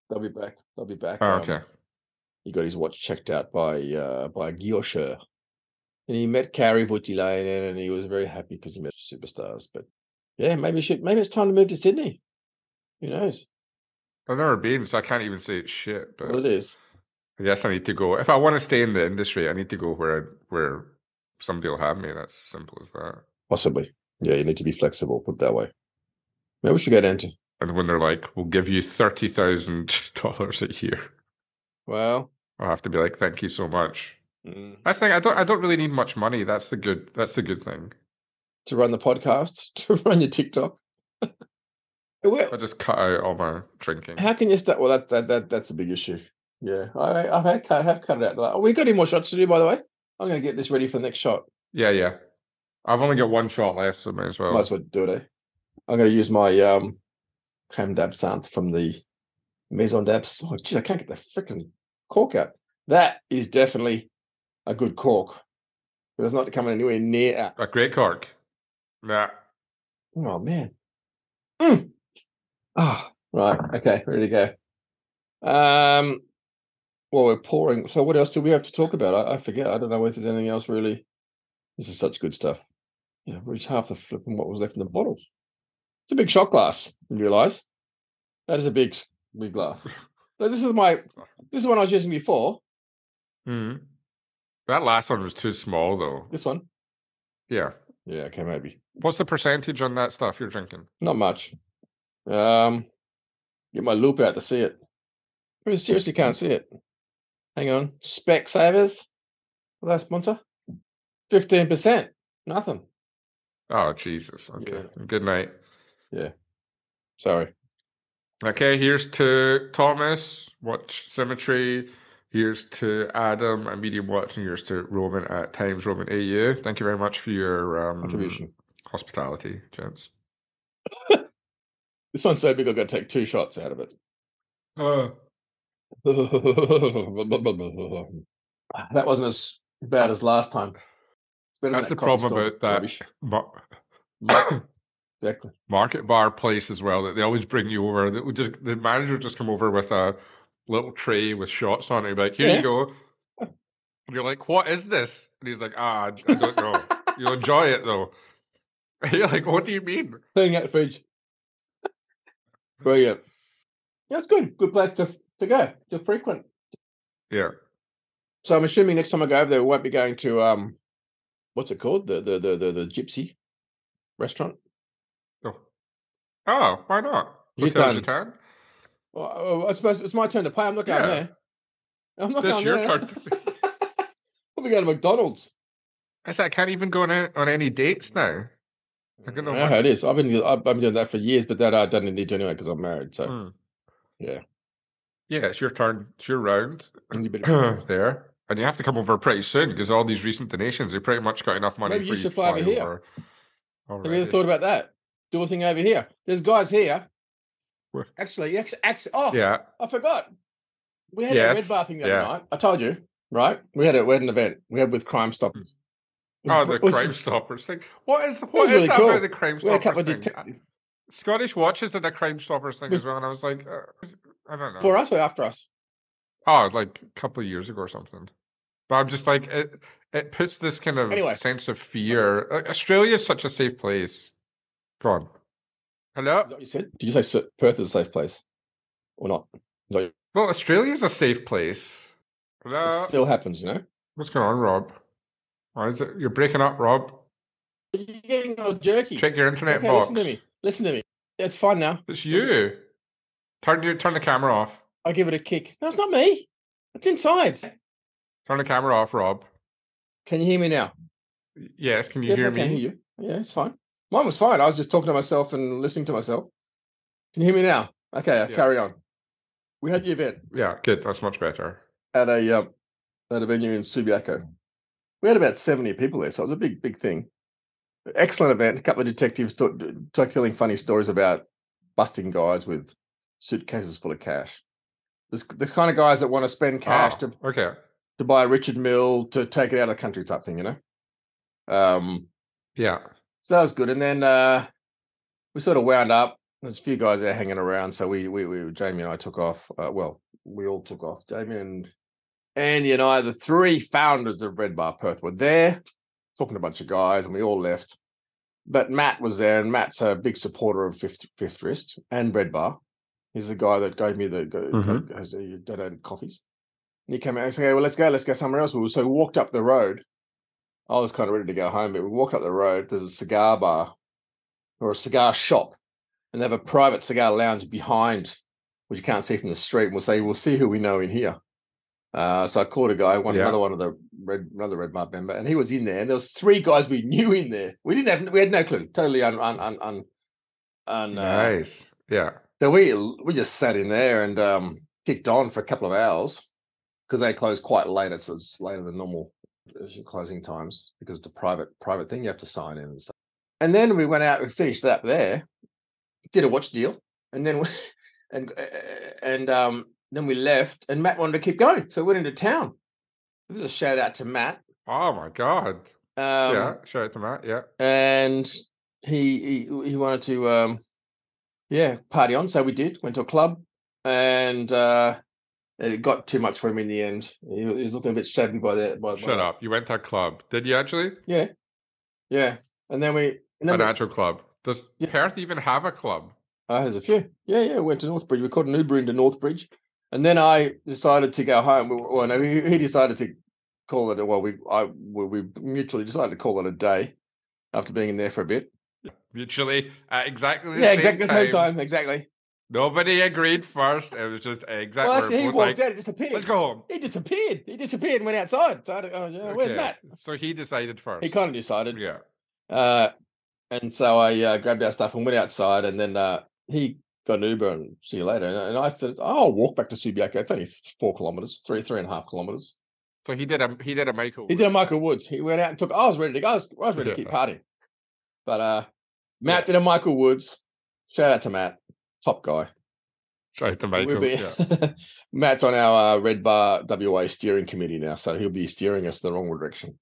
They'll be back. They'll be back. Oh, um, okay. he got his watch checked out by uh by Gyosher. And he met Kari Voutilainen and he was very happy because he met superstars. But yeah, maybe should maybe it's time to move to Sydney. Who knows? I've never been, so I can't even say it's shit. But Well, it is. Guess I need to go. If I want to stay in the industry, I need to go where where somebody will have me. That's simple as that. Possibly. Yeah, you need to be flexible, put that way. Maybe we should get into. And when they're like, "We'll give you thirty thousand [LAUGHS] dollars a year," well. I'll have to be like, "Thank you so much." mm, That's the thing. I don't. I don't really need much money. That's the good. That's the good thing. To run the podcast, [LAUGHS] to run your TikTok. [LAUGHS] I just cut out all my drinking. How can you start? Well, that, that that that's a big issue. Yeah, I I've had cut, have cut it out. Like, we got any more shots to do, by the way. I'm going to get this ready for the next shot. Yeah, yeah. I've only got one shot left, so might as well. Might as well do it. Eh? I'm going to use my um creme d'absinthe from the Maison d'Abs. Oh, geez, I can't get the freaking cork out. That is definitely a good cork. But it's not coming anywhere near. A great cork. Yeah. Oh man. Mm. Ah, right. Okay, ready to go. Um, well, we're pouring. So, what else do we have to talk about? I, I forget. I don't know if there's anything else really. This is such good stuff. Yeah, reach half the flip, flipping what was left in the bottle. It's a big shot glass. You realize that is a big, big glass. So this is my. This is one I was using before. Hmm. That last one was too small, though. This one. Yeah. Yeah. Okay. Maybe What's the percentage on that stuff you're drinking? not much. Um, get my loop out to see it. I seriously can't see it. Hang on. Spec Savers. Will that sponsor? 15%. Nothing. Oh, Jesus. Okay. Good night. Yeah. Sorry. Okay, here's to Thomas, Watch Symmetry. Here's to Adam and Medium Watch, and here's to Roman at Times Roman AU. Thank you very much for your um, Contribution. hospitality, gents. [LAUGHS] This one's so big, I've got to take two shots out of it. Uh, that wasn't as bad as last time. That's that the problem about that. mar- [COUGHS] Exactly. market bar place as well that they always bring you over. That would just the manager would just come over with a little tray with shots on it. He'd be like, "Here Yeah. you go." And you're like, "What is this?" And he's like, "Ah, I don't know. You'll enjoy it though." [LAUGHS] And you're like, "What do you mean?" Cleaning out the fridge. Brilliant. Yeah, it's good. Good place to to go to frequent. Yeah. So I'm assuming next time I go over there, we won't be going to um, what's it called? The the the the, the Gypsy restaurant. Oh, oh why not? Gitan. Well, I suppose it's my turn to pay. I'm not going Yeah. there. I'm not This going your there. turn. [LAUGHS] I'll be going to McDonald's. I said I can't even go on, a- on any dates now. I don't know how it is. I've been I've been doing that for years, but that I don't need to anyway because I'm married. So Hmm. yeah. Yeah, it's your turn. It's your round. and you better- [CLEARS THROAT] there. And you have to come over pretty soon because all these recent donations, they pretty much got enough money Maybe for you Maybe you should fly over here. over. Have you ever thought about that? Do a thing over here. There's guys here. Where? Actually, actually, actually oh, Yeah. I forgot. We had a red bar thing the other yeah. night. I told you, right? We had a we had an event. We had with Crime Stoppers. Oh, the was- Crime Stoppers thing. What is what was is really that cool. about the Crime We had a Stoppers thing? detectives Scottish Watches did a Crime Stoppers thing as well, and I was like, uh, I don't know. for us or after us. Oh, like a couple of years ago or something. But I'm just like it. It puts this kind of Anyway. sense of fear. Uh, Australia is such a safe place. Go on. Hello. Is that what you said? Did you say Perth is a safe place or not? Is Well, Australia's a safe place. Hello. it still happens, you know. What's going on, Rob? Why is it you're breaking up, Rob? You're getting all jerky. Check your internet okay, box. listen to me. Listen to me. It's fine now. It's you. Turn your turn the camera off. I'll give it a kick. No, it's not me. It's inside. Turn the camera off, Rob. Can you hear me now? Yes, can you yes, hear I me? can hear you. Yeah, it's fine. Mine was fine. I was just talking to myself and listening to myself. Can you hear me now? Okay, I'll Yeah. carry on. We had the event Yeah, good. That's much better. at a um, at a venue in Subiaco. We had about seventy people there, so it was a big, big thing. Excellent event. A couple of detectives talk, talk, telling funny stories about busting guys with suitcases full of cash. This the kind of guys that want to spend cash Oh, to okay. to buy a Richard Mille to take it out of the country type thing, you know. Um, Yeah. so that was good. And then uh, we sort of wound up. There's a few guys there hanging around, so we we, we Jamie and I took off. Uh, well, we all took off. Jamie and Andy and I, the three founders of Red Bar Perth, were there talking to a bunch of guys, and we all left. But Matt was there, and Matt's a big supporter of Fifth Fifth Wrist and Red Bar. He's the guy that gave me the Mhm. go- has, uh, donated coffees. And he came out and said, "Well, let's go, let's go somewhere else." So we walked up the road. I was kind of ready to go home, but we walked up the road. There's a cigar bar or a cigar shop, and they have a private cigar lounge behind, which you can't see from the street. And we'll say, "We'll see who we know in here." Uh, so I called a guy, one Yeah. another one of the red, another Red Mart member, and he was in there. And there was three guys we knew in there. We didn't have, we had no clue, totally un, un, un, un, un uh, nice. Yeah. So we we just sat in there and um, kicked on for a couple of hours because they closed quite late. It's, it's later than normal uh, closing times because it's a private private thing. You have to sign in and stuff. And then we went out. We finished that there. Did a watch deal, and then [LAUGHS] we, and uh, and um, then we left. And Matt wanted to keep going, so we went into town. This is a shout out to Matt. Oh my god. Um, yeah. Shout out to Matt. Yeah. and he he he wanted to um yeah party on so we did went to a club and uh it got too much for him in the end he, was looking a bit shabby by that by, by Shut that. up. You went to a club. Did you actually? yeah yeah and then we and then An we, actual club. Does Yeah. Perth even have a club? uh, there's a few yeah yeah We went to Northbridge we caught an Uber into Northbridge and then I decided to go home well no he, he decided to call it a well we I we, we mutually decided to call it a day after being in there for a bit Mutually at exactly yeah exactly the same time exactly Nobody agreed first. It was just exactly. well actually he walked out he disappeared Let's go home. He disappeared. He disappeared and went outside. So oh, yeah, where's Okay, Matt? So he decided first. He kind of decided. Yeah. Uh, and so I uh, grabbed our stuff and went outside. And then uh, he got an Uber and see you later. And, and I said, oh, I'll walk back to Subiaco. It's only four kilometers, three, three and a half kilometers. So he did a he did a Michael. He did a Michael Woods. He went out and took, I was ready to go. I was, I was ready to [LAUGHS] keep Yeah. partying. But uh, Matt did a Michael Woods. Shout out to Matt. Top guy. Shout out to We'll Michael. be- Yeah. [LAUGHS] Matt's on our uh, Red Bar WA steering committee now. So he'll be steering us the wrong direction.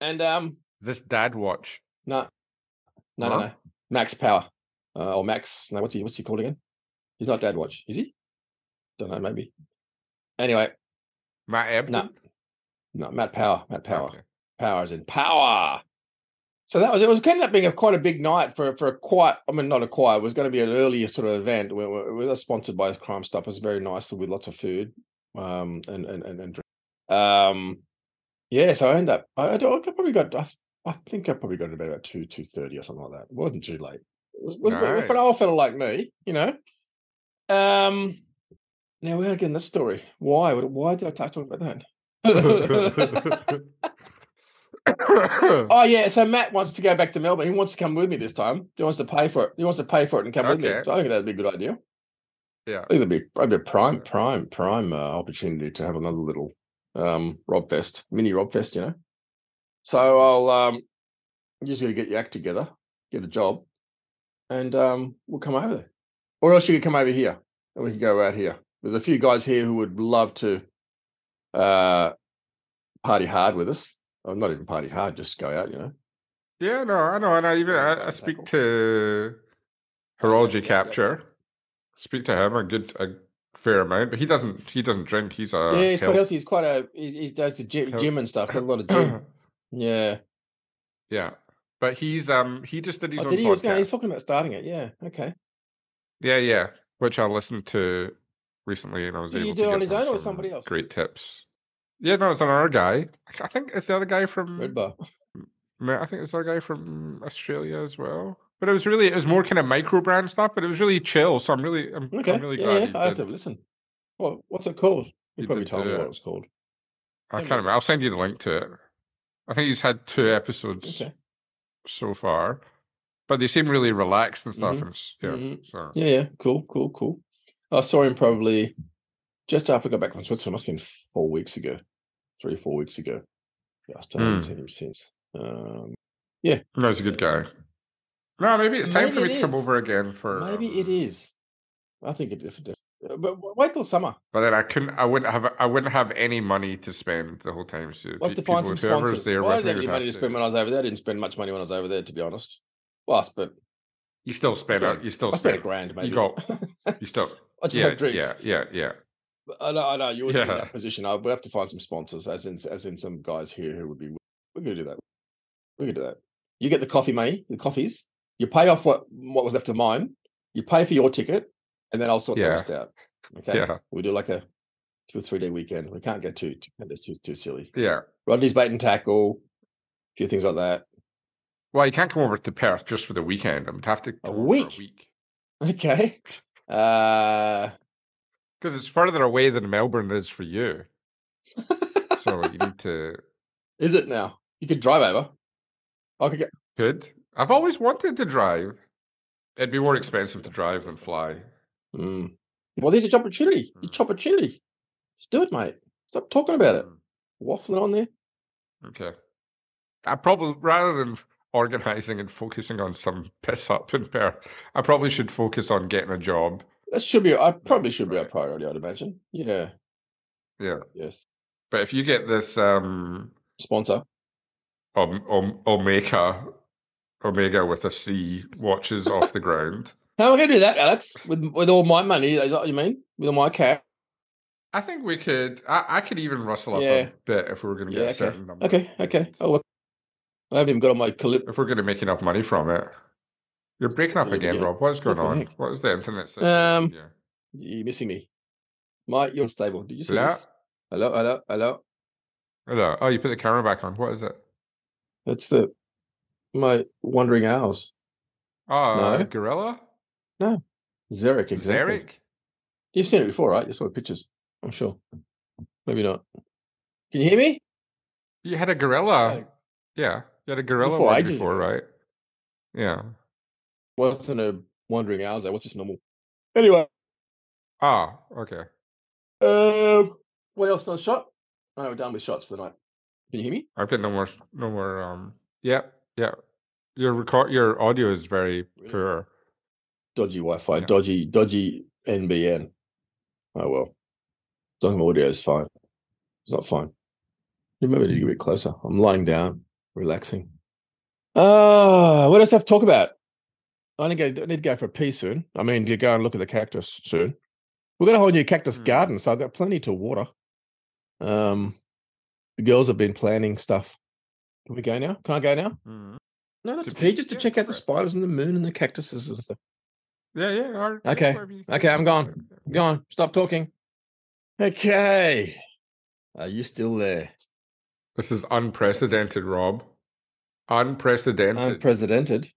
And um, Is this dad watch? No, no, no, Huh? no. Max Power, uh, or Max. No, what's he? What's he called again? He's not Dad Watch, is he? Don't know. Maybe. Anyway, Matt Ebden? no, Matt Power. Matt Power. Okay. Power is in power. So that was it. Was ended up being a quite a big night for for a quiet. I mean, not a quiet. It was going to be an earlier sort of event. We were, we were sponsored by Crime Stop. It was very nice with lots of food, um, and and and, and drink. um, yeah. So I ended up. I, I, probably got. I, I think I probably got to bed about two two thirty or something like that. It wasn't too late. It was, was for an old fellow like me, you know. Um, Now we gotta get in this story. Why? Why did I talking about that? [LAUGHS] [LAUGHS] [LAUGHS] [COUGHS] oh yeah, so Matt wants to go back to Melbourne. He wants to come with me this time. He wants to pay for it. He wants to pay for it and come with me. So I think that'd be a good idea. yeah. I think that'd be probably a prime, prime, prime uh, opportunity to have another little um, Rob Fest, mini Rob Fest, you know. So I'll um, I'm just gonna get your act together, get a job, and um, we'll come over there. Or else you could come over here, and we can go out here. There's a few guys here who would love to uh, party hard with us. Or not even party hard, just go out, you know. Yeah, no, I know, and I even I, I speak to Horology. Capture. Speak to him a good a fair amount, but he doesn't he doesn't drink. He's a yeah, he's quite healthy. He's quite a he, he does the gym, gym and stuff. Got a lot of gym. [CLEARS THROAT] Yeah. yeah, but he's um he just did his Oh, own did he? Was podcast. He's talking about starting it. Yeah. Okay. Yeah, yeah, which I listened to recently, and I was Did able do to it on his own or somebody else? Great tips. Yeah, no, it's another guy. I think it's the other guy from. Red bar. Ma- I think it's the other guy from Australia as well. But it was really, it was more kind of micro brand stuff, but it was really chill. So I'm really, I'm, Okay. I'm really yeah, glad. yeah. I have to listen. What what's it called? You He probably told me what it. was called. I can't remember. I'll send you the link to it. I think he's had two episodes Okay. so far, but they seem really relaxed and stuff. Mhm. And yeah, Mhm. so Yeah, yeah. Cool, cool, cool. I saw him probably just after I got back from Switzerland. Must have been four weeks ago, three, or four weeks ago. Yeah, I still haven't Hmm. seen him since. Um, yeah, no, he's a good guy. No, maybe it's time Maybe for me to come over again for. maybe it um. I think it is. Uh, But wait till summer. But then I couldn't. I wouldn't have. I wouldn't have any money to spend the whole time. So We'll have to find some sponsors. there Well, I didn't have any money to spend when I was over there. I didn't spend much money when I was over there, to be honest. Well, I spent, You still spent. Yeah, You still I spent a grand, maybe. You got. You [LAUGHS] still. I just Yeah, had drinks. yeah, yeah, yeah. I know, I know you're be in that position. I would have to find some sponsors, as in as in some guys here who would be. We're gonna do that. We're gonna do that. You get the coffee money, the coffees. You pay off what what was left of mine. You pay for your ticket, and then I'll sort the rest out. Okay. Yeah. We do like a two or three day weekend. We can't get too too too, too silly. Yeah. Rodney's bait and tackle, a few things like that. Well, you can't come over to Perth just for the weekend. I would have to over week? A week [LAUGHS] Okay. Uh because it's further away than Melbourne is for you. So you need [LAUGHS] to. is it now? You could drive over. I could get Could I've always wanted to drive. It'd be more expensive to drive than fly. Mm. Well, there's your opportunity. Your Mm. opportunity. Just do it, mate. Stop talking about it. Mm, Waffling on there. Okay. I probably rather than organizing and focusing on some piss up in Perth, I probably should focus on getting a job. That should be. I probably should be a priority. I'd imagine. Yeah. Yeah. Yes. But if you get this um Sponsor. Om- Om- Omega Omega with a C watches off the [LAUGHS] ground. How am I going to do that, Alex? With with all my money? Is that what you mean? With all my cash? I think we could. I, I could even rustle up Yeah. a bit if we were going to Yeah. get a certain number. Okay. Okay. Oh, well, I haven't even got on my calip. If we're going to make enough money from it. You're breaking up again. Rob. What's going on? What is the internet situation Um, here? You're missing me. Mike, you're unstable. Did you see Hello? this? Hello. Hello. Hello. Hello. Oh, you put the camera back on. What is it? That's the my wandering owls. Oh, No. Gorilla? Xeric. Exactly. Zarek? You've seen it before, right? You saw the pictures. I'm sure. Maybe not. Can you hear me? You had a gorilla. Yeah. Yeah. You had a gorilla Before, before, right? Yeah. Wasn't a wandering owls. That was just normal. Anyway, Ah, okay. um, what else on shot? I know we're done with shots for the night. Can you hear me? I've got no more no more um yeah, yeah. Your record your audio is very Really? poor. Dodgy Wi-Fi, Yeah. dodgy, dodgy NBN. Oh well. As long as audio is fine. It's not fine. You maybe need to get a bit closer. I'm lying down, relaxing. Ah, what else I have to talk about? I need to go, I need to go for a pee soon. I mean, you go and look at the cactus soon. We've got a whole new cactus Hmm. garden, so I've got plenty to water. Um, the girls have been planning stuff. Can we go now? Can I go now? Mhm. No, not To to pee, pee? just to Yeah, check out the spiders and the moon and the cactuses and stuff. Yeah, yeah. all right, yeah, Okay. whatever you- Okay, I'm gone. Go on, stop talking. Okay. Are you still there? This is unprecedented, Rob. Unprecedented. Unprecedented.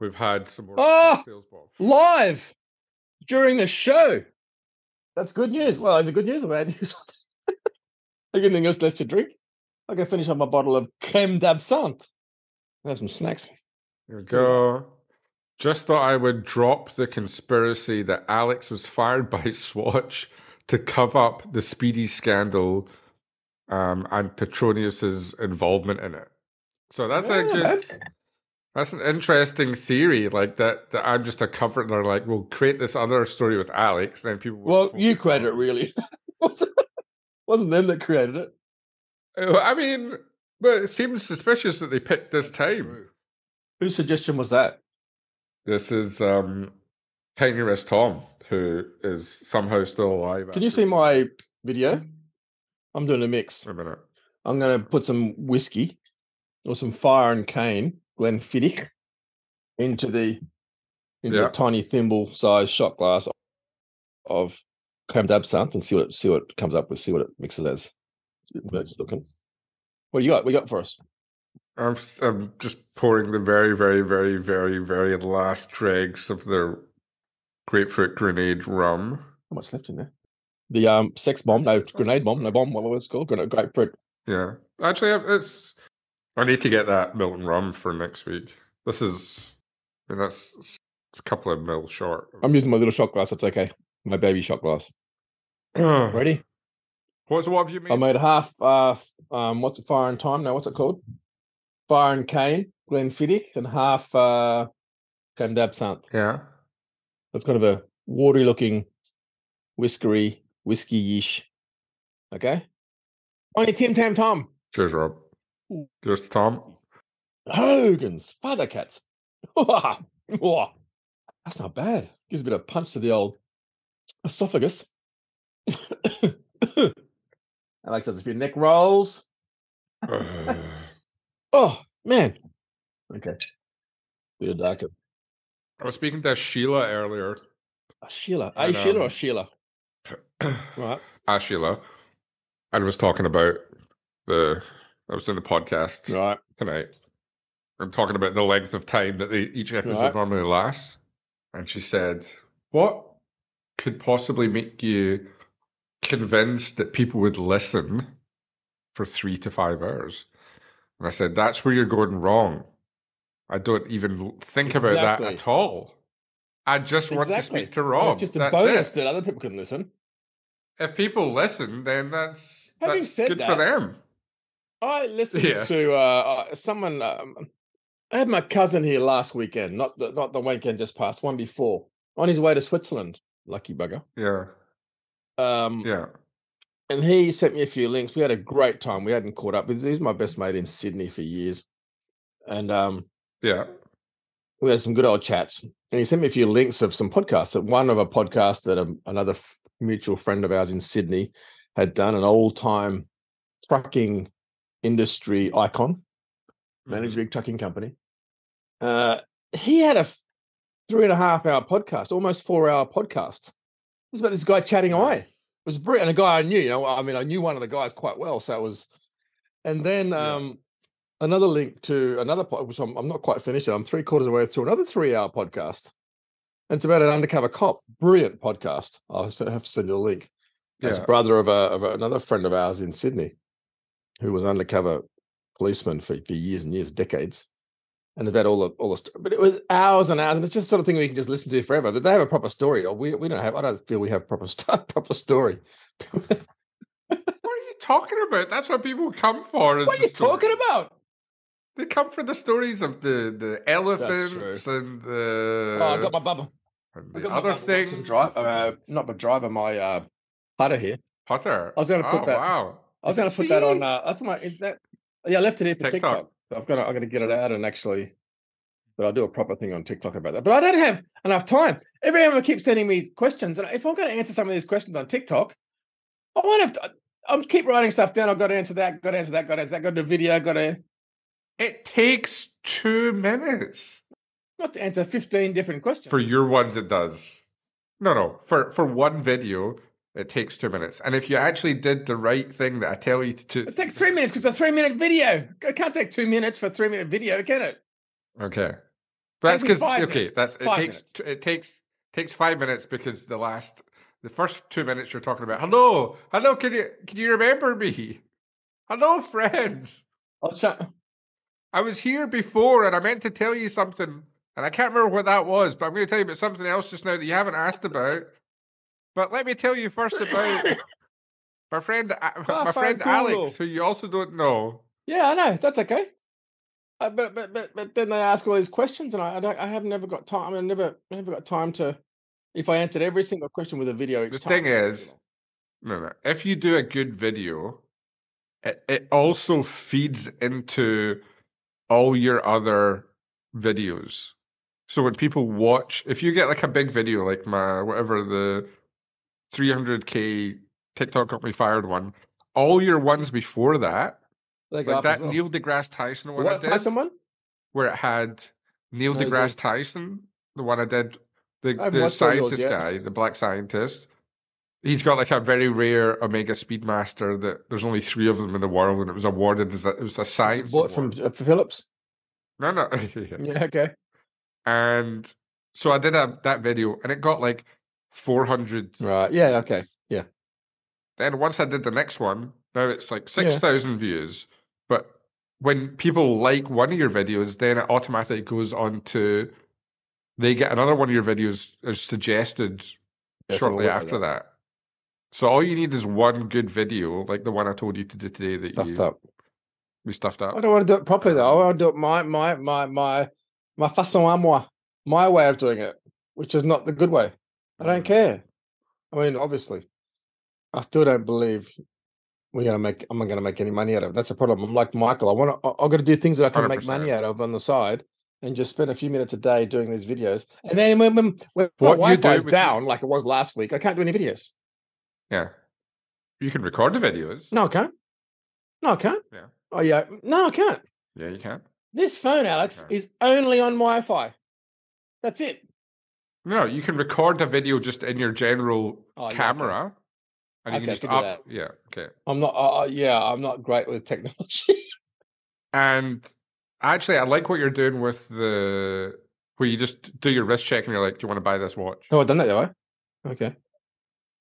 We've had some more Oh! sales box. Live during the show. That's good news. Well, is it good news or bad news? Anything else left to drink? I can finish up my bottle of creme d'absinthe. Have some snacks. There we go. Just thought I would drop the conspiracy that Alex was fired by [LAUGHS] Swatch to cover up the Speedy scandal um, and Petronius's involvement in it. So that's a good. man. That's an interesting theory. Like that, that I'm just a cover, and they're like, we'll create this other story with Alex. Then people. Well, you created it, really. [LAUGHS] wasn't, them that created it. Uh, I mean, but it seems suspicious that they picked this time. Whose suggestion was that? This is um, Tiny Wrist Tom, who is somehow still alive. Can you see my video? I'm doing a mix. A minute. I'm going to put some whiskey or some fire and cane, Glenfiddich, into the into Yeah. a tiny thimble sized shot glass of creme d'absinthe and see what see what comes up with. See what it mixes as. Looking. What you got? We got for us? I'm, I'm just pouring the very, very, very, very, very last dregs of the grapefruit grenade rum. How much left in there? The um sex bomb, no grenade bomb, no bomb, whatever it's called, grenade, grapefruit. Yeah, actually, it's. I need to get that Milton rum for next week. This is, I mean, that's it's a couple of mil short. I'm using my little shot glass. That's okay. My baby shot glass. [SIGHS] Ready? What's what have you made? I made half. Uh, um, what's it? Fire and time. Now, what's it called? Fire and cane, Glenfiddich, and half uh, d'absinthe. yeah. that's kind of a watery looking, whiskery, whiskey-ish. Okay. Only Tim Tam Tom. Cheers, Rob. To Tom. Hogan's father cats. [LAUGHS] That's not bad. Gives a bit of punch to the old esophagus. [COUGHS] Alex does a few neck rolls. Uh, [SIGHS] [SIGHS] Oh man. Okay. Bit of darker. I was speaking to Sheila earlier. Uh, Sheila. And, Hey Sheila or um, Sheila? [COUGHS] Right. Ah, Sheila. And was talking about the. I was in the podcast Right. tonight and talking about the length of time that they, each episode Right. normally lasts. And she said, What could possibly make you convinced that people would listen for three to five hours? And I said, That's where you're going wrong. I don't even think about that at all. I just want to Exactly. speak to Rob. It's just a That's bonus it. that other people can listen. If people listen, then that's, Having that's said good that, for them. I [LAUGHS] listened Yeah. to uh, uh, someone. Um, I had my cousin here last weekend, not the not the weekend just passed, one before, on his way to Switzerland. Lucky bugger. Yeah. Um, Yeah. and he sent me a few links. We had a great time. We hadn't caught up. He's, he's my best mate in Sydney for years, and um, Yeah. we had some good old chats. And he sent me a few links of some podcasts. That One of a podcast that um another f- mutual friend of ours in Sydney had done, an old time trucking industry icon, Mm-hmm. managed big trucking company. Uh, he had a three and a half hour podcast, almost four hour podcast. It was about this guy chatting away. It was brilliant. And a guy I knew, you know, I mean, I knew one of the guys quite well. So it was, and then Yeah. um, another link to another pod, which I'm, I'm not quite finished. I'm three quarters of the way through another three hour podcast. And it's about an undercover cop. Brilliant podcast. I'll have to send you a link. It's brother of, a, of a- another friend of ours in Sydney who was undercover policeman for, for years and years, decades. And about all the all the st- but it was hours and hours, and it's just sort of thing we can just listen to forever. But they have a proper story, or we we don't have. I don't feel we have proper st- [LAUGHS] proper story. [LAUGHS] What are you talking about? That's what people come for. what are you talking about? They come for the stories of the the elephants and the oh, I got my bubble. the other thing. Drive, uh, not my driver, my uh, putter here. Putter. I was gonna put oh, that- Wow. I was going to put that on. See? Uh, that's my. Is that? Yeah, I left it here for TikTok. TikTok. I've got. to I'm going to get it out and actually, but I'll do a proper thing on TikTok about that. But I don't have enough time. Everyone keeps sending me questions, and if I'm going to answer some of these questions on TikTok, I want to. I'm keep writing stuff down. I've got to answer that. Got to answer that. Got to answer that. Got to do video. Got to It takes two minutes. not to answer 15 different questions. For your ones, it does. No, no. For for one video, it takes two minutes. And if you actually did the right thing that I tell you to, it takes three minutes because it's a three minute video. It can't take two minutes for a three minute video, can it? Okay. But that's because okay, minutes. that's it Five takes minutes. it takes takes five minutes because the last The first two minutes you're talking about, hello, hello, can you can you remember me? Hello, friends. I was here before and I meant to tell you something, and I can't remember what that was, but I'm going to tell you about something else just now that you haven't asked about. But let me tell you first about my friend, [LAUGHS] Ah, my friend fine, cool. Alex, who you also don't know. Yeah, I know. That's okay. Uh, but, but but but then they ask all these questions, and I I, don't, I have never got time. I mean, never never got time to. If I answered every single question with a video, The time, thing is, no, no. If you do a good video, it, it also feeds into all your other videos. So when people watch, if you get like a big video, like my whatever the 300k TikTok got me fired one, all your ones before that, like that well. Neil deGrasse Tyson one, what did, Tyson one? where it had Neil No, deGrasse Tyson, the one I did, the, the watched all yours scientist guy, the black scientist. He's got like a very rare Omega Speedmaster that there's only three of them in the world, and it was awarded as a, it was a science Bought from uh, Phillips. no no [LAUGHS] yeah. Yeah. Okay. and so I did a, that video, and it got like 400. Right. Yeah. Okay. Yeah. Then once I did the next one, now it's like Yeah. 6,000 views. But when people like one of your videos, then it automatically goes on to they get another one of your videos as suggested Yeah, shortly after with that. So all you need is one good video, like the one I told you to do today that Stuffed you up. we stuffed up. I don't want to do it properly though. I um want to do it my my my my my façon à moi, my way of doing it, which is not the good way. I don't care. I mean, obviously, I still don't believe we're gonna make. I'm not gonna make any money out of it. That's a problem. I'm like Michael. I want to. I've got to do things that I can make money out of on the side, and just spend a few minutes a day doing these videos. And then when when, when What my you do Wi-Fi's with- down, like it was last week, I can't do any videos. Yeah. You can record the videos. No, I can't. No, I can't. Yeah. Oh yeah. No, I can't. Yeah, you can. This phone, Alex, is only on Wi-Fi. That's it. No, you can record a video just in your general Oh, yeah, okay. camera. And you Okay, can just I up. Yeah, okay. I'm not. Uh, yeah, I'm not great with technology. [LAUGHS] And actually, I like what you're doing with the where you just do your wrist check and you're like, "Do you want to buy this watch?" oh, I've done that though. eh? Okay.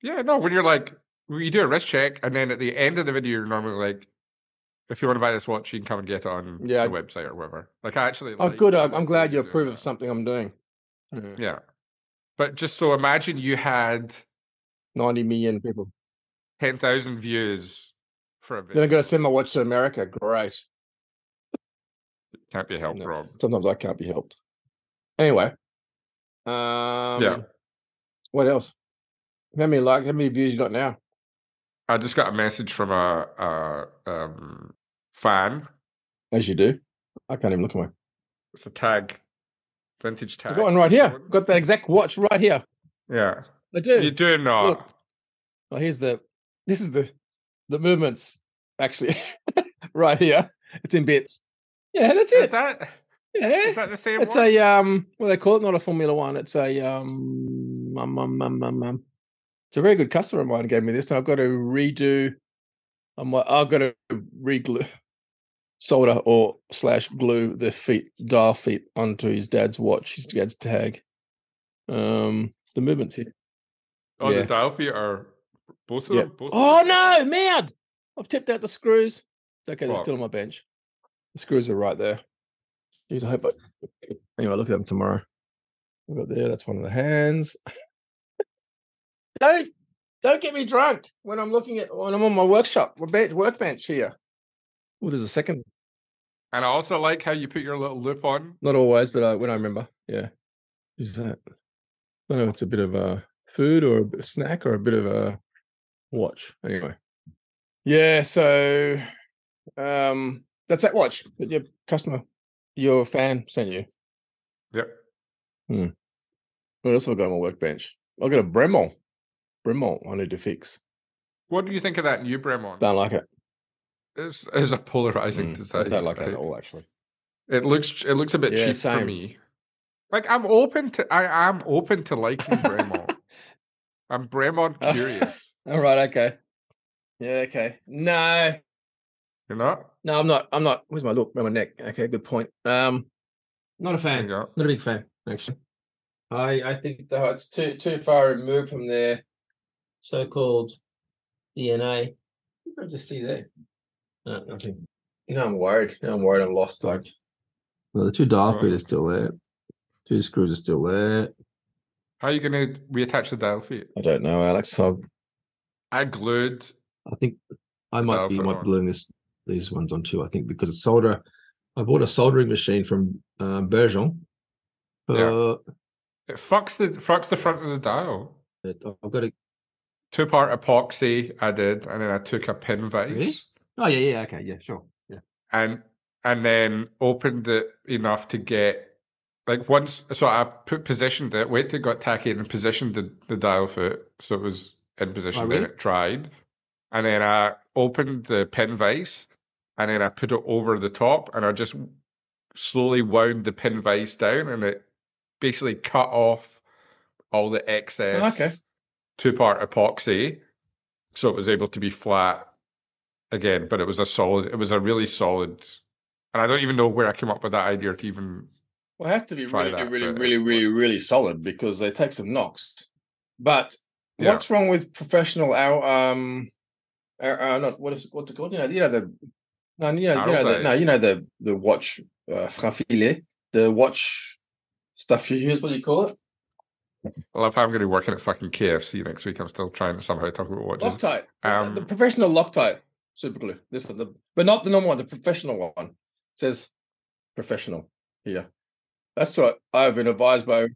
Yeah, no. When you're like, you do a wrist check, and then at the end of the video, you're normally like, "If you want to buy this watch, you can come and get it on Yeah, the website or whatever." Like, I actually. Oh, like good. I'm, I'm glad you approve of something I'm doing. Yeah. Yeah, but just so imagine you had 90 million people. ten thousand views for a Then video. I got to send my watch to America. Great. Can't be helped, No, Rob. Sometimes I can't be helped. Anyway. Um, What else? How many likes? How many views you got now? I just got a message from a, a um, fan. As you do. I can't even look at my. It's a tag, vintage I tag. got one right here. Got that exact watch right here. Yeah, I do. you do not. Look. Well, here's the. This is the the movements. Actually, [LAUGHS] right here. It's in bits. Yeah, that's Is it. that Yeah, is that the same it's one? a um. What do they call it? Not a Formula One. It's a um. Um, um, um, um, um. It's a very good customer of mine gave me this, and I've got to redo. I'm like, I've got to reglue, solder or slash glue the feet dial feet onto his dad's watch, his dad's tag. Um, the movements here. oh, yeah. the dial feet are both of Yeah. them. Both Oh no, mad! I've tipped out the screws. It's okay, they're still on my bench. The screws are right there. Jeez, I hope I... [COUGHS] Anyway, look at them tomorrow. I've got there, that's one of the hands. [LAUGHS] don't don't get me drunk when I'm looking at when I'm on my workshop, workbench here. Oh, there's a second. And I also like how you put your little loop on. Not always, but when I remember. Yeah. Is that? I don't know if it's a bit of a food or a snack or a bit of a watch. Anyway. Yeah, so um that's that watch that your customer, your fan sent you. Yep. Hmm. What else have I got on my workbench? I've got a Bremont. Bremont I need to fix. What do you think of that new Bremont? Don't like it. It's, it's a polarizing Mm, design. I don't like right? at all, actually. It looks it looks a bit Yeah, cheap for me. Like I'm open to I am open to liking Bremont. [LAUGHS] I'm Bremont Oh. curious. [LAUGHS] all right, okay. Yeah, okay. No, You're not? no, I'm not. I'm not. Where's my look? Around my neck. Okay, good point. Um, not a fan. Not a big fan, actually. I I think though it's too too far removed from their so-called DNA. I just see there. No, nothing. No, I'm worried. No, I'm worried. I'm lost. Like, well, the two dial feet Oh. are still there. Two screws are still there. How are you going to reattach the dial feet? I don't know, Alex. I, I glued. I think I might be foot might on. gluing this these ones on too. I think because it's solder. I bought a soldering machine from um, Bergeon. Yeah. Uh, It fucks the fucks the front of the dial. it- I've got a. Two part epoxy I did, and then I took a pin vise Really? Oh yeah, yeah, okay, yeah, sure, yeah. and and then opened it enough to get like once. So I put positioned it, wait till it got tacky, and positioned the, the dial foot so it was in oh, position. Then really? it tried, and then I opened the pin vise, and then I put it over the top, and I just slowly wound the pin vise down, and it basically cut off all the oh, excess two part epoxy, so it was able to be flat again. But it was a solid. It was a really solid. And I don't even know where I came up with that idea to even. Well, it has to be really, that, really, but- really, really, really solid because they take some knocks. But Yeah. what's wrong with professional? Our um, our, uh, not what is what's it called? You know, you know the no, you know, you know the, no, you know the the watch uh, the watch stuff you use. What do you call it? I love how I'm going to be working at fucking KFC next week. I'm still trying to somehow talk about watches. Loctite. the- the Um, professional Loctite super glue. This one, the, but not the normal one. The professional one It says professional here. That's what I've been advised by.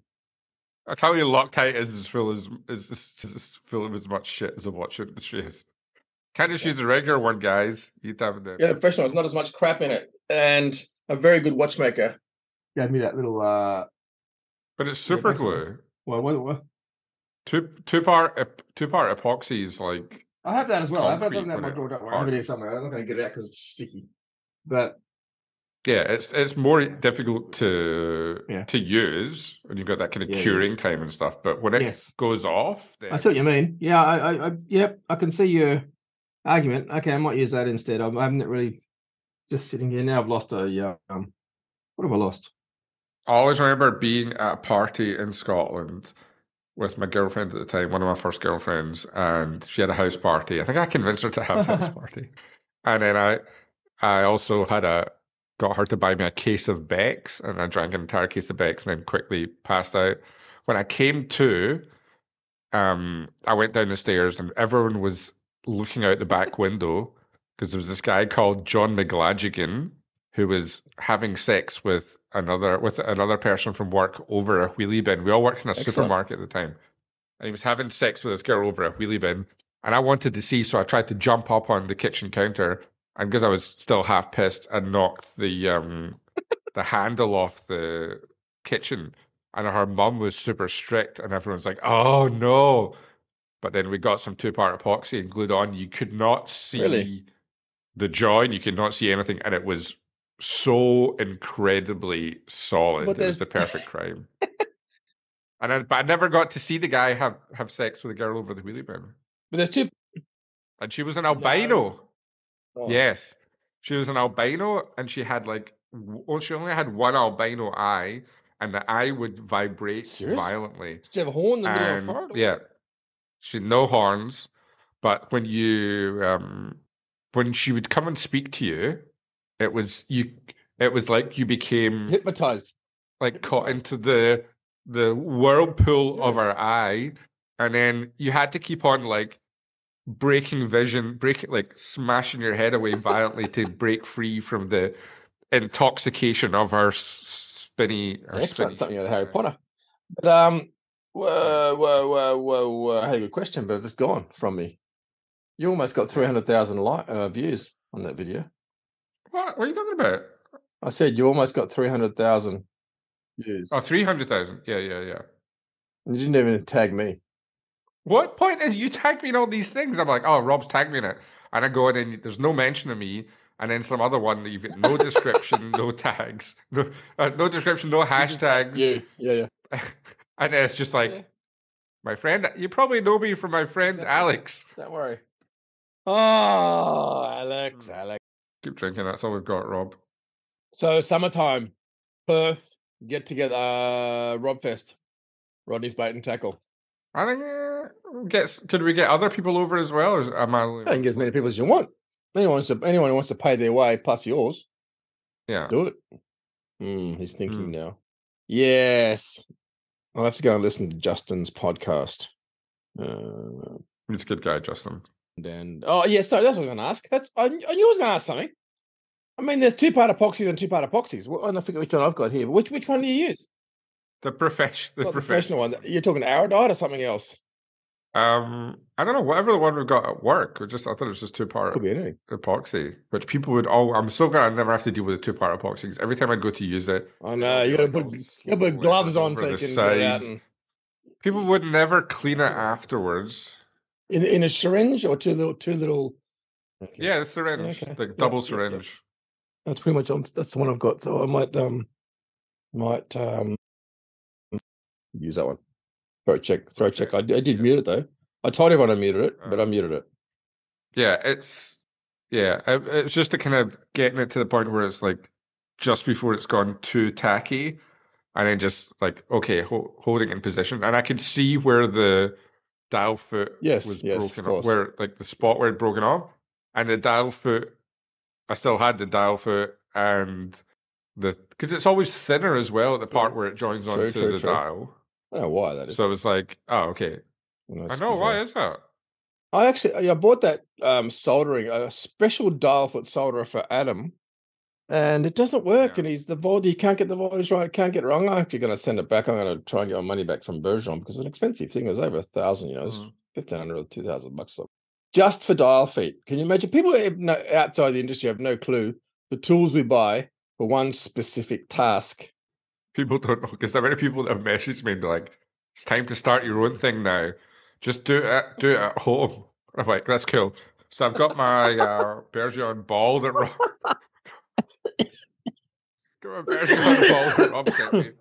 I tell you, Loctite is as full as is, is, is as full of as much shit as the watch industry is. Can't just use a regular one, guys. You have the Yeah, the professional. There's not as much crap in it, and a very good watchmaker. Gave me that little. uh but it's super nice one. glue. What? What? what? Two two part two part epoxy is like I have that as well. I that Concrete something in my drawer. Don't worry. I have it here somewhere. I'm not going to get it out because it's sticky. But Yeah, it's it's more difficult to Yeah. to use when you've got that kind of Yeah, yeah. curing time and stuff. But when it yes, goes off, then I see what you mean. Yeah, I, I, I, yep, I can see your argument. Okay, I might use that instead. I'm, I'm not really just sitting here now. I've lost a um. What have I lost? I always remember being at a party in Scotland with my girlfriend at the time, one of my first girlfriends, and she had a house party. I think I convinced her to have a house [LAUGHS] party, and then I I also had a got her to buy me a case of Becks, and I drank an entire case of Becks, and then quickly passed out. When I came to, um, I went down the stairs, and everyone was looking out the back [LAUGHS] window because there was this guy called John McGladgigan who was having sex with another with another person from work over a wheelie bin. We all worked in a Excellent. supermarket at the time, and he was having sex with this girl over a wheelie bin. And I wanted to see, so I tried to jump up on the kitchen counter, and because I was still half pissed, I knocked the um the handle off the kitchen. And her mum was super strict, and everyone's like, "Oh no!" But then we got some two-part epoxy and glued on. You could not see Really? the join. You could not see anything, and it was so incredibly solid. It was the perfect crime. [LAUGHS] and I, but I never got to see the guy have have sex with a girl over the wheelie bin, But there's two. and she was an albino. Oh, Yes, she was an albino, and she had like, well, she only had one albino eye, and the eye would vibrate Serious? violently. Did you have a horn in the middle of her yeah, she had no horns, but when you um when she would come and speak to you, it was you. It was like you became Hypnotized. like caught into the the whirlpool of Serious? her eye, and then you had to keep on like breaking vision, breaking like smashing your head away violently to [LAUGHS] break free from the intoxication of her spinny. Her spinny Something out of Harry Potter. But um, whoa, whoa, whoa, whoa, whoa. I had a good question, but it's gone from me. You almost got three hundred thousand li- uh, views on that video. What? What are you talking about? I said you almost got three hundred thousand views. Oh, 300,000. Yeah, yeah, yeah. You didn't even tag me. What point is you tagged me in all these things? I'm like, oh, Rob's tagged me in it. And I go in and there's no mention of me. And then some other one that you've got no description, [LAUGHS] no tags, no, uh, no description, no hashtags. Yeah, yeah, yeah. [LAUGHS] and it's just like, Yeah. my friend, you probably know me from my friend. Alex. Don't worry. Oh, Alex, Mm. Alex. Keep drinking. That's all we've got, Rob. So summertime, Perth, get together, uh, Robfest, Rodney's bait and tackle. I think uh, gets. Could we get other people over as well, or is, am I? I can get as many people as you want. Anyone wants to, anyone who wants to pay their way plus yours, Yeah. do it. Hmm, he's thinking now. Yes. I'll have to go and listen to Justin's podcast. Uh, He's a good guy, Justin. And oh yeah, so that's what I'm going to ask. That's I, I knew I was going to ask something. I mean, there's two part epoxies and two part epoxies. Well, I don't forget which one I've got here. But which which one do you use? The profession. The the professional. one. You're talking Araldite or something else? Um, I don't know. Whatever the one we've got at work, we just I thought it was just two part Could be anything. epoxy, which people would. all. I'm so glad I never have to deal with a two part epoxy because every time I go to use it, I know. You got to put you got to put gloves on so you can get out and, People would never clean it afterwards. In in a syringe or two little two little. Okay. Yeah, the syringe, okay. the Yep, double yep, yep. syringe. That's pretty much on. That's the one I've got. So I might um might um use that one. Throw check. Throw check. I, I did mute it though. I told everyone I muted it, but I muted it. Yeah, it's yeah, it's just a kind of getting it to the point where it's like just before it's gone too tacky, and then just like okay, ho- holding it in position, and I can see where the dial foot Yes, was yes, broken off, where like the spot where it broken off, and the dial foot, I still had the dial foot and the because it's always thinner as well at the part where it joins True, onto true, the true. dial. I don't know why that is. So it was like, oh, okay, I it's know why is that? I actually I bought that um soldering a special dial foot solderer for Adam, and it doesn't work. Yeah. And he's the voltage. You can't get the voltage right. Can't get it wrong. I'm actually going to send it back. I'm going to try and get my money back from Bergeon because it's an expensive thing. It was over a thousand. You know, fifteen hundred or two thousand bucks. so- Just for dial feet. Can you imagine? People no, outside the industry have no clue the tools we buy for one specific task. People don't know because there are many people that have messaged me and be like, "It's time to start your own thing now. Just do it. At, do it at home." I'm like, "That's cool." So I've got my uh, Bergeon ball that Rob. got my Bergeon ball that Rob sent me.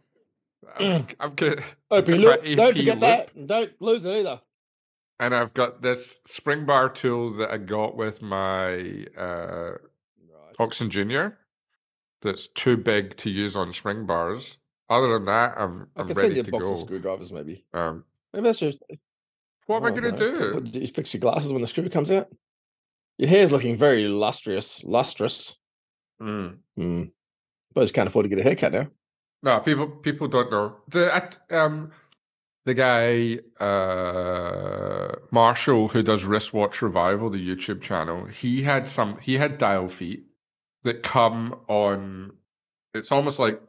I'm, I'm gonna, Hope got [LAUGHS] look. my Don't forget loop, that. Don't lose it either. and I've got this spring bar tool that I got with my uh, Right. Ochs und Junior. That's too big to use on spring bars. Other than that, I'm I I'm can send ready you a to box go. of screwdrivers, maybe. Um, Maybe that's just. what am I oh, do? What, do you fix your glasses when the screw comes out? Your hair's looking very lustrous. Lustrous. Mm. Hmm. But can't afford to get a haircut now. No, people people don't know the um the guy uh Marshall who does wristwatch revival, the YouTube channel. He had some he had dial feet that come on. It's almost like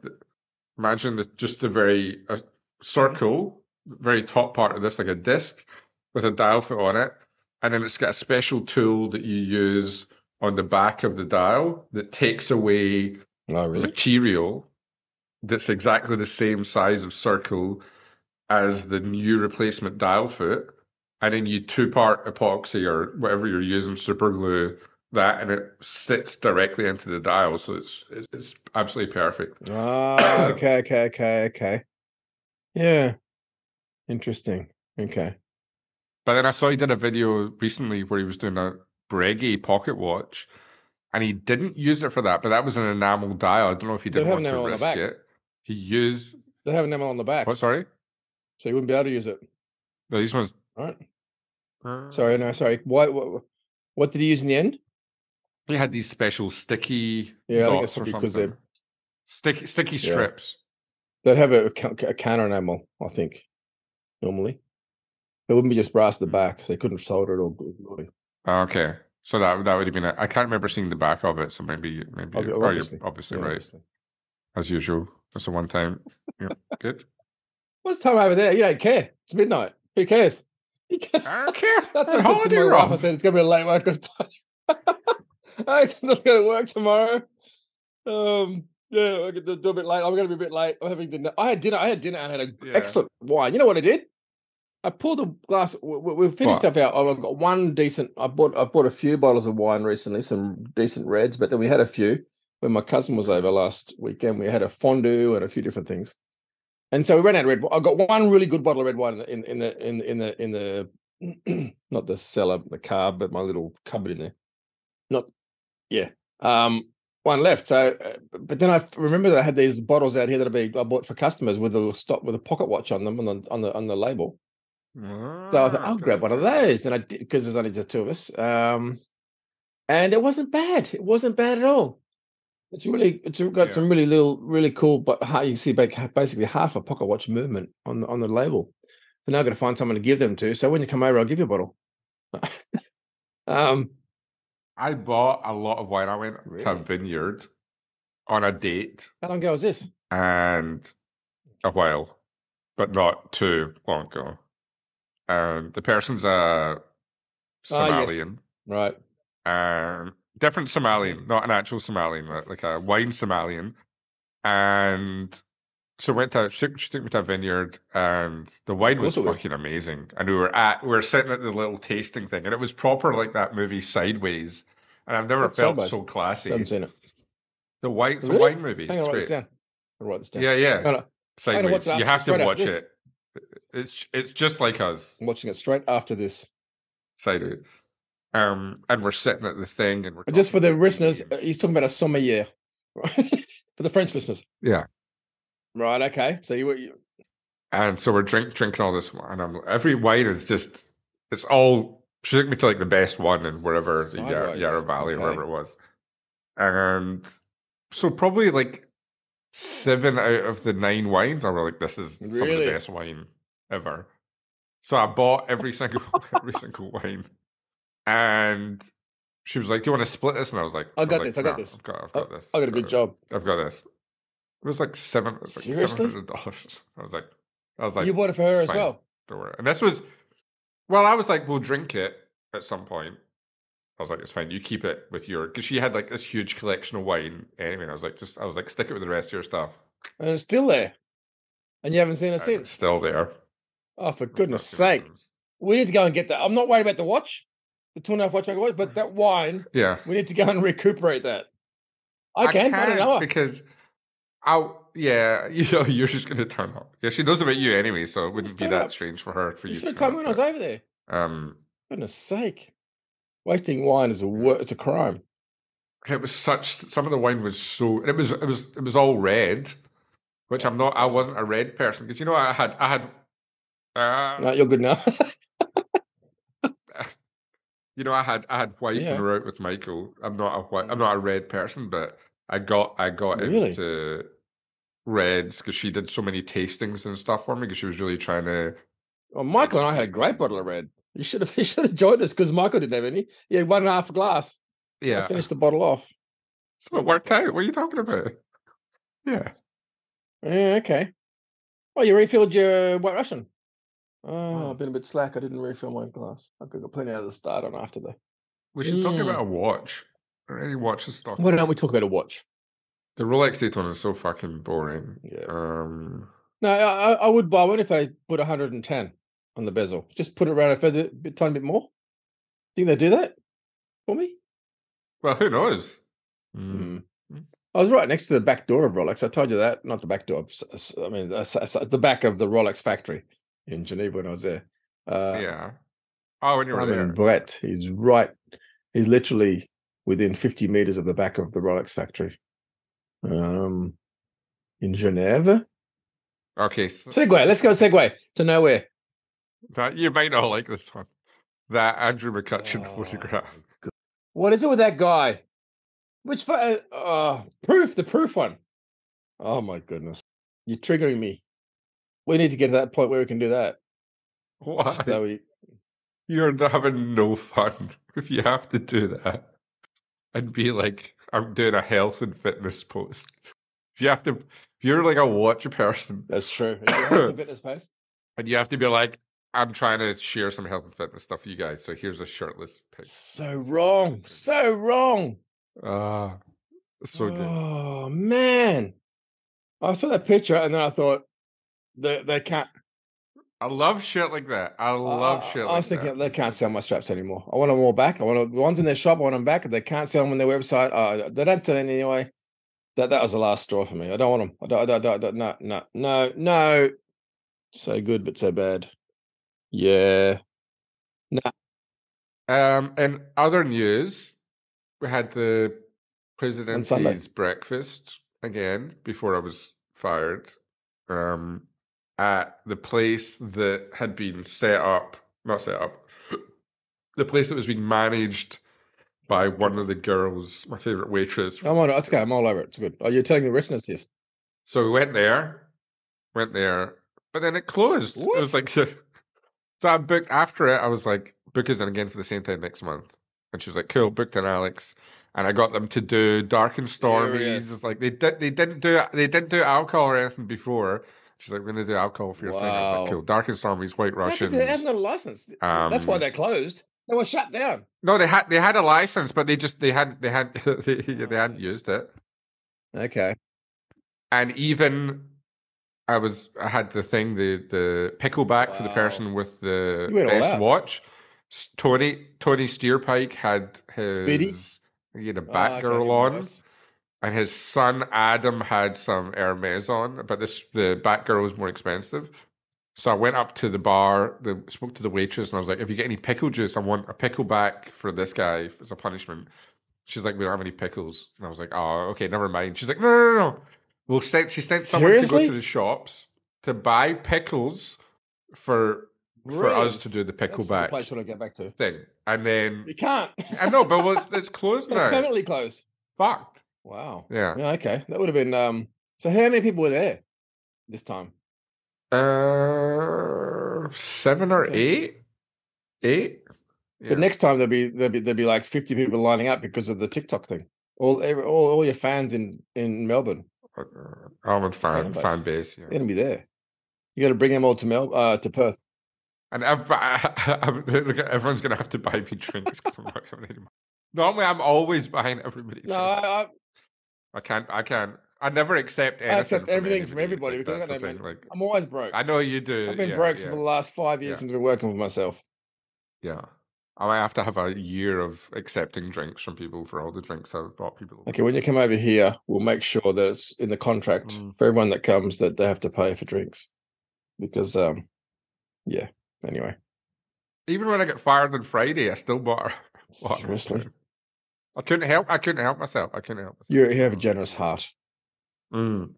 imagine the just the very uh, circle, very top part of this, like a disc with a dial foot on it, and then it's got a special tool that you use on the back of the dial that takes away Oh, really? material that's exactly the same size of circle as the new replacement dial foot, and then you two part epoxy or whatever you're using, super glue that, and it sits directly into the dial, so it's it's, it's absolutely perfect. Ah, okay, okay, okay, okay. Yeah. Interesting. Okay. But then I saw he did a video recently where he was doing a Breguet pocket watch, and he didn't use it for that, but that was an enamel dial. I don't know if he didn't have want to enamel on the risk back. it. He used They have an enamel on the back, what? Sorry, so you wouldn't be able to use it. no, these ones. Right? Uh. Sorry, no, sorry. What, what what did he use in the end? He had these special sticky Yeah, dots or probably 'cause they're- something. Sticky sticky Yeah. strips. They'd have a, a counter enamel, I think, normally. It wouldn't be just brass at the hmm. back, so they couldn't solder it or glue. Okay, so that that would have been. I can't remember seeing the back of it, so maybe maybe. Obvi- oh, you're obviously. obviously Yeah, right obviously. as usual. That's the one time. Yeah, good. What's the time over there? You don't care. It's midnight. Who cares? You can't- I don't care. [LAUGHS] That's what I said to holiday my wife. I said it's gonna be a late worker's [LAUGHS] time. I said I'm gonna work tomorrow. Um, yeah, I could do do a bit late. I'm gonna be a bit late. I'm having dinner. I had dinner. I had dinner and had an Yeah. excellent wine. You know what I did? I poured a glass. We, we finished What? up our. I've got one decent. I bought. I bought a few bottles of wine recently, some decent reds, but then we had a few when my cousin was over last weekend. We had a fondue and a few different things. And so we ran out of red. I got one really good bottle of red wine in the in, in the in in the in the [CLEARS THROAT] not the cellar, the car, but my little cupboard in there. Not yeah. Um, one left. So, uh, but then I remember that I had these bottles out here that I, be, I bought for customers with a stop with a pocket watch on them on the on the on the label. So I thought, Ah, I'll grab one of those. And I did because there's only just two of us. Um, and it wasn't bad. It wasn't bad at all. It's really, it's got Yeah. some really little, really cool, but how you can see basically half a pocket watch movement on the, on the label. So now I've got to find someone to give them to. So when you come over, I'll give you a bottle. [LAUGHS] um, I bought a lot of wine. I went to a vineyard on a date how long ago was this? and a while, but not too long ago. And the person's a Ah, yes. Somalian, Right. um, different Somalian, not an actual Somalian, like- like a wine Somalian. And so went to she, she took me to a vineyard, and the wine was it was. fucking amazing. And we were at we were sitting at the little tasting thing, and it was proper like that movie Sideways. And I've never What's felt Sideways? so I haven't classy. seen it. The wine, it's Really? a wine movie. Hang on, It's write this great. down. I'll write this down. Yeah, yeah. Sideways. you have to watch it. It's it's just like us. watching it straight after this. say Sideways. Um, and we're sitting at the thing, and we're Just for the listeners, uh, games. he's talking about a sommelier. Right? [LAUGHS] for the French listeners. Yeah. Right. Okay. So you, you And so we're drink drinking all this wine. I'm every wine is just it's all she took me to like the best one in wherever the Yarra, Yarra Valley or okay. wherever it was. And so probably like seven out of the nine wines, I was like, this is some of the best wine ever. So I bought every single [LAUGHS] [LAUGHS] every single wine. And she was like, Do you want to split this? And I was like, I was got like, this, I got "Nah, this. I've got, I've oh, I, this. I got a I've good job. I've got this. It was like seven. It was like Seriously? seven hundred dollars. I was like, I was like, you bought it for her as fine. well. don't worry. And this was, well, I was like, we'll drink it at some point. I was like, it's fine. You keep it with your, because she had like this huge collection of wine. Anyway, and I was like, just, I was like, stick it with the rest of your stuff. And it's still there. And you haven't seen it And since. it's still there. Oh, for goodness sake. We need to go and get that. I'm not worried about the watch, the two and a half watch I watch, but that wine, Yeah. we need to go and [LAUGHS] recuperate that. I can, I, don't can't know. because I'll, yeah, [LAUGHS] you know, you're just going to turn up. Yeah, she knows about you anyway, so it wouldn't be that up. strange for her, for you you should to have told me turn when I was over there. Um, Goodness sake. Wasting wine is a wor- it's a crime. it was such some of the wine was so it was it was it was all red which i'm not i wasn't a red person because you know i had i had uh, No, you're good now. [LAUGHS] you know i had i had [LAUGHS] white Yeah. when we were out with michael i'm not a white i'm not a red person but i got i got Really? into reds because she did so many tastings and stuff for me because she was really trying to well, Michael and I had a great bottle of red. You should have [LAUGHS] you should have joined us because Michael didn't have any. He had one and a half glass. Yeah. I finished the bottle off. so it worked out what are you talking about yeah Yeah, okay. Oh, you refilled your White Russian. Oh, Oh. I've been a bit slack. I didn't refill my glass. I've got plenty out of the start on after the. we should talk Mm. about a watch or any watches stock Why don't we talk about a watch? The Rolex Daytona is so fucking boring. Yeah. Um, No, I, I I would buy one if I put 110 on the bezel. Just put it around a feather, bit, tiny bit more. Think they do that for me? well, who knows? Mm. Mm. Mm. I was right next to the back door of Rolex. I told you that. Not the back door. I mean, s- s- the back of the Rolex factory in Geneva when I was there. Uh, Yeah. Oh, when you were Simon there. Brett. He's right. He's literally within 50 meters of the back of the Rolex factory. Um, in Geneva. Okay. So, Segway. Let's go segue to nowhere. That, you might not like this one. That Andrew McUtchen [LAUGHS] Oh, photograph. God. What is it with that guy? Which uh, uh, proof? The proof one. Oh my goodness! You're triggering me. We need to get to that point where we can do that. What? So we, You're having no fun [LAUGHS] if you have to do that and be like, I'm doing a health and fitness post. If you have to, if you're like a watch person that's true. Health [COUGHS] and fitness post? and you have to be like, I'm trying to share some health and fitness stuff for you guys. So here's a shirtless pic. So wrong. So wrong. Ah, so good. Oh man! I saw that picture and then I thought they they can't. I love shit like that. I love I- shit I was thinking that. they can't sell my straps anymore. I want them all back. I want the ones in their shop. I want them back. If they can't sell them on their website, uh, they don't sell them anyway. That that was the last straw for me. I don't want them. I don't. I don't. I don't, no. No. No. No. So good, but so bad. Yeah. No. Um, and other news, we had the presidency's breakfast again before I was fired. Um, at the place that had been set up, not set up, [GASPS] the place that was being managed by one of the girls, my favorite waitress. I'm on. It's okay. I'm all over it. It's good. Are you telling the listeners this? So we went there, went there, but then it closed. What? It was like, [LAUGHS] so I booked after it. I was like, book us in again for the same time next month. And she was like, cool, booked in Alex. And I got them to do Dark and Stormy. Furious. It's like they did, they didn't do they didn't do alcohol or anything before. She's like, we're gonna do alcohol for your thing. I was Wow. like, cool. Dark and Stormy's White Russians. They haven't got a license. That's why Um, they're closed. They were shut down. No, they had they had a license, but they just they had they had [LAUGHS] they, they hadn't used it. Okay. and even I was I had the thing the the pickleback for the person with the You went all best watch. Tony Tony Steerpike had his Speedy? he had a Oh, Batgirl even on, and his son Adam had some Hermes on, but this the Batgirl was more expensive. So I went up to the bar, the, spoke to the waitress, and I was like, "If you get any pickle juice, I want a pickleback for this guy as a punishment." She's like, "We don't have any pickles," and I was like, "Oh, okay, never mind." She's like, "No, no, no, no. We'll send." She sent someone to go to the shops to buy pickles for for us to do the That's the place pickleback you want to get back to. thing, and then You can't. I know, but well, it's, it's closed [LAUGHS] They're now. permanently closed. Fucked. Wow. Yeah. Yeah. Okay. That would have been. Um. So how many people were there this time? Uh, seven or Okay. eight. Eight. Yeah. But next time there'll be there'll be there'll be like fifty people lining up because of the TikTok thing. All every, all, all your fans in in Melbourne, Uh, Almond fan Fan fan base. base. Yeah. they're gonna be there. You got to bring them all to Mel uh, to Perth. And [LAUGHS] everyone's gonna have to buy me drinks because I'm not having any money. Normally, I'm always buying everybody. No. I, I, I can't. I can't. I never accept anything. accept from everything from everybody because I thing, like, I'm always broke. I know you do. I've been yeah, broke yeah, for the last five years since I've been working for myself. yeah. I might have to have a year of accepting drinks from people for all the drinks I've bought people. Okay, when you come over here, we'll make sure that it's in the contract Mm. for everyone that comes that they have to pay for drinks. Because um yeah, anyway. Even when I got fired on Friday, I still bought. [LAUGHS] bought Seriously. I couldn't help. I couldn't help myself. I couldn't help myself. You you have a generous heart. Mm.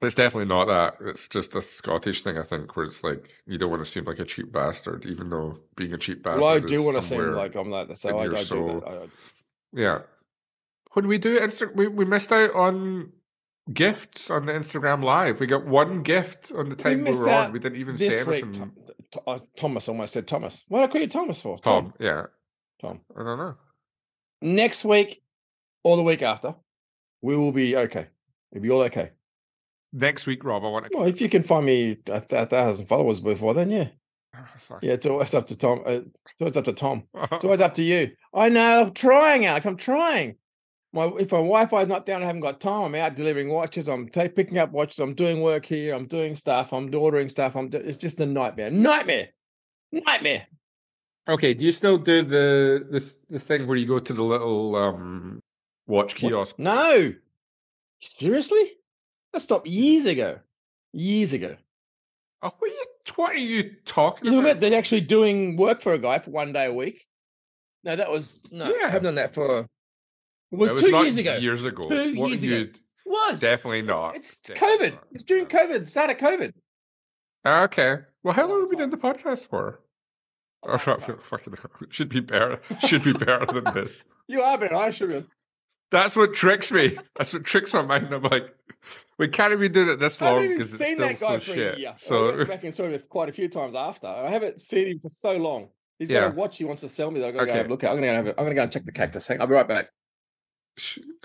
It's definitely not that. It's just a Scottish thing, I think, where it's like you don't want to seem like a cheap bastard, even though being a cheap bastard. Well, I do is want to seem like I'm like. So in I, I do soul. that. I, I- Yeah. When we do Insta, we, we missed out on gifts on the Instagram live. We got one gift on the time we, missed were on. We didn't even say this week, anything. Th- uh, Thomas almost said Thomas. What did I call you Thomas for? Tom, yeah, Tom. I don't know. Next week or the week after, we will be okay. We'll be all okay. Next week, Rob, I want to. Well, if you can find me a, a thousand followers before then, yeah, Fuck. yeah. It's always up to Tom. Uh, it's always up to Tom. It's [LAUGHS] always up to you. I know. I'm trying, Alex. I'm trying. My if my Wi-Fi is not down, I haven't got time. I'm out delivering watches. I'm ta- picking up watches. I'm doing work here. I'm doing stuff. I'm ordering stuff. I'm. Do- it's just a nightmare. Nightmare. Nightmare. Okay, do you still do the this the thing where you go to the little um watch What? kiosk? No. Seriously? That stopped years ago. Years ago. Oh, what are you? What are you talking You know about? they're actually doing work for a guy for one day a week. No, that was no. Yeah. I haven't done that for. It was, That two years ago. Years ago. Two What years ago. It was. Definitely not. It's Definitely COVID. not. It's during COVID. Start of COVID. Okay. Well, how long have we done the podcast for? Oh, long fuck- [LAUGHS] time. fucking should be better. Should be better than [LAUGHS] this. You are better. I should have. That's what tricks me. That's what tricks my mind. I'm like, we can't be doing it this long because it's seen still that guy so for shit. a year. I So went back and saw him quite a few times after. I haven't seen him for so long. He's Yeah. got a watch he wants to sell me that I've got to go Okay. a look at. I'm gonna go have I'm gonna go and check the cactus. Hang- I'll be right back.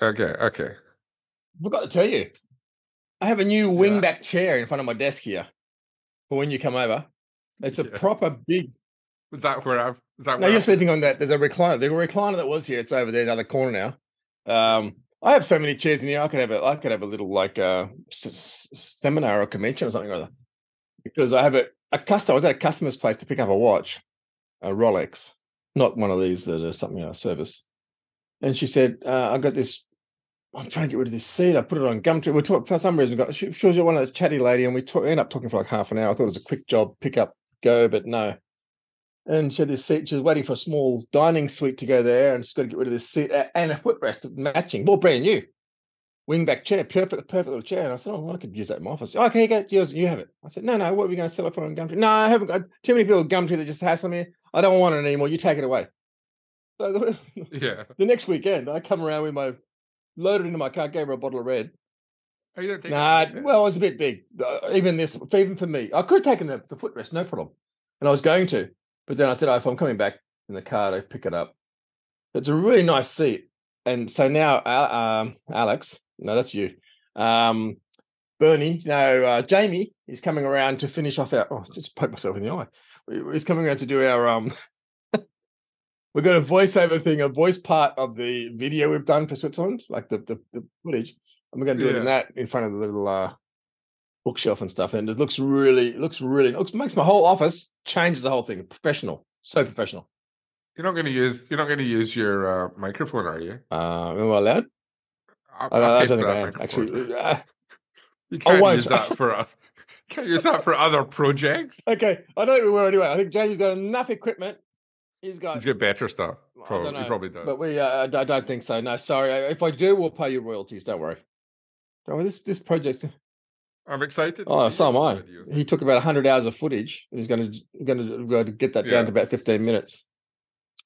Okay, okay. Forgot to tell you. I have a new Yeah. wingback chair in front of my desk here for when you come over. It's a Yeah. proper big. Was that where I've? Is that No, where you're I've- sleeping on that. There's a recliner. The recliner that was here, it's over there in the other corner now. Um, I have so many chairs in here. I could have a, I could have a little like uh, s- s- seminar or convention or something like that. Because I have a, a customer. I was at a customer's place to pick up a watch, a Rolex, not one of these that are something I service. And she said, uh, "I got this. I'm trying to get rid of this seat. I put it on Gumtree. We talked for some reason. We got she, she was one of the chatty lady, and we talk, ended up talking for like half an hour. I thought it was a quick job, pick up, go, but no. And she had this seat. She was waiting for a small dining suite to go there, and she's got to get rid of this seat and a footrest matching, all brand new. wingback chair, perfect, perfect little chair. And I said, oh, well, I could use that in my office. Oh, okay, you go, yours, you have it. I said, no, no, what are we going to sell it for on Gumtree? No, I haven't got too many people at Gumtree that just hassle me. I don't want it anymore. You take it away. So the, [LAUGHS] Yeah. the next weekend, I come around with my loaded into my car, gave her a bottle of red. Oh, you don't think Nah, well, it was a bit big. Uh, even this, even for me, I could have taken the, the footrest, no problem. And I was going to, but then I said, oh, if I'm coming back in the car to pick it up, it's a really nice seat. And so now, Al- um, Alex, no, that's you. Um, Bernie, no, uh, Jamie is coming around to finish off our. Oh, just poke myself in the eye. He's coming around to do our. um. [LAUGHS] We've got a voiceover thing, a voice part of the video we've done for Switzerland, like the the, the footage, and we're going to do it in that in front of the little uh, bookshelf and stuff. And it looks really, it looks really, it looks makes my whole office changes the whole thing. Professional, so professional. You're not going to use. You're not going to use your uh, microphone, are you? Uh, am I allowed? I, I, I paid don't think I am microphone. actually. [LAUGHS] Uh, You I can't use that for us. [LAUGHS] Can't use that for other projects. [LAUGHS] okay, I don't think we will anyway. I think Jamie's got enough equipment. He's got. He's got better stuff. I Probably, don't he probably does. But we, uh, I I don't think so. No, sorry. If I do, we'll pay you royalties. Don't worry. Don't worry. This this project. I'm excited. Oh, so am I. He took about hundred hours of footage. and He's going to going to get that down Yeah. to about fifteen minutes,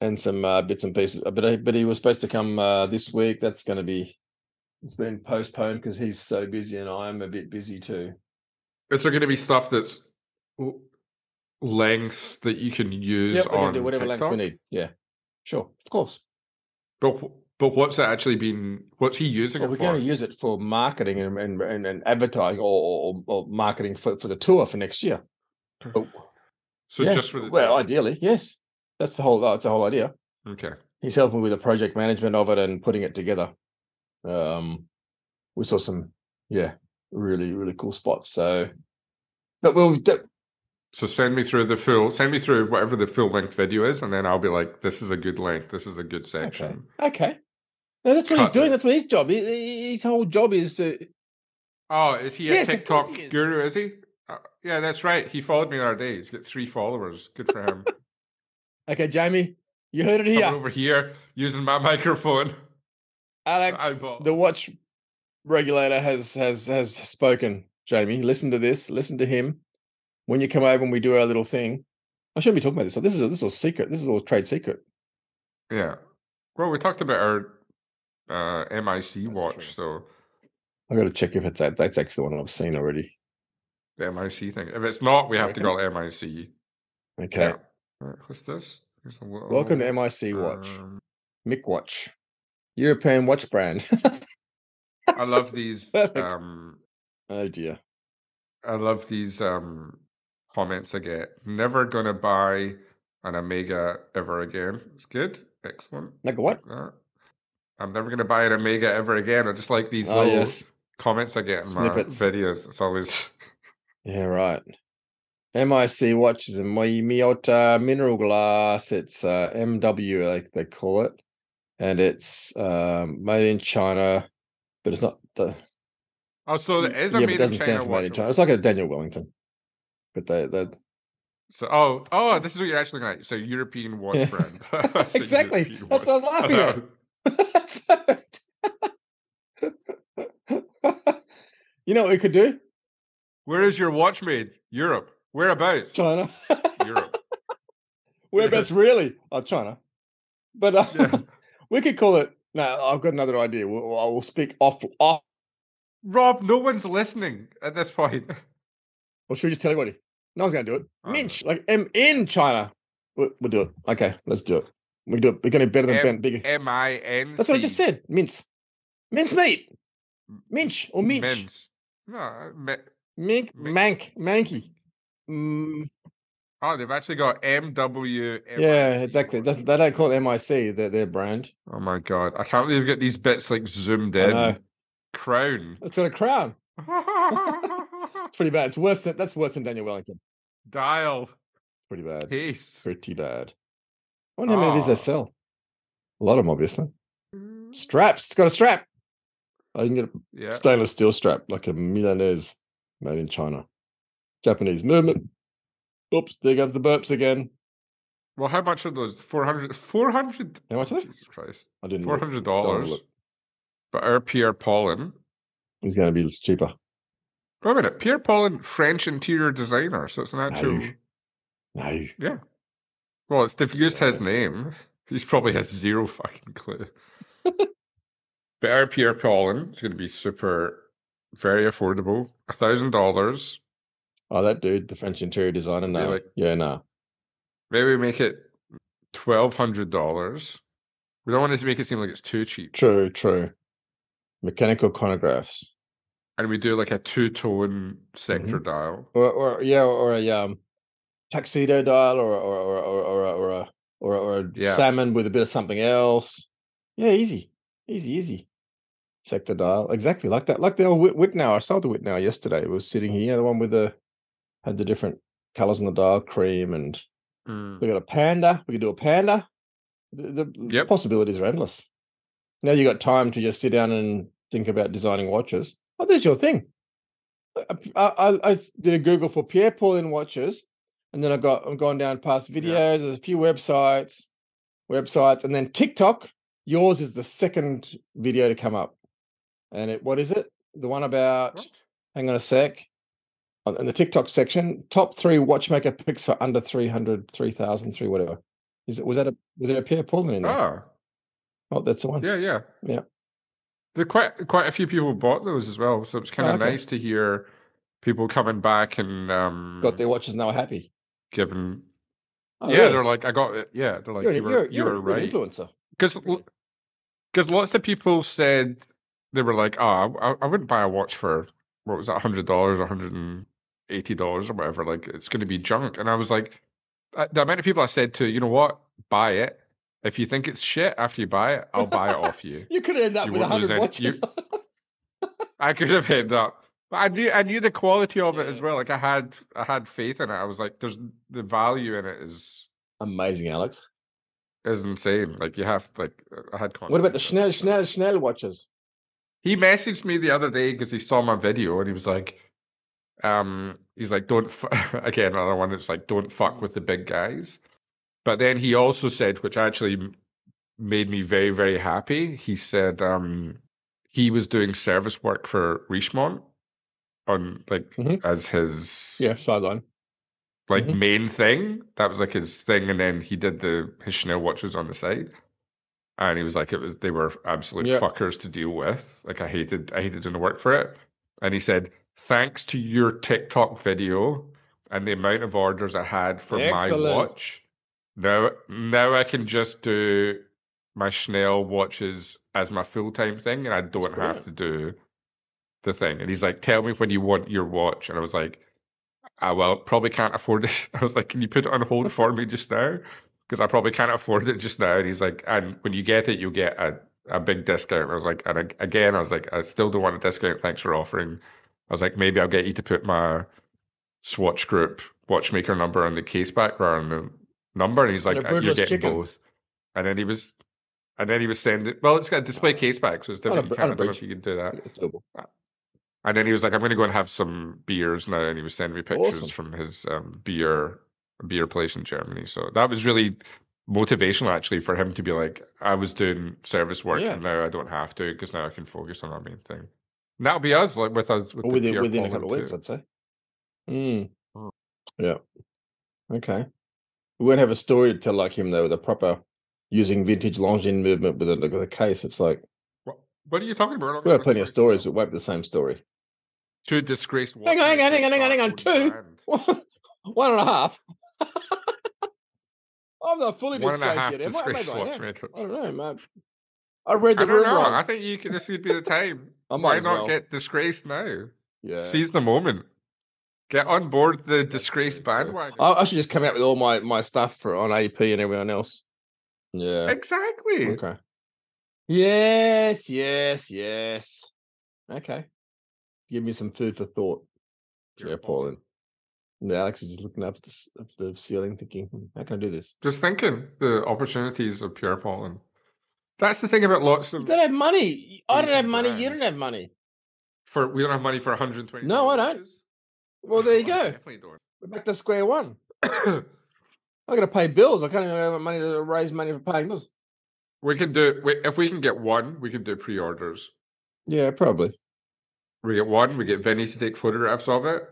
and some uh, bits and pieces. But he- but he was supposed to come uh, this week. That's going to be. It's been postponed because he's so busy and I'm a bit busy too. Is there going to be stuff that's lengths that you can use Yep, we on can do whatever length we need. Yeah, sure, of course. But but what's it actually been? What's he using Well, it we're for? going to use it for marketing and and, and, and advertising or, or, or marketing for, for the tour for next year. Oh, so yeah, just for the well, ideally, yes. That's the whole. That's the whole idea. okay. He's helping with the project management of it and putting it together. Um, we saw some, yeah, really really cool spots. So, but we'll So send me through the full. Send me through whatever the full length video is, and then I'll be like, "This is a good length. This is a good okay, section." okay. No, that's what he's doing. That's what his job. His, his whole job is to. Oh, is he a Yes, TikTok he is. guru? Is he? Uh, yeah, that's right. He followed me the other day. He's got three followers. Good for him. [LAUGHS] Okay, Jamie, you heard it Coming here. over here using my microphone. Alex, the watch regulator has has has spoken. Jamie, listen to this. Listen to him. When you come over and we do our little thing, I shouldn't be talking about this. So this is a, this is all secret. This is all trade secret. Yeah. Well, we talked about our uh, MIC That's watch, true. so I got to check if it's that. That's actually the one I've seen already. the MIC thing. If it's not, we have to go to MIC. Okay. Yeah. Right, what's this? Little, Welcome to MIC Watch, um, Mick Watch, European watch brand. I love these. [LAUGHS] Um, oh dear. I love these um, comments I get. Never gonna buy an Omega ever again. It's good. Excellent. Like what? Uh, I'm never gonna buy an Omega ever again. I just like these Oh little yes. comments I get in Snippets. my videos. It's always [LAUGHS] Yeah, right. MIC watch is a Mi- Miyota mineral glass. It's uh, MW, like they call it, and it's um, made in China, but it's not the. Oh, so it is yeah, a but it in doesn't China stand for made in. China. It's like a Daniel Wellington, but they they So oh oh, this is what you're actually at. So European watch Yeah. brand. [LAUGHS] [LAUGHS] Exactly. European That's what I was laughing at. [LAUGHS] You know what we could do? Where is your watch made? Europe. Whereabouts? China. Europe. [LAUGHS] Whereabouts [LAUGHS] really? Oh, China. But uh, Yeah. we could call it. No, I've got another idea. We'll, I will speak off. off. Rob, no one's listening at this point. Or should we just tell everybody? No one's going to do it. Minch, like M in China. We'll, we'll do it. Okay, let's do it. We do it. We're going to be better than M- Ben. Bigger. M I N. That's what I just said. Mince. Mince meat. Minch or minch. Men's. No, me- Mink. Mank. Manky. [LAUGHS] Mm, oh, they've actually got M W. yeah, exactly. Doesn't, they don't call it MIC, their, their brand. Oh my god, I can't believe you've got these bits like zoomed I in. Crown. It's got a crown. [LAUGHS] It's pretty bad. It's worse than that's worse than Daniel Wellington. Dial. Pretty bad. Pace. Pretty bad. I wonder how many of these Ah. they sell. A lot of them, obviously. Straps. It's got a strap. I can get a Yeah. stainless steel strap, like a Milanese made in China. Japanese movement. Oops, there comes the burps again. Well, how much are those? 400? 400? How much are they? Jesus Christ. I didn't look. $400. But our Pierre Paulin He's going to be cheaper. Wait a minute, Pierre Paulin, French interior designer, so it's an actual. No. No. Yeah. Well, it's they've used his name. He's probably has zero fucking clue. [LAUGHS] Better Pierre Paulin It's going to be super, very affordable. A thousand dollars. Oh, that dude, the French interior designer. No. Really? Yeah, no. Maybe make it twelve hundred dollars. We don't want it to make it seem like it's too cheap. True, true. Mechanical chronographs. And we do like a two tone Mm-hmm. sector dial. Or, or yeah, or a um, tuxedo dial, or or or or or, a- or a or, or a Yeah. salmon with a bit of something else. Yeah, easy, easy, easy. Sector dial, exactly like that, like the old Whit- Wittnauer. I sold the Wittnauer yesterday. It was sitting here, the one with the had the different colors on the dial, cream, and Mm. we got a panda. We could do a panda. The, the Yep. possibilities are endless. Now you got time to just sit down and think about designing watches. Oh, there's your thing. I, I, I did a Google for Pierre Paulin watches, and then I've got I'm going down past Yeah. videos. There's a few websites, websites, and then TikTok. Yours is the second video to come up, and it what is it? The one about What? hang on a sec. In the TikTok section, top three watchmaker picks for under 300, 3,000, three whatever. Is it was that a was it a Pierre Paulin in there? Ah, Oh, that's the one. yeah, yeah. Yeah. There quite quite a few people bought those as well, so it's kind Oh, of okay. nice to hear people coming back and um Got their watches now were happy. Giving. Oh, yeah, really? they're like, I got it. Yeah, they're like, you're, you were, you're, you were right. influencer. Because because lots of people said they were like, oh, I, I wouldn't buy a watch for what was that, hundred dollars, hundred and eighty dollars or whatever. Like it's going to be junk. And I was like, uh, the amount of people I said to, you know what, buy it. If you think it's shit after you buy it, I'll buy it off [LAUGHS] you. You could end up You with hundred any- you- I could have ended up. But I knew I knew the quality of it as well. Like I had I had faith in it. I was like, there's the value in it is Amazing, Alex. is insane. Like you have to, like I had. What about the Schnell. Schnell, Schnell watches? He messaged me the other day because he saw my video and he was like, um, he's like, don't f-, [LAUGHS] again another one that's like, don't fuck with the big guys. But then he also said, which actually made me very very happy. He said, um, he was doing service work for Richemont on like Mhm. as his Yeah, sideline. like Mhm. main thing. That was like his thing, and then he did the his Schnell watches on the side. And he was like, it was they were absolute Yeah. fuckers to deal with. Like I hated I hated doing the work for it. And he said, thanks to your TikTok video and the amount of orders I had for my watch, now now I can just do my Schnell watches as my full time thing, and I don't have to do the thing. And he's like, tell me when you want your watch, and I was like. I well probably can't afford it. [LAUGHS] I was like, can you put it on hold [LAUGHS] for me just now? Because I probably can't afford it just now. And he's like, and when you get it, you'll get a, a big discount. I was like, and again, I was like, I still don't want a discount. Thanks for offering. I was like, maybe I'll get you to put my Swatch Group watchmaker number on the case back rather than the number. And he's like, a "Uh, you're getting chicken. both. And then he was, and then he was sending. Well, it's got a display case back, so it's different. br- You can't, on don't know if you can do that. And then he was like, "I'm going to go and have some beers now," and he was sending me pictures Awesome. from his um, beer beer place in Germany. So that was really motivational, actually, for him to be like, "I was doing service work, Yeah. and now I don't have to because now I can focus on our main thing." And that'll be us, like with us with the within, within a couple of weeks. I'd say. Mm. Mm. Yeah. Okay. We won't have a story to tell like him though, with a proper using vintage Longines movement with a, with a case. It's like What, what are you talking about? we have plenty of stories, but won't be the same story. Two disgraced. Hang on, hang on, hang on, hang on, hang on, own brand. [LAUGHS] One and a half. [LAUGHS] I'm not fully One and yet. I? Am I disgraced watchmakers. I don't know, man. I read the I don't know. wrong. I think you could. This would be the time. [LAUGHS] I might Why not well. get disgraced now? yeah. Seize the moment. Get on board the disgraced bandwagon. I, I should just come out with all my my stuff for on AP and everyone else. Yeah. Exactly. Okay. Yes, yes, yes. Okay. Give me some food for thought. Pierre Yeah, Paulin. And Alex is just looking up at the, up the ceiling, thinking, "Hmm, "How can I do this?" Just thinking the opportunities of Pierre Paulin. That's the thing about lots of. You gotta have money. I don't have money. You don't have money. For we don't have money for 120. No, I don't. Well, there you [LAUGHS] go. We're back to square one. [COUGHS] I gotta pay bills. I can't even have money to raise money for paying bills. we can do if we can get one. We can do pre-orders. Yeah, probably. We get one. We get Vinny to take photographs of it.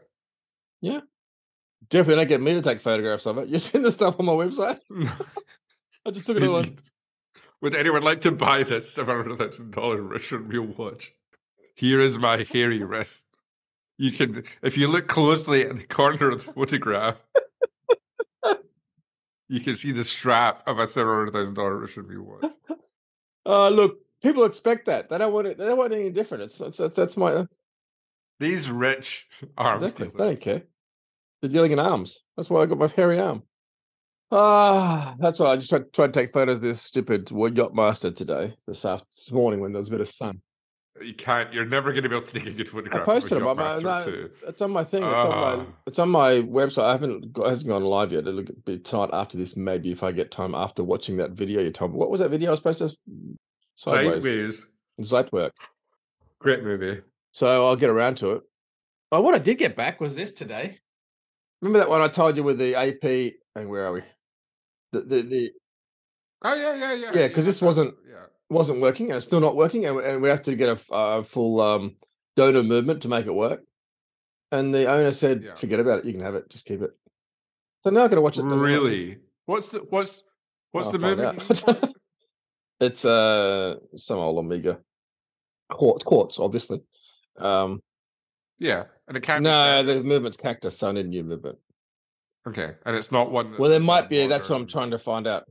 Yeah, definitely don't get me to take photographs of it. You [LAUGHS] seen the stuff on my website? [LAUGHS] I just took it all. Would anyone like to buy this seven hundred thousand dollar Richard Mille watch? Here is my hairy wrist. You can, if you look closely at the corner of the photograph, [LAUGHS] you can see the strap of a seven hundred thousand dollar Richard Mille watch. Uh, look, people expect that. They don't want it. They don't want anything different. It's, it's, it's that's my These rich [LAUGHS] arms exactly. They dealers. don't care. They're dealing in arms. That's why I got my hairy arm. Ah, that's why I just tried, tried to take photos of this stupid wood yacht master today, this after, this morning when there was a bit of sun. You can't. You're never going to be able to take a good I photograph. a posted them. yacht I'm, master no, it's on my thing. It's on my Ah. it's on my website. I haven't got, it hasn't gone live yet. It'll be tonight after this. Maybe if I get time after watching that video you told me. What was that video I was supposed to? Sideways. Sideways. Zeitwerk. Great movie. So I'll get around to it. But what I did get back was this today. Remember that one I told you with the AP? And where are we? The the, the Oh yeah, yeah, yeah. Yeah, 'cause this wasn't- Yeah. wasn't working and it's still not working, and, and we have to get a full um, donor movement to make it work. And the owner said, Yeah. "Forget about it. You can have it. Just keep it." So now I got to watch it. Doesn't work. Really? What's the what's what's I'll the movement? [LAUGHS] it's uh some old Omega quartz, quartz, obviously. Um, yeah, and a can't. no, the movement's cactus, so I need a new movement. Okay, and it's not one. Well, there might be. That's what I'm trying to find out.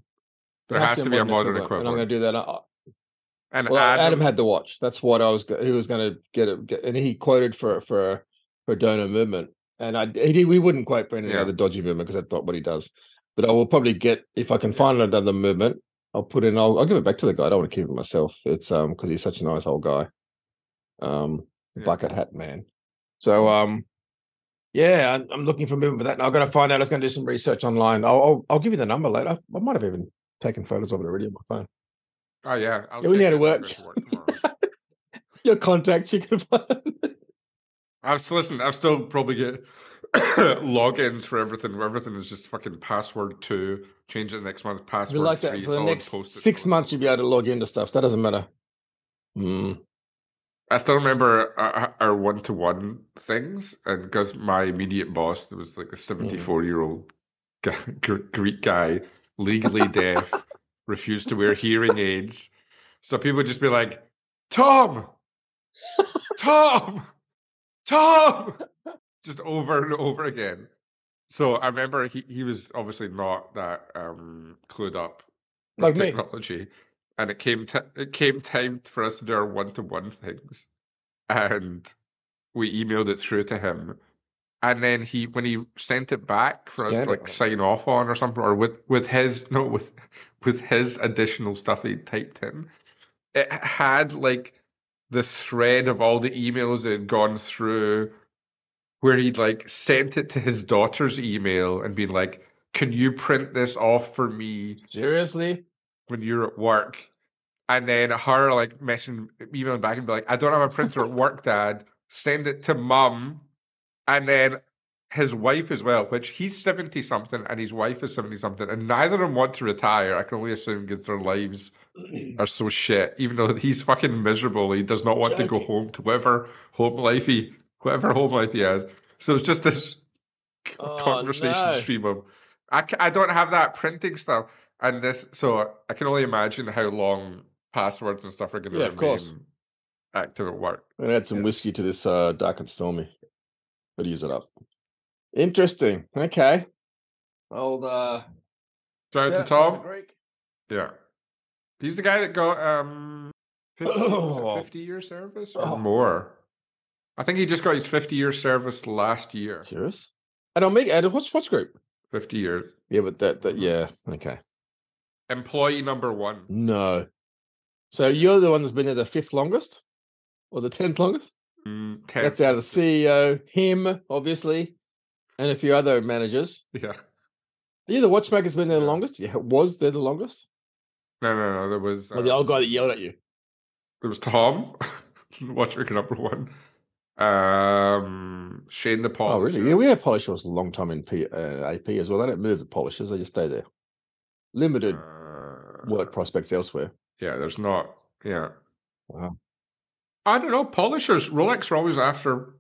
There has to be a modern equivalent. and I'm going to do that. Uh, And Well, Adam, Adam, had the watch. That's what I was. He was going to get it, get, and he quoted for for for donor movement, and I he, we wouldn't quote for any Yeah. other dodgy movement because that's not what he does. But I will probably get if I can find another movement. I'll put in. I'll, I'll give it back to the guy. I don't want to keep it myself. It's um because he's such a nice old guy. Um, Yeah. bucket hat man. So um, yeah, I'm, looking for a movement with that. I've got to find out. I was going to do some research online. I'll, I'll I'll give you the number later. I, might have even taken photos of it already on my phone. Oh yeah, I'll Yeah, we know how to work. when I go to work. [LAUGHS] Your contacts you can find. I've s- listen. I've still probably get [COUGHS] logins for everything. Everything is just fucking password two. Change it next month. Password like that it's for the next six months. You'll be able to log into stuff. So that doesn't matter. Hmm. I still remember our- our one to one things, and because my immediate boss, there was like a 74 year old [LAUGHS] Greek guy, legally deaf, [LAUGHS] refused to wear hearing aids. So people would just be like, Tom, Tom, Tom, just over and over again. So I remember he, he was obviously not that um, clued up Like me. And it came t- it came time for us to do our one to one things, and we emailed it through to him, and then he when he sent it back for us to like sign off on or something, or with with his no with with his additional stuff that he typed in, it had like the thread of all the emails that had gone through where he'd like sent it to his daughter's email and been like, Can you print this off for me? Seriously? When you're at work? And then her like messaging emailing back and be like, I don't have a printer at work, Dad. Send it to mum. And then his wife as well, which he's 70 something and his wife is 70 something, and neither of them want to retire. I can only assume because their lives [CLEARS THROAT] are so shit. Even though he's fucking miserable, he does not want to go home to whatever home life he whatever home life he has. So it's just this Oh, conversation no. stream of I, I don't have that printing stuff and this so I can only imagine how long passwords and stuff are going to Yeah, of course. active at work. I'm gonna add some Yeah. whiskey to this uh, dark and stormy. Better use it up. Interesting. Okay. Old uh Shout out yeah, to Tom. Greek. Yeah, he's the guy that got um 50, was Oh. 50 year service or Oh. more. I think he just got his 50 year service last year. Serious? And I'll make and what's what's group? 50 years. Yeah, but that that Mhm. yeah, okay. Employee number one. No. So you're the one that's been there the fifth longest? Or the tenth longest? Mm, That's 10th. out of the CEO, him, obviously, and a few other managers. Yeah. Are you the watchmaker's been there the longest? Yeah, was there the longest? No, no, no. There was Or the um, old guy that yelled at you? There was Tom, [LAUGHS] watchmaker number one. Um, Shane the Oh, really? Yeah, we had polishers a long time in P, uh, AP as well. They don't move the polishers; they just stay there. Limited Uh, work prospects elsewhere. Yeah, there's not. Yeah. Wow. I don't know. Polishers, Rolex are always after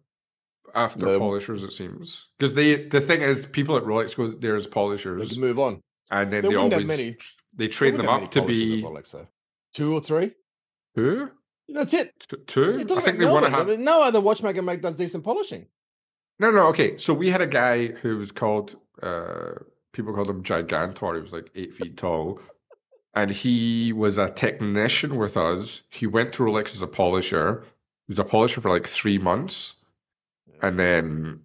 after The- polishers. It seems because they the thing is, people at Rolex go there as polishers, move on. and then There they always many- they train them up to be Rolex, though. two or three. who That's it. T- two. I think they about want to have I mean, no other watchmaker make does decent polishing. No, no, okay. So we had a guy who was called, uh, people called him Gigantor. He was like eight feet tall. And he was a technician with us. He went to Rolex as a polisher. He was a polisher for like three months. And then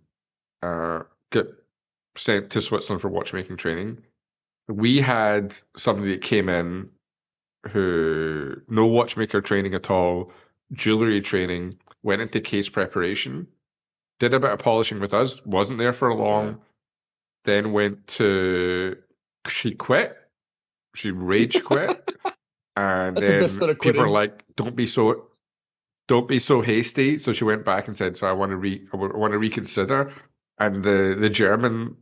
uh, got sent to Switzerland for watchmaking training. We had somebody that came in who, no watchmaker training at all, jewelry training, went into case preparation did a bit of polishing with us, wasn't there for long, then went to she quit. She rage quit. and That's then people are like, don't be so don't be so hasty. So she went back and said, So I want to re I want to reconsider. And the the German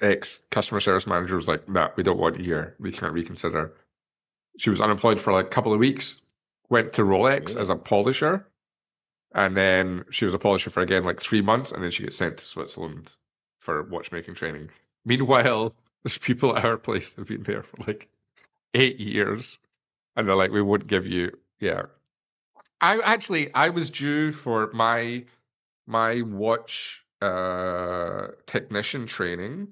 ex customer service manager was like, Nah, we don't want you here. We can't reconsider. She was unemployed for like a couple of weeks, went to Rolex Really? as a polisher, and then she was a polisher for again like three months, and then she gets sent to Switzerland for watchmaking training. Meanwhile, [LAUGHS] there's people at our place that have been there for like eight years, and they're like, "We wouldn't give you." Yeah, I actually I was due for my my watch uh technician training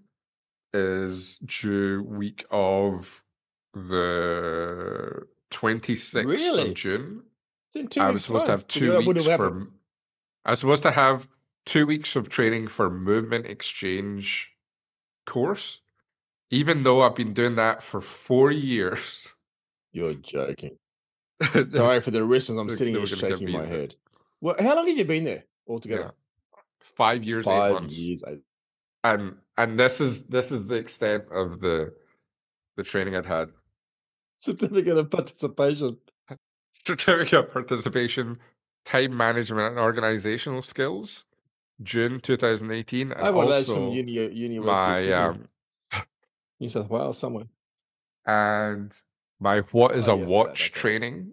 is due week of the 26th Really? of June. It's in two I was supposed to have two weeks for. I was supposed to have two weeks of training for movement exchange course, even though I've been doing that for four years. You're joking. [LAUGHS] Sorry. For the listeners. I'm sitting here were gonna give shaking my head. Well, how long have you been there altogether? Five years, eight Five months, years. eight- and and this is this is the extent of the the training I'd had. Certificate of participation. [LAUGHS] Certificate of participation, time management, and organizational skills. June 2018, and I of those from uni, University my um, New South Wales somewhere. and my what is Oh, a yes, that- watch okay. training,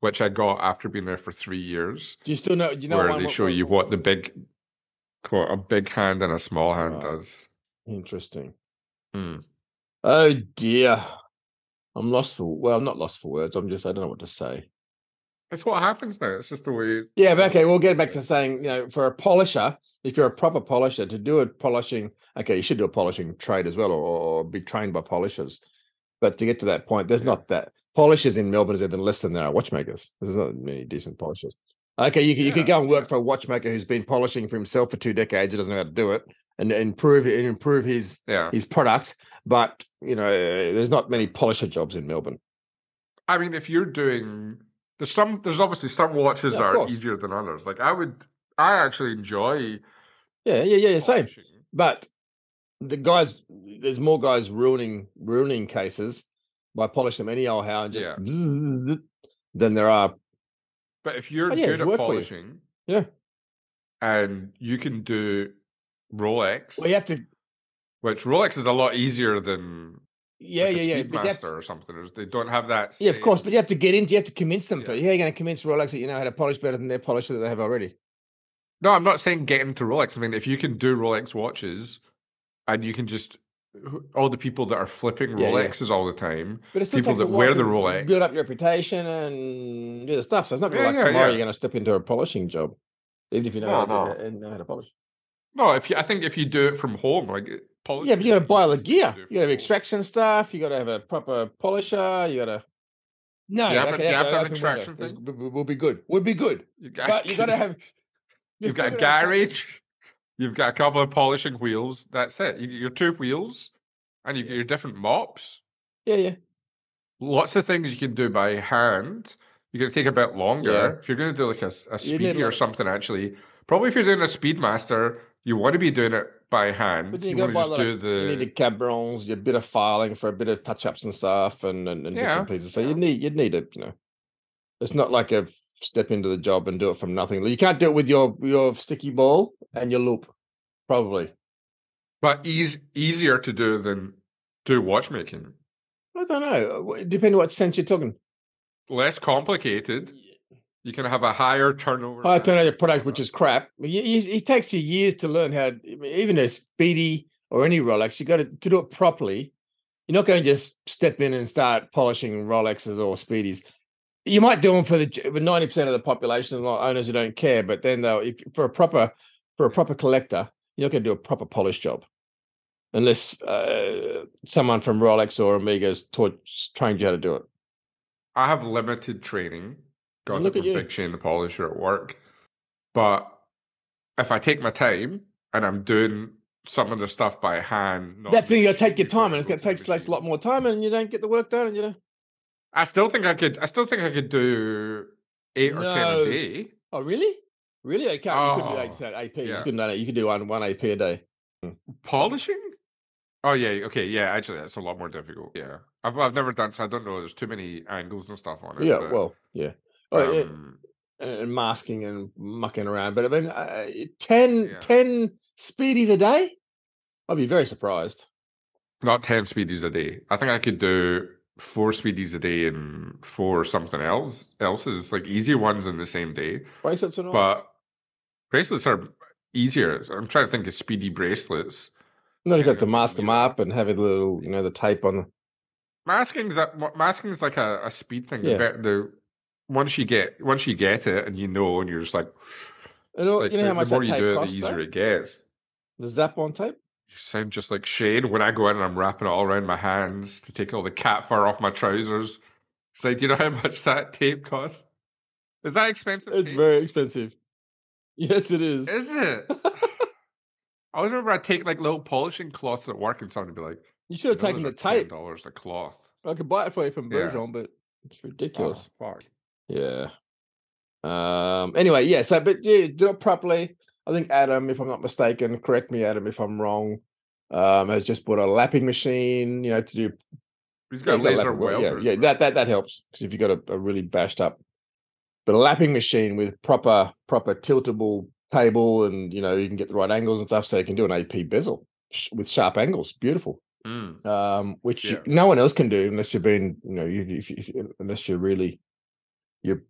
which I got after being there for three years, Do you still know? Do you know where they show you what the big, quote, a big hand and a small hand Right. does. Interesting. Hmm. Oh dear. I'm lost for well, I'm not lost for words. I'm just I don't know what to say. It's what happens now. It's just the way. Yeah, but okay, we'll get back to saying, you know, for a polisher, if you're a proper polisher, to do a polishing, okay, you should do a polishing trade as well, or, or be trained by polishers. But to get to that point, there's Yeah. not that polishers in Melbourne is even less than there are watchmakers. There's not many decent polishers. Okay, you, could- you could go and work for a watchmaker who's been polishing for himself for two decades, who doesn't know how to do it, and improve and improve his Yeah. his product. But you know, there's not many polisher jobs in Melbourne. I mean, if you're doing, there's some, there's obviously some watches Yeah, that are course. easier than others. Like I would, I actually enjoy. Yeah, yeah, yeah, same. polishing. But the guys, there's more guys ruining ruining cases by polishing them any old how and just Yeah. [LAUGHS] than there are. But if you're Oh, yeah, good at for you. polishing, Yeah. and you can do Rolex, Well, you have to. which Rolex is a lot easier than Yeah, like yeah, yeah. But you have Speedmaster to, or something. They don't have that. yeah, of course. But you have to get into. You have to convince them. Yeah. To, yeah, you're going to convince Rolex that you know how to polish better than their polisher that they have already. No, I'm not saying get into Rolex. I mean, if you can do Rolex watches, and you can just all the people that are flipping Yeah, yeah. Rolexes all the time. But People that wear the Rolex. build up your reputation and do the stuff. So it's not going to Yeah, like yeah, tomorrow yeah. you're going to step into a polishing job, even if you know No, how to, no. and know how to polish. No, if you, I think if you do it from home, like polishing. Yeah, but you got to buy all the gear. You got to have extraction stuff. You got to have a proper polisher. You got to. No, you have a- okay, do you have to have an extraction This thing? w- Will be good. Would be good. You got, But you [LAUGHS] got to have. You've got a gonna garage. You've got a couple of polishing wheels. That's it. You get your two wheels, and you get your different mops. Yeah, yeah. Lots of things you can do by hand. You're going to take a bit longer. Yeah. If you're going to do like a, s- a You need a speedy or something, actually, probably if you're doing a Speedmaster, you want to be doing it by hand. But you you want to just do the. You need the cabrons, your bit of filing for a bit of touch ups and stuff, and and, and bits Yeah, and pieces. So yeah. you need you'd need it. You know, it's not like a step into the job and do it from nothing. You can't do it with your your sticky ball and your loop, probably. but eas easier to do than do watchmaking. I don't know. Depending what sense you're talking. Less complicated. You can have a higher turnover. High rate. turnover product, which is crap. It takes you years to learn how, even a speedy or any Rolex, you got to, to do it properly. You're not going to just step in and start polishing Rolexes or Speedies. You might do them for the ninety percent of the population, of owners who don't care. But then, though, if for a proper for a proper collector, you're not going to do a proper polish job unless uh, someone from Rolex or Omega's taught trained you how to do it. I have limited training. Got look it at from you. Big Shane the Polisher at work. But if I take my time and I'm doing some of the stuff by hand, not That's the thing. You take your time, and it's going to take like a lot more time, and you don't get the work done. And you know, I still think I could. I still think I could do eight or ten a day. oh really, really? Okay, you couldn't do Oh, eight percent AP. You couldn't do. You could do one one AP a day. Hmm. Polishing? Oh yeah, okay, yeah. Actually, that's a lot more difficult. Yeah, I've I've never done. So I don't know. There's too many angles and stuff on it. Yeah, well, yeah. Yeah. um, and masking and mucking around. But I mean, uh, 10, Yeah. 10 speedies a day? I'd be very surprised. not ten speedies a day. I think I could do four speedies a day and four something else. Else's like easier ones in the same day. Bracelets and all. But bracelets are easier. I'm trying to think of speedy bracelets. no, you got to mask them up and have a little, you know, the tape on. Masking's a, masking's like a, a speed thing. Yeah. The once you get once you get it and you know and you're just like, And all, like you know the, how much the more you do it, the easier though? it gets. The zap on tape? You sound just like Shane when I go in and I'm wrapping it all around my hands to take all the cat fur off my trousers. It's like, do you know how much that tape costs? Is that expensive? It's tape? very expensive. Yes, it is. Is it? [LAUGHS] I always remember I'd take like little polishing cloths at work and someone would be like, you should have taken the tape. dollars a cloth. I could buy it for you from Yeah. But it's oh, ridiculous. Oh, fuck. Yeah. Um. Anyway, yeah. So, but yeah, do it properly. I think Adam, if I'm not mistaken, correct me, Adam, if I'm wrong. Um, has just bought a lapping machine, you know, to do. He's yeah, got you got a laser welder. Yeah, yeah, that that that helps because if you've got a, a really bashed up, but a lapping machine with proper proper tiltable table and you know you can get the right angles and stuff, so you can do an AP bezel sh- with sharp angles. Beautiful Mm. um, which Yeah. no one else can do unless you've been, you know, you, if, if, unless you're really you're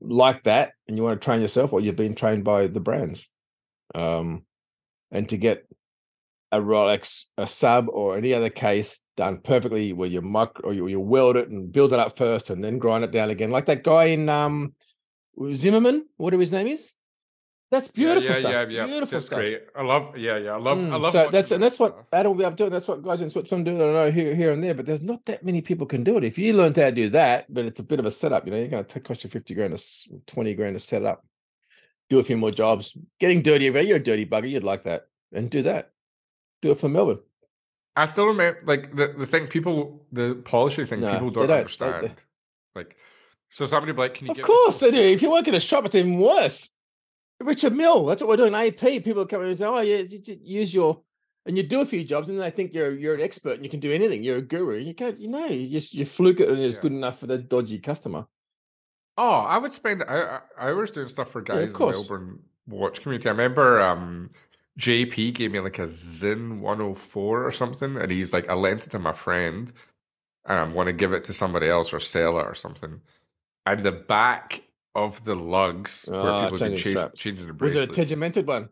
like that and you want to train yourself, or you've been trained by the brands. Um, and to get a Rolex, a sub, or any other case done perfectly, where you muck or you, you weld it and build it up first, and then grind it down again, like that guy in um Zimmerman, whatever his name is. That's beautiful yeah, yeah, stuff. Yeah, yeah, Beautiful That's stuff. great. I love. Yeah, yeah. I love. I Mm, love. so that's and that that's what. Adam will be up doing. That's what guys in Switzerland do. I don't know here, here and there, but there's not that many people can do it. If you learn how to do that, but it's a bit of a setup. You know, you're going to cost you fifty grand, to, twenty grand to set it up. Do a few more jobs. Getting dirty. You're a dirty bugger. You'd like that, and do that. Do it for Melbourne. I still remember, like the the thing people, the polishing thing, No, people don't, don't. Understand. they- Like, so somebody be like, "Can you Of course they do. If you work in a shop, it's even worse. Richard Mille. That's what we're doing. AP. People come in and say, "Oh yeah, use your." And you do a few jobs, and they think you're you're an expert and you can do anything. You're a guru. You can't. You know, you just you fluke it, and it's Yeah. good enough for the dodgy customer. Oh, I would spend hou- hours doing stuff for Yeah, guys in the. Melbourne watch community. I remember um, JP gave me like a Sinn 104 or something, and he's like, I lent it to my friend, and I want to give it to somebody else or sell it or something. And the back of the lugs where Ah, people have been changing chas- strap. changing the Was it a tegimented one?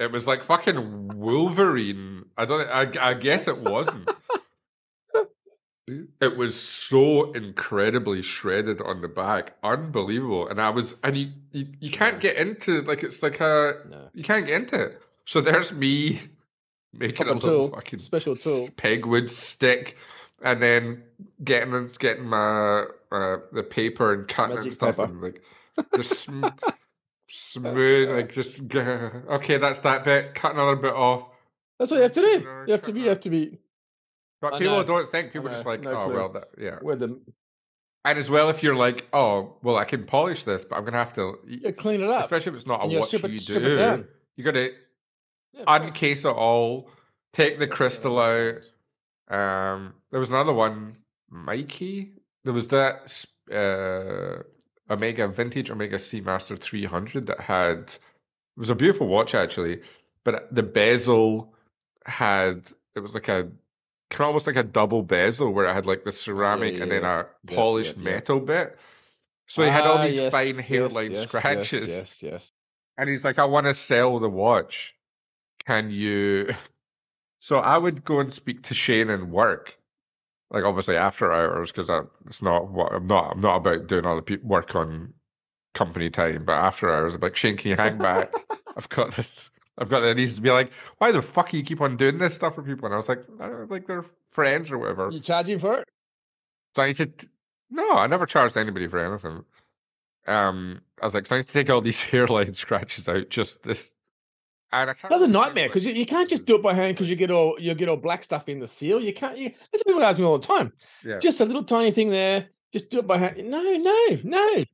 It was like fucking Wolverine. I don't. I, I guess it wasn't. [LAUGHS] it was so incredibly shredded on the back, unbelievable. And I was, and you, you, you can't get into like it's like a No. you can't get into it. So there's me [LAUGHS] making a Proper little tool, fucking special tool. pegwood stick, and then getting getting my uh, the paper and cutting it and stuff, paper. and like just sm- smooth, like just [LAUGHS] okay, that's that bit. Cut another bit off. That's what you have to do. You have to be. You have to be. But I people know. don't think. People just like, no oh clue. well, that yeah. Where the And as well, if you're like, oh well, I can polish this, but I'm gonna have to, you clean it up. especially if it's not a you watch you it, strip it do. You gotta Yeah, uncase it all, take the crystal out. Um, there was another one, Mikey. There was that uh, Omega Vintage Omega Seamaster 300 that had it was a beautiful watch actually, but the bezel had it was like a kind of almost like a double bezel where it had like the ceramic and then a Yeah, polished yeah, yeah. metal bit. So he had all Ah, these yes, fine hairline yes, scratches. Yes, yes, yes. And he's like, I want to sell the watch. Can you? So I would go and speak to Shane and work, like obviously after hours, because it's not what I'm not. I'm not about doing other people work on company time, but after hours, I'm like, Shane, can you hang back? [LAUGHS] I've got this. I've got that. Needs to be like, why the fuck do you keep on doing this stuff for people? And I was like, I don't know, like they're friends or whatever. You charging for it? So I need to. No, I never charged anybody for anything. Um, I was like, so I need to take all these [LAUGHS] hairline scratches out. Just this. And I can't That's a nightmare because you, you can't just do it by hand because you get all you get all black stuff in the seal. You can't. You that's what people ask me all the time. Yeah. Just a little tiny thing there. Just do it by hand. No, no, no.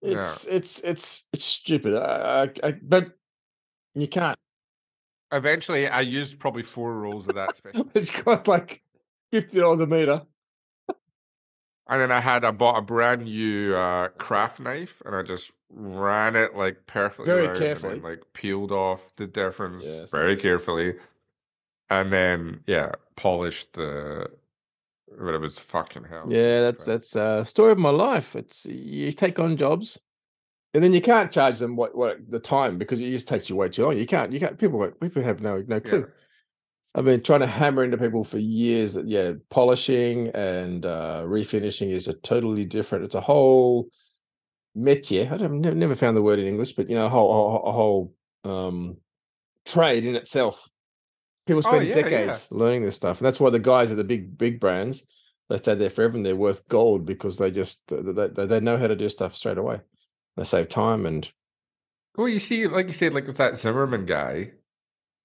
It's it's it's it's stupid. I, I, I, but you can't. Eventually, I used probably four rolls of that [LAUGHS] special. It costs like fifty dollars a meter. And then I had I bought a brand new uh, craft knife, and I just ran it like perfectly Very carefully. and then, like peeled off the difference Yes. very carefully, and then yeah, polished the. But it was fucking hell. Yeah, that's that's a story of my life. It's you take on jobs, and then you can't charge them what what the time because it just takes you way too long. You can't you can't people people have no no clue. Yeah. I've been trying to hammer into people for years that yeah, polishing and uh, refinishing is a totally different. It's a whole métier. I don't never, never found the word in English, but you know, a whole a, whole um, trade in itself. People Oh, spend yeah, yeah. decades learning this stuff, and that's why the guys at the big big brands they stay there forever and they're worth gold because they just they, they know how to do stuff straight away. They save time and Well, you see, like you said, like with that Zimmerman guy.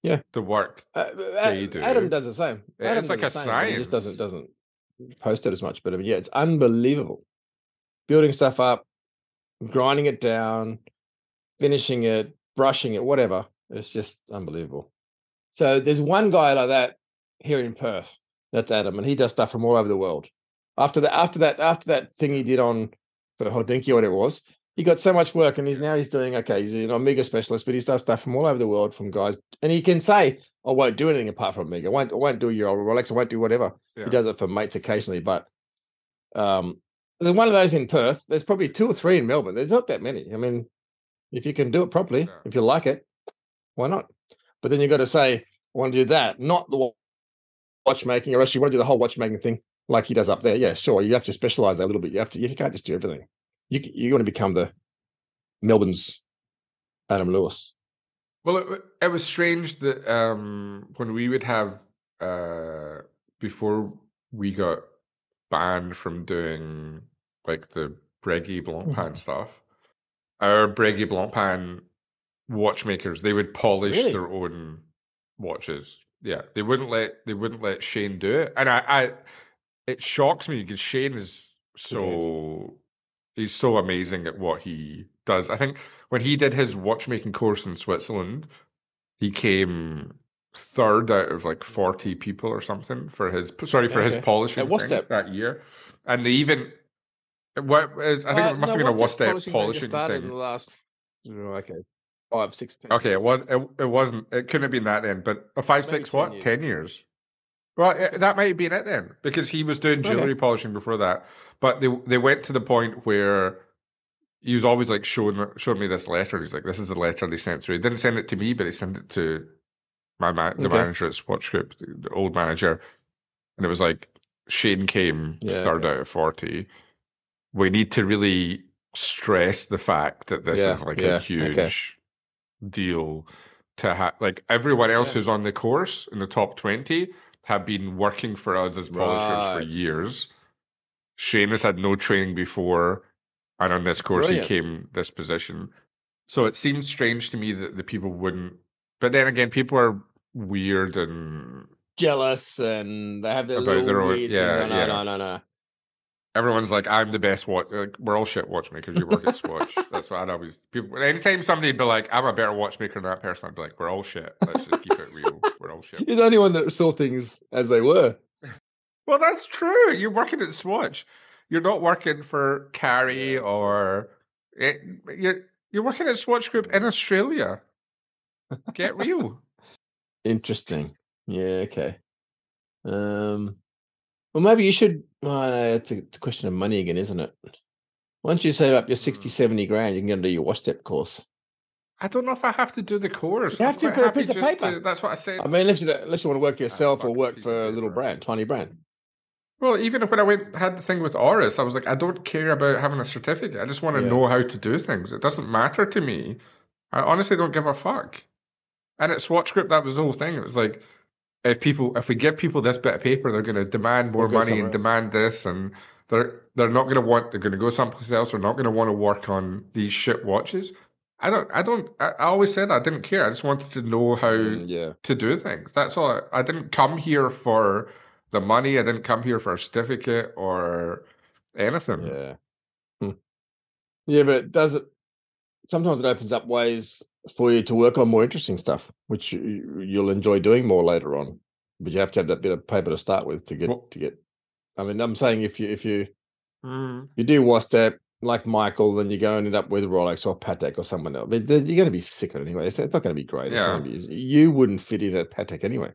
Yeah. The work. Uh, A- do. Adam does the same. Yeah, Adam it's like a same, but He just doesn't doesn't post it as much. But I mean, yeah, it's unbelievable. Building stuff up, grinding it down, finishing it, brushing it, whatever. It's just unbelievable. So there's one guy like that here in Perth. That's Adam, and he does stuff from all over the world. After that, after that, after that thing he did on for Hodinkee, whatever it was, he got so much work, and he's now he's doing okay. He's an Omega specialist, but he does stuff from all over the world from guys, and he can say, "I won't do anything apart from Omega. I won't, I won't do your Rolex. I won't do whatever." Yeah. He does it for mates occasionally, but um, there's one of those in Perth. There's probably two or three in Melbourne. There's not that many. I mean, if you can do it properly, Yeah. if you like it, why not? But then you've got to say, I want to do that, not the watchmaking, or else you want to do the whole watchmaking thing like he does up there. Yeah, sure. You have to specialize a little bit. You have to. You can't just do everything. You c- you want to become the Melbourne's Adam Lewis. Well, it, it was strange that um, when we would have uh, before we got banned from doing like the Breguet Blancpain Mhm. stuff, our Breguet Blancpain watchmakers they would polish Really? their own watches. Yeah, they wouldn't let they wouldn't let Shane do it, and I, I it shocks me because Shane is so he's so amazing at what he does. I think when he did his watchmaking course in Switzerland, he came third out of like 40 people or something for his sorry for his Okay. polishing what's thing that? that year. And they even what is I think Uh, it must no, have been a what's that Wostep thing polishing in thing. the last, oh, okay, five, six, ten Okay, it was it, it wasn't it couldn't have been that then, but a five Maybe six 10 what years. ten years. Well, eh, that might have been it then, because he was doing Okay. jewelry polishing before that. But they they went to the point where he was always like showing showing me this letter. He's like, "This is the letter they sent through." He didn't send it to me, but he sent it to my ma- the Okay. manager at Swatch Group, the, the old manager, and it was like Shane came Yeah, third okay. out of forty. We need to really stress the fact that this Yeah, is like yeah, a okay. huge deal to have. Like everyone else who's on the course in the top twenty have been working for us as polishers for years. Shane has had no training before, and on this course Brilliant. he came this position. So it seems strange to me that the people wouldn't. But then again, people are weird and jealous and they have their About their own- yeah. No, yeah. no, no, no, no. everyone's like, "I'm the best watch." Like, we're all shit watchmakers. You work at Swatch. [LAUGHS] That's what I'd always. People, anytime somebody'd be like, "I'm a better watchmaker than that person," I'd be like, "We're all shit. Let's just keep it real. We're all shit." You're the only one that saw things as they were. Well, that's true. You're working at Swatch. You're not working for Kari or it, you're you're working at Swatch Group in Australia. Get real. [LAUGHS] Interesting. Yeah, okay. Um well maybe you should well, no, it's a, it's a question of money again, isn't it? Once you save up your 60, Mm. 70 grand, you can go and do your Wostep course. I don't know if I have to do the course. You I'm have to for a piece of paper. to- that's what I said. I mean, unless you, unless you want to work for yourself or work piece for a little brand, tiny brand. Well, even when I went had the thing with Oris, I was like, I don't care about having a certificate. I just want to Yeah. know how to do things. It doesn't matter to me. I honestly don't give a fuck. And at Swatch Group, that was the whole thing. It was like, if people, if we give people this bit of paper, they're going to demand more They'll money and else. demand this, and they're they're not going to want. They're going to go someplace else. They're not going to want to work on these shit watches. I don't. I don't. I, always said I didn't care. I just wanted to know how Mm, yeah. to do things. That's all. I, I didn't come here for the money. I didn't come here for a certificate or anything. Yeah. Hmm. Yeah, but does it sometimes it opens up ways for you to work on more interesting stuff, which you, you'll enjoy doing more later on. But you have to have that bit of paper to start with to get Well- to get. I mean, I'm saying if you if you Mm. you do Wostep like Michael, then you go and end up with Rolex or Patek or someone else. But you're going to be sick of it anyway. It's, not going to be great. Yeah. be, you wouldn't fit in at Patek anyway.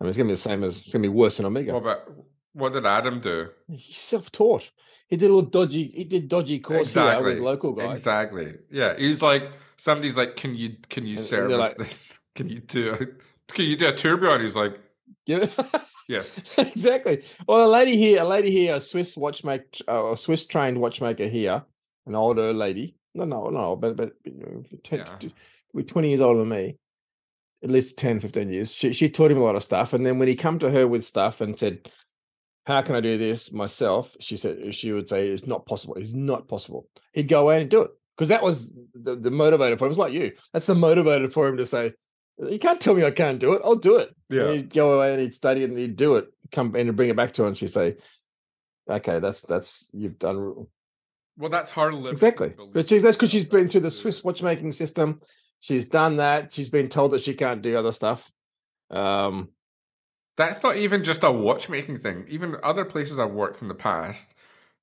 I mean, it's going to be the same as it's going to be worse than Omega. Well, but what did Adam do? He's self-taught. He did a little dodgy. He did dodgy course here Exactly. with local guys. Exactly. Yeah. He's like somebody's like, can you can you And- and service they're like- this? [LAUGHS] Can you do a, can you do a turbo? And he's like, Yeah, [LAUGHS] yes. [LAUGHS] exactly. Well, a lady here, a lady here, a Swiss watchmaker, uh, a Swiss trained watchmaker here, an older lady. No, no, no, but but you know, 10, Yeah. to- with twenty years older than me, at least 10, 15 years. She she taught him a lot of stuff, and then when he come to her with stuff and said, "How can I do this myself?" She said she would say, "It's not possible. It's not possible." He'd go away and do it because that was the, the motivator for him. It's like you. That's the motivator for him to say, "You can't tell me I can't do it. I'll do it." And Yeah. he'd go away and he'd study it and he'd do it, come and bring it back to her, and she'd say, "Okay, that's that's you've done Well, that's her living exactly." But she's that's because she's been through the Swiss watchmaking system. She's done that. She's been told that she can't do other stuff. Um, That's not even just a watchmaking thing. Even other places I've worked in the past,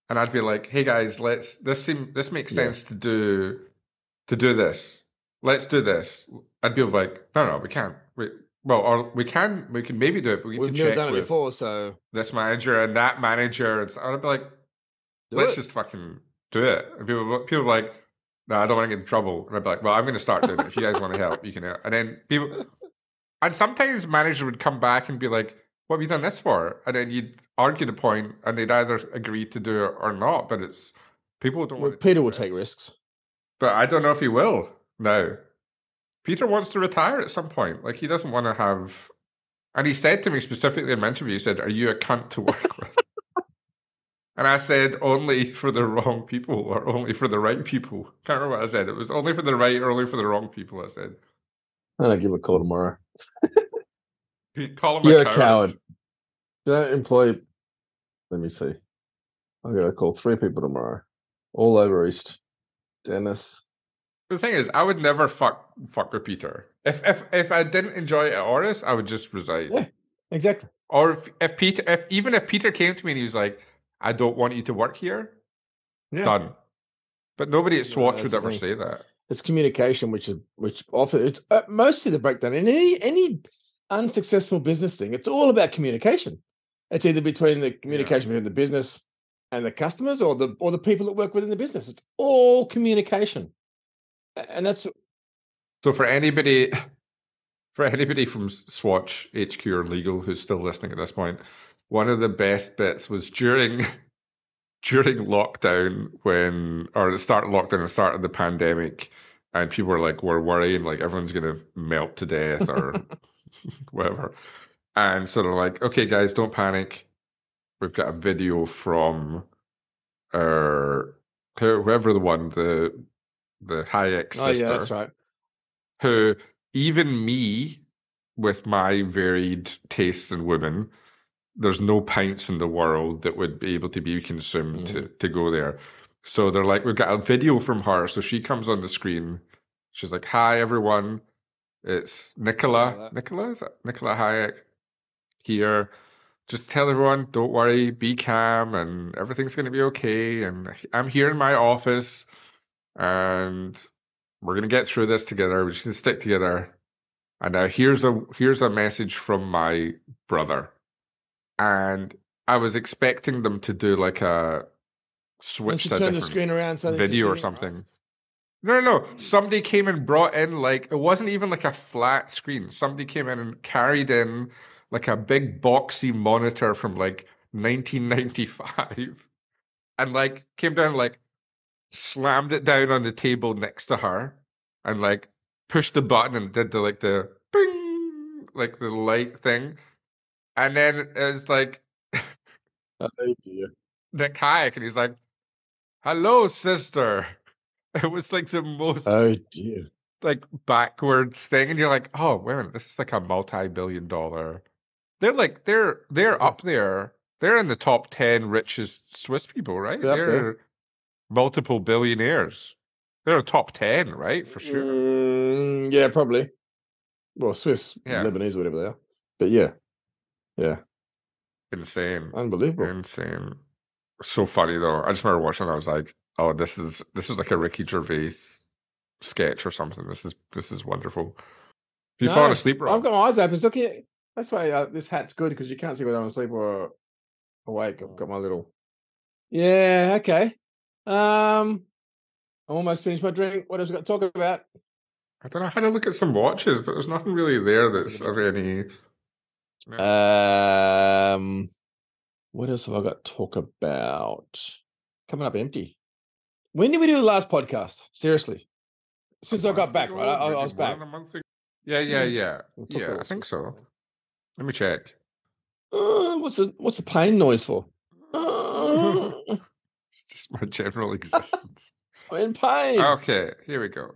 and I'd be like, "Hey guys, let's this seem this makes Yeah. sense to do to do this. Let's do this." And people be like, "No, no, we can't. We well, or we can we can maybe do it, but we we've need to never check done it with before, so this manager and that manager." And so I'd be like, do let's it. just fucking do it. And people, people are like, no, I don't want to get in trouble. And I'd be like, well, I'm going to start doing it. If you guys want to help, you can help. And then people, [LAUGHS] and sometimes manager would come back and be like, what have you done this for? And then you'd argue the point and they'd either agree to do it or not. But it's, people don't Well, want to Peter will take risks. But I don't know if he will now. Peter wants to retire at some point. Like, he doesn't want to have, and he said to me specifically in my interview, he said, are you a cunt to work [LAUGHS] with? And I said only for the wrong people or only for the right people. Can't remember what I said. It was only for the right or only for the wrong people. I said. And gonna give a call tomorrow. Call him You're a a coward. coward. Don't employ. Let me see. I'm gonna call three people tomorrow, all over East. Dennis. The thing is, I would never fuck fuck with Peter. If if if I didn't enjoy it at Oris, I would just resign. Yeah. Exactly. Or if, if Peter, if even if Peter came to me and he was like, "I don't want you to work here," Yeah. done. But nobody at Swatch that's would ever say that. It's communication, which is which often it's uh, mostly the breakdown in any any unsuccessful business thing. It's all about communication. It's either between the communication between the business and the customers, or the or the people that work within the business. It's all communication, and that's So for anybody, [LAUGHS] for anybody from Swatch HQ or legal who's still listening at this point, one of the best bits was during [LAUGHS] during lockdown when or the start of lockdown and start of the pandemic, and people were like, "We're worrying like everyone's gonna melt to death or [LAUGHS] whatever," and sort they're like, "Okay, guys, don't panic. We've got a video from who- whoever the one the the Hayek oh sister." yeah, that's right. who even me with my varied tastes in women there's no pints in the world that would be able to be consumed to, to go there. So they're like we've got a video from her. So she comes on the screen. She's like hi everyone. It's nicola nicola is that nicola hayek here. Just tell everyone don't worry be calm and everything's going to be okay and i'm here in my office and we're gonna get through this together. We're just gonna stick together. And now here's a here's a message from my brother. And I was expecting them to do like a switch to a turn the different screen around so video or something. No, no, no. Somebody came and brought in like it wasn't even like a flat screen. Somebody came in and carried in like a big boxy monitor from like 1995 and like came down like slammed it down on the table next to her and like pushed the button and did the like the ping, like the light thing. And then it's like [LAUGHS] Oh dear. Nick Hayek and he's like, Hello, sister. [LAUGHS] It was like the most Oh dear. like backward thing, and you're like, oh wait a minute, this is like a multi-billion dollar. They're like they're they're up there. They're in the top ten richest Swiss people, right? They're up there. They're multiple billionaires. They're a top ten, right? For sure. Mm, yeah, probably. Well, Swiss, Yeah. Lebanese, whatever they are. But yeah, yeah, Insane. unbelievable. Insane. So funny though. I just remember watching. I was like, "Oh, this is this is like a Ricky Gervais sketch or something. This is this is wonderful." Have you fallen No, asleep, Rob? I've got my eyes open. It's okay. That's why uh, this hat's good because you can't see whether I'm asleep or awake. I've got my little. Yeah. Okay. Um, I almost finished my drink. What else we got to talk about? I don't know. I had to look at some watches, but there's nothing really there that's of any. Um, what else have I got to talk about? Coming up empty. When did we do the last podcast? Seriously, since I got back, right? I, I was back. A month ago. Yeah, yeah, yeah, We'll yeah. I think so. Let me check. Uh, what's the what's the pain noise for? Uh, [LAUGHS] [LAUGHS] [LAUGHS] just my general [LAUGHS] existence. I'm in pain. okay, here we go.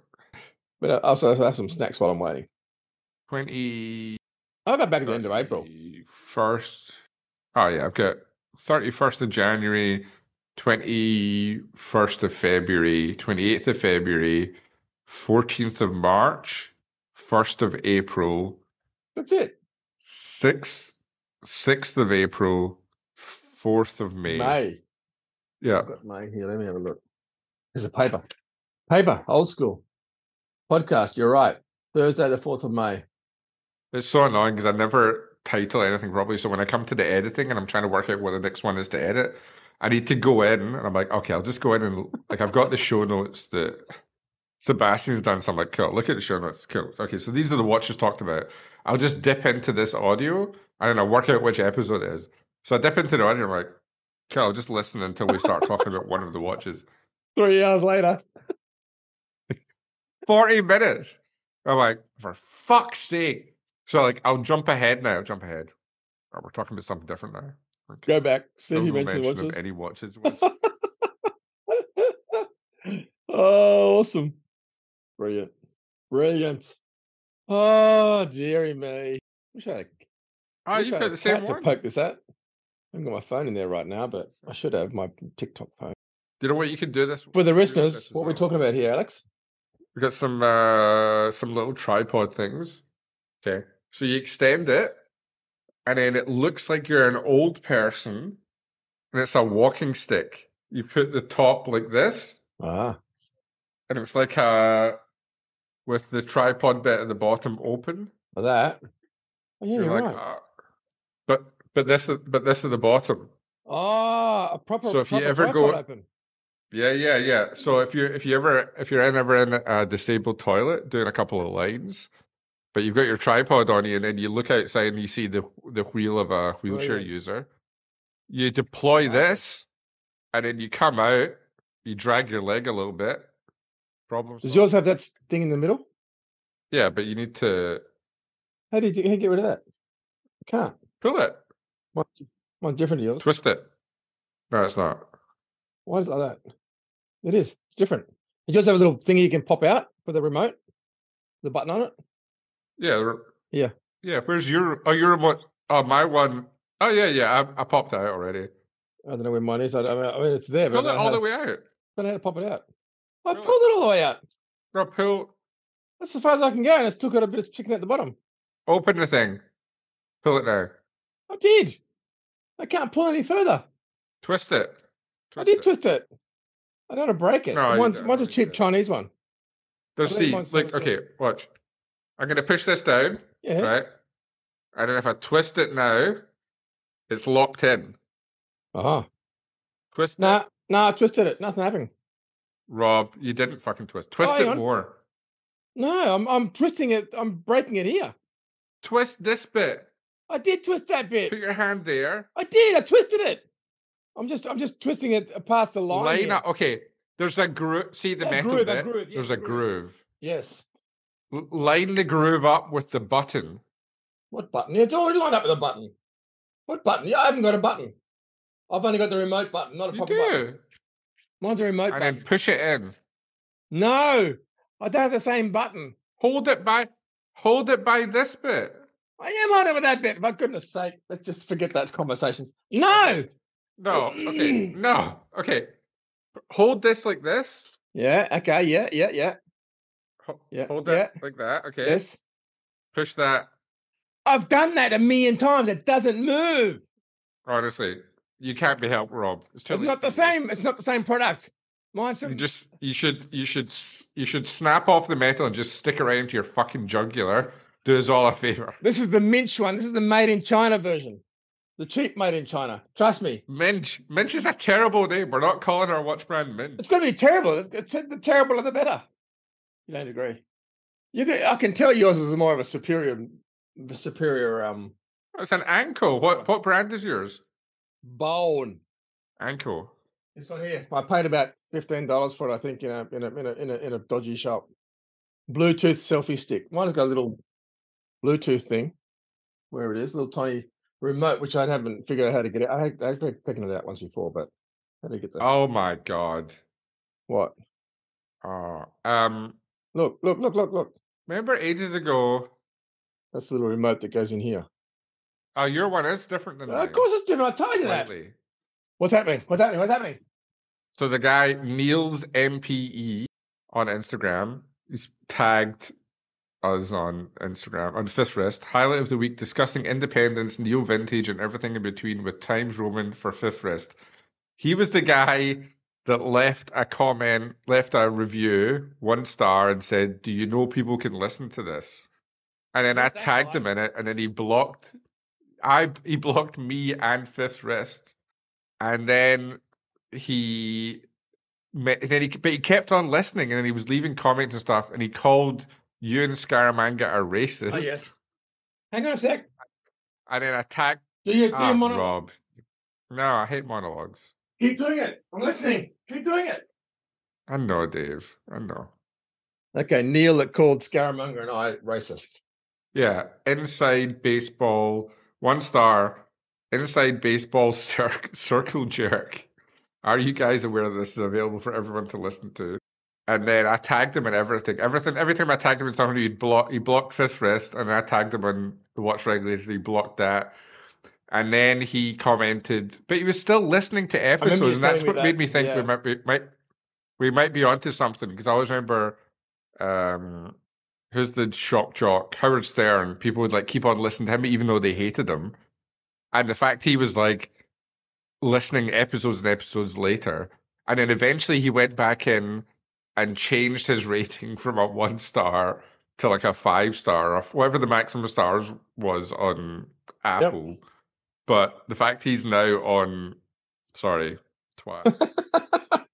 But uh, I also have some snacks while I'm waiting. Twenty. I got back at the end of April. First. Oh yeah, I've got thirty first of January, twenty first of February, twenty eighth of February, fourteenth of March, first of April, That's it. sixth sixth of April, fourth of May. May. Yeah. I've got May here. Let me have a look. There's a paper. Paper, old school. Podcast, you're right. Thursday, the 4th of May. It's so annoying because I never title anything properly. So when I come to the editing and I'm trying to work out what the next one is to edit, I need to go in and I'm like, okay, I'll just go in and like I've got the show notes that Sebastian's done. So I'm like, cool, look at the show notes. Cool. Okay, so these are the watches talked about. I'll just dip into this audio and then I'll work out which episode it is. So I dip into the audio and I'm like, I'll just listen until we start talking about one of the watches. Three hours later. [LAUGHS] 40 minutes. I'm like, for fuck's sake. So like I'll jump ahead now. Jump ahead. Oh, we're talking about something different now. Okay. Go back. See if No you mentioned watches. any watches. [LAUGHS] oh, awesome. Brilliant. Brilliant. Oh, dearie me. Wish I had, Oh, wish you've I got had the a same to poke this at. I haven't got my phone in there right now, but I should have my TikTok phone. Do you know what you can do this For the do with this listeners, what we're well? talking about here, Alex? We've got some uh some little tripod things. Okay. So you extend it and then it looks like you're an old person and it's a walking stick. You put the top like this Ah, and it's like a with the tripod bit at the bottom open. like that. Oh, yeah, You're you're, like, right. "Ah." but but this is but this is the bottom. Oh, a proper. So if you ever go- open. Yeah, yeah, yeah. So if you if you ever if you're in ever in a disabled toilet doing a couple of lines, but you've got your tripod on you, and then you look outside and you see the the wheel of a wheelchair Brilliant. user, you deploy Wow. this, and then you come out, you drag your leg a little bit. Problem. Does solved. yours have that thing in the middle? Yeah, but you need to How do you, do- how do you get rid of that? Can't. pull it, Mine- Mine's different to yours. twist it. No, it's not. Why is it like that? It is. It's different. You just have a little thingy you can pop out for the remote, the button on it. Yeah. Yeah. Yeah. Where's your? Oh, your remote. Oh, my one. Oh, yeah, yeah. I, I popped out already. I don't know where mine is. I, I mean, it's there, but I Pull it all the way out. don't know how to pop it out. I Really? pulled it all the way out. No, pull. That's as far as I can go, and it's still got a bit of sticking at the bottom. Open the thing. Pull it now. I did. I can't pull any further. Twist it. I did it. twist it. I don't want to break it. No, you mine's, a cheap. Chinese one. There's see, like, okay, watch. I'm gonna push this down, Yeah. right? And then if I twist it now, it's locked in. Uh-huh. Twist Nah, it. No, I twisted it. Nothing happened. Rob, you didn't fucking twist. Twist hang it on. more. No, I'm I'm twisting it. I'm breaking it here. Twist this bit. I did twist that bit. Put your hand there. I did. I twisted it. I'm just I'm just twisting it uh, past the line. Line up. Okay. There's a groove. See the A metal groove, a bit? groove, yes, There's a a groove. groove. Yes. L- line the groove up with the button. What button? It's already lined up with a button. What button? Yeah, I haven't got a button. I've only got the remote button, not a You proper button. do. Mine's a remote And button. then push it in. No, I don't have the same button. Hold it by hold it by this bit. I am on it with that bit. For goodness sake, let's just forget that conversation. No. No. Okay. [CLEARS THROAT] No. Okay. Hold this like this. Yeah. Okay. Yeah. Yeah. Yeah. Ho- Yeah, Hold yeah. like that. Okay. Yes. Push that. I've done that a million times. It doesn't move. Honestly, you can't be helped, Rob. It's, too It's not the same. It's not the same product. Mine's You just you should you should you should snap off the metal and just stick it right into your fucking jugular. Do us all a favor. This is the Minch one. This is the made in China version. The cheap made in China. Trust me. Minch. Minch is a terrible name. We're not calling our watch brand Minch. It's going to be terrible. It's, it's the terrible the better. You don't agree? You can, I can tell yours is more of a superior, the superior um It's an ankle. What what brand is yours? bone. Ankle. This one here. I paid about fifteen dollars for it. I think in a in a in a in a, in a dodgy shop. Bluetooth selfie stick. Mine's got a little Bluetooth thing. Where it is, little tiny remote, which I haven't figured out how to get it. I had- I've taken it out once before, but how do you get that? Oh my god. What? Oh. Um. Look, look, look, look, look. Remember ages ago. That's the little remote that goes in here. Oh, your one is different than Uh, mine. of course, it's different. I told you that. What's happening? What's happening? What's happening? So the guy Niels MPE on Instagram, is tagged us on Instagram on Fifth Wrist. Highlight of the week discussing independence, neo vintage, and everything in between with Times Roman for Fifth Wrist. He was the guy that left a comment, left a review, one star, and said, "Do you know people can listen to this?" And then I tagged him in it, and then he blocked. I he blocked me and Fifth Wrist, and then he me- then he but he kept on listening and then he was leaving comments and stuff and he called you and Scaramanga are racist Oh yes. Hang on a sec. and then attacked Do you do ah, you mono- Rob. No, I hate monologues. Keep doing it. I'm listening. Keep doing it. I know, Dave. I know. Okay, Neil that called Scaramanga and I racists. Yeah, inside baseball, one star. Inside baseball [LAUGHS] cir- circle jerk. Are you guys aware that this is available for everyone to listen to? And then I tagged him in everything. Everything. Every time I tagged him in something, he'd block. He blocked Fifth Wrist, and I tagged him on the Watch Regulator. He blocked that. And then he commented, but he was still listening to episodes, and that's what made me think we might be might we might be onto something because I always remember um who's the shock jock Howard Stern. People would like keep on listening to him even though they hated him, and the fact he was like listening episodes and episodes later, and then eventually he went back in and changed his rating [LAUGHS] from a one star to like a five star or whatever the maximum stars was on Apple. But the fact he's now on, sorry, twat. [LAUGHS]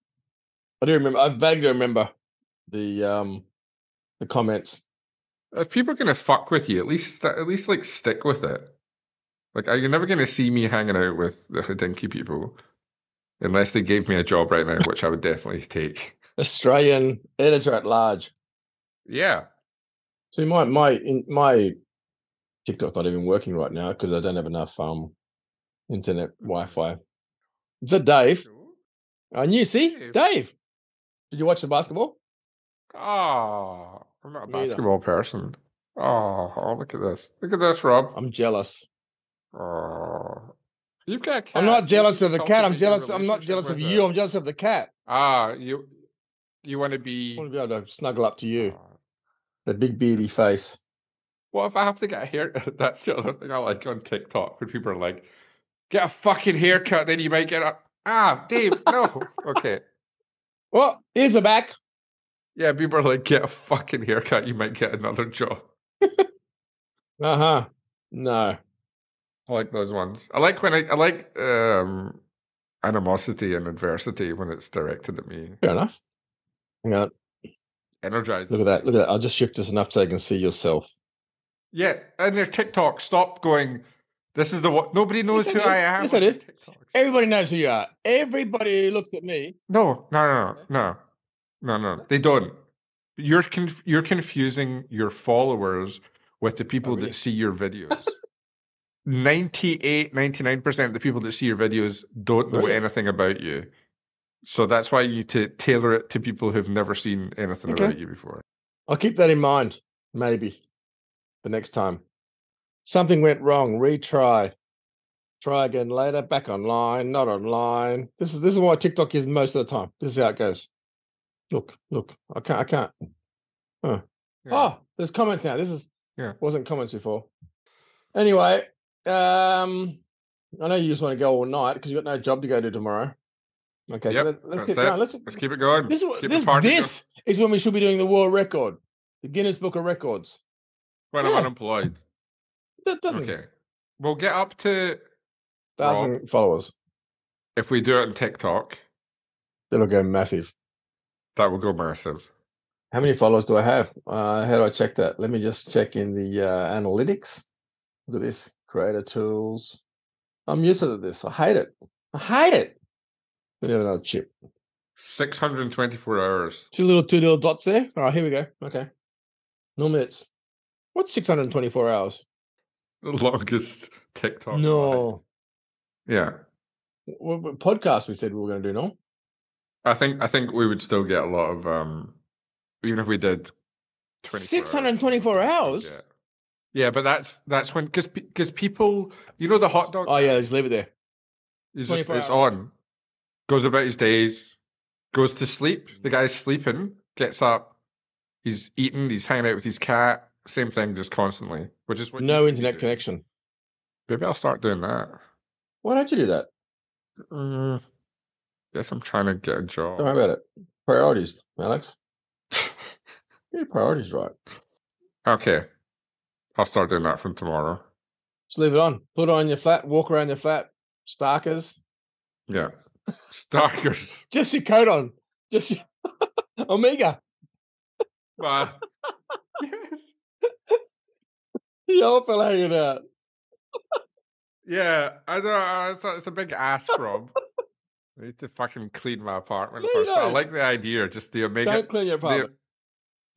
I do remember. I vaguely remember the um the comments. if people are gonna fuck with you, at least at least like stick with it. Like, are you never gonna see me hanging out with the Hodinkee people unless they gave me a job right now, which I would definitely take. Australian editor at large. Yeah, See, my my in my TikTok's not even working right now because I don't have enough um internet Wi-Fi. Is that Dave? I knew. See, Dave. Dave. Did you watch the basketball? Oh, I'm not a basketball person. Oh, oh, look at this. Look at this, Rob. I'm jealous. Oh, you've got a cat. I'm not jealous of the cat. I'm jealous. I'm not jealous of you. I'm jealous of the cat. Ah, you you want to be. I want to be able to snuggle up to you. The big beady face. What if I have to get a hair? [LAUGHS] That's the other thing I like on TikTok when people are like, "Get a fucking haircut, then you might get a." Ah, Dave, no. okay, Well, ears are back. yeah, people are like, "Get a fucking haircut, you might get another job." [LAUGHS] Uh huh. No. I like those ones. I like when I, I like um animosity and adversity when it's directed at me. Fair enough. Hang on. Energized. Look at that. Look at that. I'll just shift this enough so I can see yourself. Yeah, and their TikTok. Stop going. This is the what. Nobody knows I who did. I am. Yes, I did. Everybody knows who you are. Everybody looks at me. No, no, no, no, no, no, no. They don't. You're conf- you're confusing your followers with the people really? that see your videos. 98, 99% of the people that see your videos don't know Really? anything about you. So that's why you to tailor it to people who've never seen anything Okay. about you before. I'll keep that in mind. Maybe the next time. Something went wrong. Retry. Try again later. Back online. Not online. This is this is what TikTok is most of the time. This is how it goes. Look, look. I can't. I can't. Yeah. Oh, there's comments now. This is Yeah. wasn't comments before. Anyway, um, I know you just want to go all night because you've got no job to go to tomorrow. Okay, Yep, let, us keep going. Let's Let's keep it going. this is keep this the party going. this is when we should be doing the world record, the Guinness Book of Records. when I'm unemployed. That doesn't Okay. We'll get up to thousand followers. if we do it on TikTok, It'll go massive. that will go massive. How many followers do I have? Uh, how do I check that? Let me just check in the uh, analytics. Look at this creator tools. I'm used to this. I hate it. I hate it. We have another chip. 624 hours. Two little two little dots there. All right, here we go. Okay. No it's what's 624 hours? The longest TikTok. No. Yeah. What, what podcast we said we were going to do, no? I think I think we would still get a lot of um even if we did 24 hours, 624 we'd hours? get- Yeah, but that's that's when because because people you know the hot dog Oh, yeah, guy? just leave it there. He's just it's hours. on, goes about his days, goes to sleep. The guy's sleeping, gets up, he's eating, he's hanging out with his cat. Same thing, just constantly, which is what No internet connection. Maybe I'll start doing that. Why don't you do that? Uh, guess I'm trying to get a Don't job. worry about it. Priorities, Alex. Get [LAUGHS] your priorities right. okay, I'll start doing that from tomorrow. Just leave it on. Put it on your flat. Walk around your flat. Starkers. Yeah, stalkers. [LAUGHS] Just your coat on. Just your [LAUGHS] Omega. Wow. [LAUGHS] yes. The old fella hanging out. Yeah, I know. uh, It's a, it's a big ask, Rob. I need to fucking clean my apartment No, first. I like the idea. Just the omega. Don't clean your the- apartment.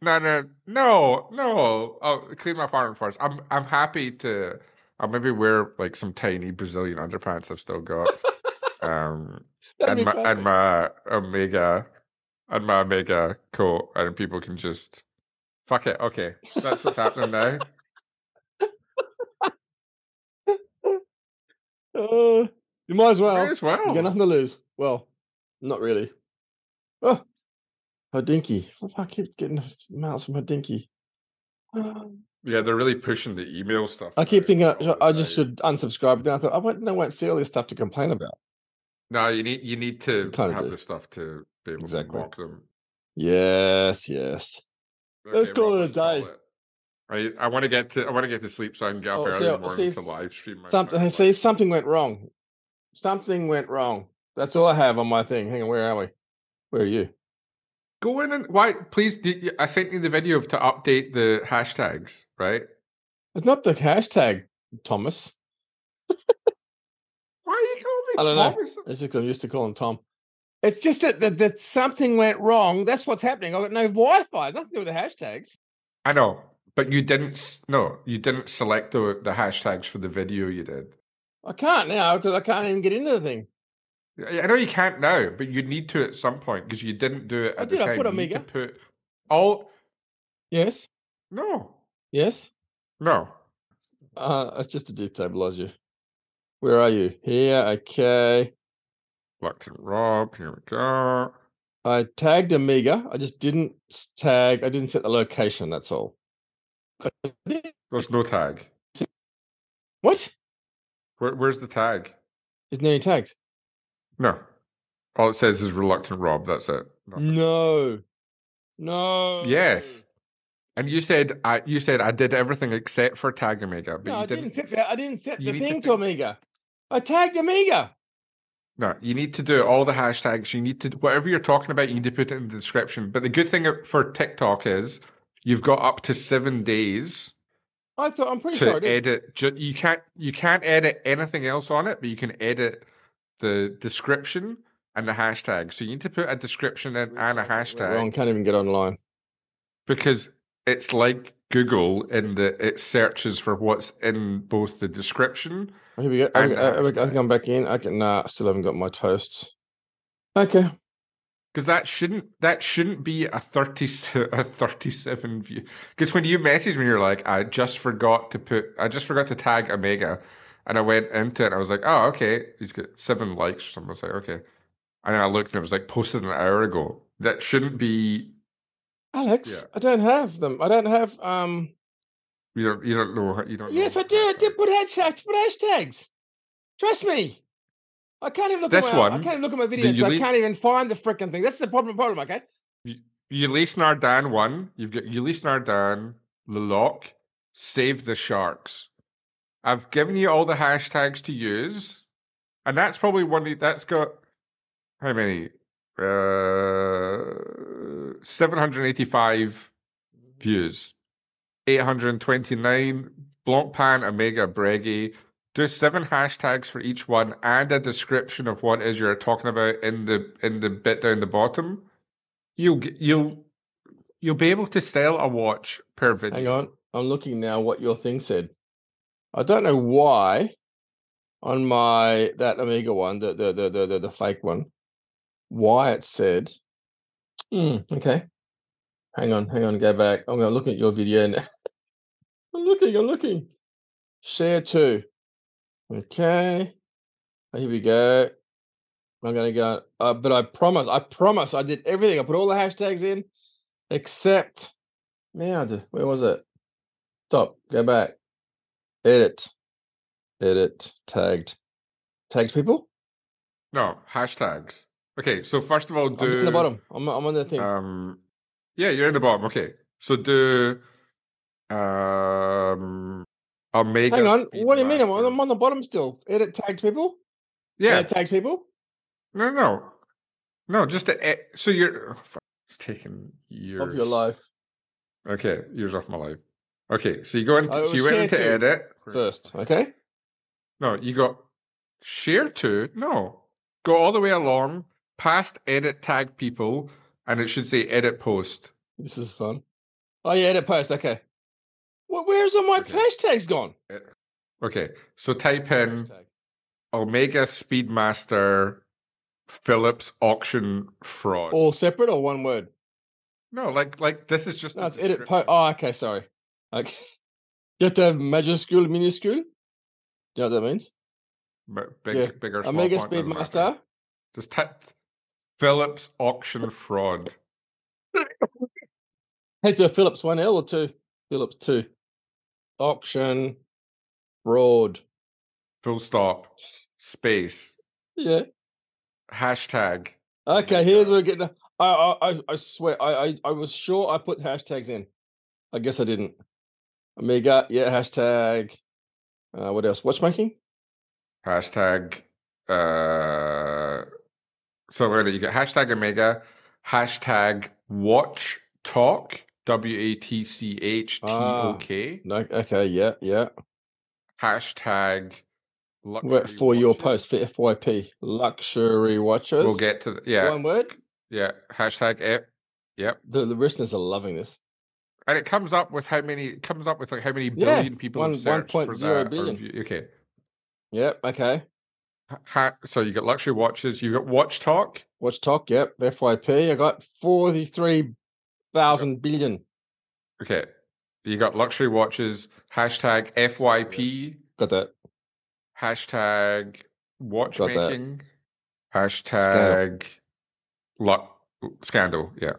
No, no, no, no. I'll clean my apartment first. I'm I'm happy to. I'll maybe wear like some tiny Brazilian underpants I've still got. um, [LAUGHS] and my and my omega and my omega coat, and people can just fuck it. Okay, that's what's happening now. [LAUGHS] Uh, you might as well. May as well. You got nothing to lose. Well, not really. Oh, Hodinkee. I keep getting mails from Hodinkee. Yeah, they're really pushing the email stuff. I keep thinking I, I just should unsubscribe. But then I thought I won't, I won't see all this stuff to complain about. No, you need you need to kinda have do. the stuff to be able Exactly. to mock them. Yes, yes. Let's call it a day. it. I I want to get to I want to get to sleep so I can get up Oh, early see, in the oh, morning see, to live stream. Something. my See, life. something went wrong. Something went wrong. That's all I have on my thing. Hang on, where are we? Where are you? Go in and why? Please, I sent you the video to update the hashtags, right? It's not the hashtag, Thomas. [LAUGHS] Why are you calling me I don't know. Thomas? It's just I'm used to calling Tom. It's just that, that that something went wrong. That's what's happening. I've got no Wi-Fi. It's nothing to do with the hashtags. I know, but you didn't. No, you didn't select the the hashtags for the video you did. I can't now because I can't even get into the thing. I I know you can't now, but you need to at some point because you didn't do it at I the did, I time. put you need to Omega. put all. Yes. No, Yes. no. Uh, it's just to destabilize you. Where are you? Here. Okay. Reluctant Rob. Here we go. I tagged Omega. I just didn't tag. I didn't set the location. That's all. There's no tag. What? Where, where's the tag? Isn't there any tags? No. All it says is reluctant Rob. That's it. Nothing. No. No. Yes. And you said I you said I did everything except for tag Omega. but No, you I didn't didn't. set that. I didn't set the to thing to fix- Omega. I tagged Omega. No, you need to do all the hashtags. You need to whatever you're talking about. You need to put it in the description. But the good thing for TikTok is you've got up to seven days. I thought I'm pretty to sure I did. edit. You can't you can't edit anything else on it, but you can edit the description and the hashtag. So you need to put a description in and a hashtag. Wrong, can't even get online because it's like Google in the it searches for what's in both the description here we go. Okay, I, uh, I, think I'm back in. I can. Nah, still haven't got my posts. Okay. Because that shouldn't that shouldn't be a thirty [LAUGHS] a thirty seven view. Because when you message me, you're like, I just forgot to put, I just forgot to tag Omega, and I went into it. and I was like, oh, okay, he's got seven likes or something. I was like, okay, and then I looked and it was like posted an hour ago. That shouldn't be. Alex, yeah. I don't have them. I don't have um you don't. You don't know. You don't. Yes, I do. I did put hashtags. Put hashtags. Trust me. I can't even look this at my. One, I can't even look at my videos. I can't even find the freaking thing. That's the problem. Problem. Okay. Ulysse Nardin one. You've got Ulysse Nardin, Leloc, Save the Sharks. I've given you all the hashtags to use, and that's probably one that's got how many? Uh, seven hundred eighty-five views. 829, Blancpain, Omega, Breggy. Do seven hashtags for each one and a description of what is you're talking about in the in the bit down the bottom. You'll you'll you'll be able to sell a watch per video. Hang on, I'm looking now. What your thing said. I don't know why on my that Omega one, the the the the, the, the fake one, why it said. Mm, okay, hang on, hang on, go back. I'm gonna look at your video now. [LAUGHS] I'm looking, I'm looking. Share two. Okay. Here we go. I'm gonna go, uh, but I promise, I promise, I did everything. I put all the hashtags in, except, man, where was it? Stop. Go back. Edit. Edit. Tagged. Tagged people. No hashtags. Okay, so first of all, do I'm in the bottom. I'm, I'm on the thing. Um, yeah, you're in the bottom. Okay, so do um, Omega. Hang on. What do you mean? I'm on, I'm on the bottom still. Edit tagged people. Yeah, Edit tagged people. No, no, no. Just so you're. Oh, it's taking years of your life. Okay, years off my life. Okay, so you go into so you went into edit first. Okay. No, you got share to. No, go all the way along past edit tag people, and it should say edit post. This is fun. Oh yeah, edit post. Okay. Well, where's all my okay. hashtags gone? Okay, so type in Hashtag. Omega Speedmaster Phillips auction fraud. All separate or one word? No, like like this is just. No, it's edit. post. oh, okay, sorry. Okay, you have to have majuscule, minuscule. Do you know what that means? big, yeah. bigger. Omega Speedmaster. Just type Phillips auction fraud. Has been Phillips one L or two? Phillips two auction, fraud. Full stop. Space. Yeah. Hashtag. Okay, here's where we're getting. I, I I swear I, I I was sure I put hashtags in. I guess I didn't. Omega, yeah, hashtag. Uh, what else? Watchmaking. Hashtag. Uh, so gonna you get hashtag Omega, hashtag Watch Talk, W A T C H T O K. No, okay, yeah, yeah. Hashtag for your post for FYP luxury watches. We'll get to the, yeah one word. Yeah, hashtag F. Yep. The the listeners are loving this. And it comes up with how many? It comes up with like how many billion yeah, people one one point zero billion. Review. Okay. Yep. Okay. Ha, so you got luxury watches. You got WatchTok. Watch Talk. Yep. FYP. I got forty three thousand billion. Okay. You got luxury watches, hashtag FYP. Got that. Hashtag watchmaking. Hashtag luck scandal. Yeah.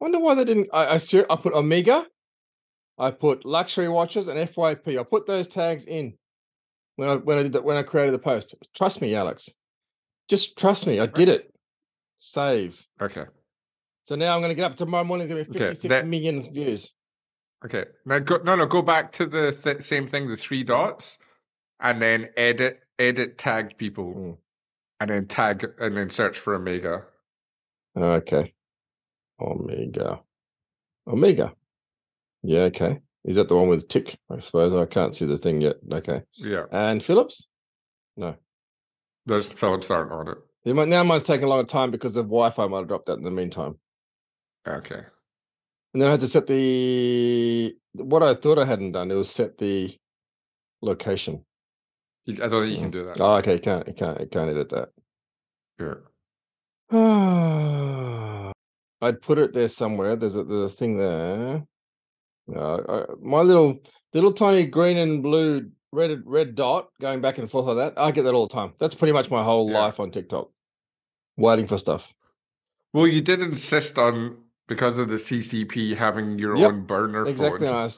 I wonder why they didn't. I, I, I put Omega. I put luxury watches and FYP. I put those tags in when I when I did that, when I created the post. Trust me, Alex. Just trust me. I did it. Save. Okay. So now I'm going to get up tomorrow morning. It's going to be fifty-six okay, that, million views. Okay. Now go no no go back to the th- same thing, the three dots, and then edit edit tagged people. Mm. and then tag and then search for Omega. Okay. Omega. Omega. Yeah, okay. Is that the one with tick? I suppose I can't see the thing yet. Okay. Yeah, And Phillips? No. there's Phillips aren't on it. It might, now mine's taking a lot of time because the Wi-Fi might have dropped out in the meantime. Okay. And then I had to set the what I thought I hadn't done. It was set the location. I don't think you mm. can do that. Oh, okay. You can't. You can't. You can't edit that. Yeah. [SIGHS] I'd put it there somewhere. There's a there's a thing there. Uh, I, my little little tiny green and blue red red dot going back and forth like that. I get that all the time. That's pretty much my whole Yeah. life on TikTok, waiting for stuff. Well, you did insist on because of the CCP having your Yep, own burner Exactly. phone,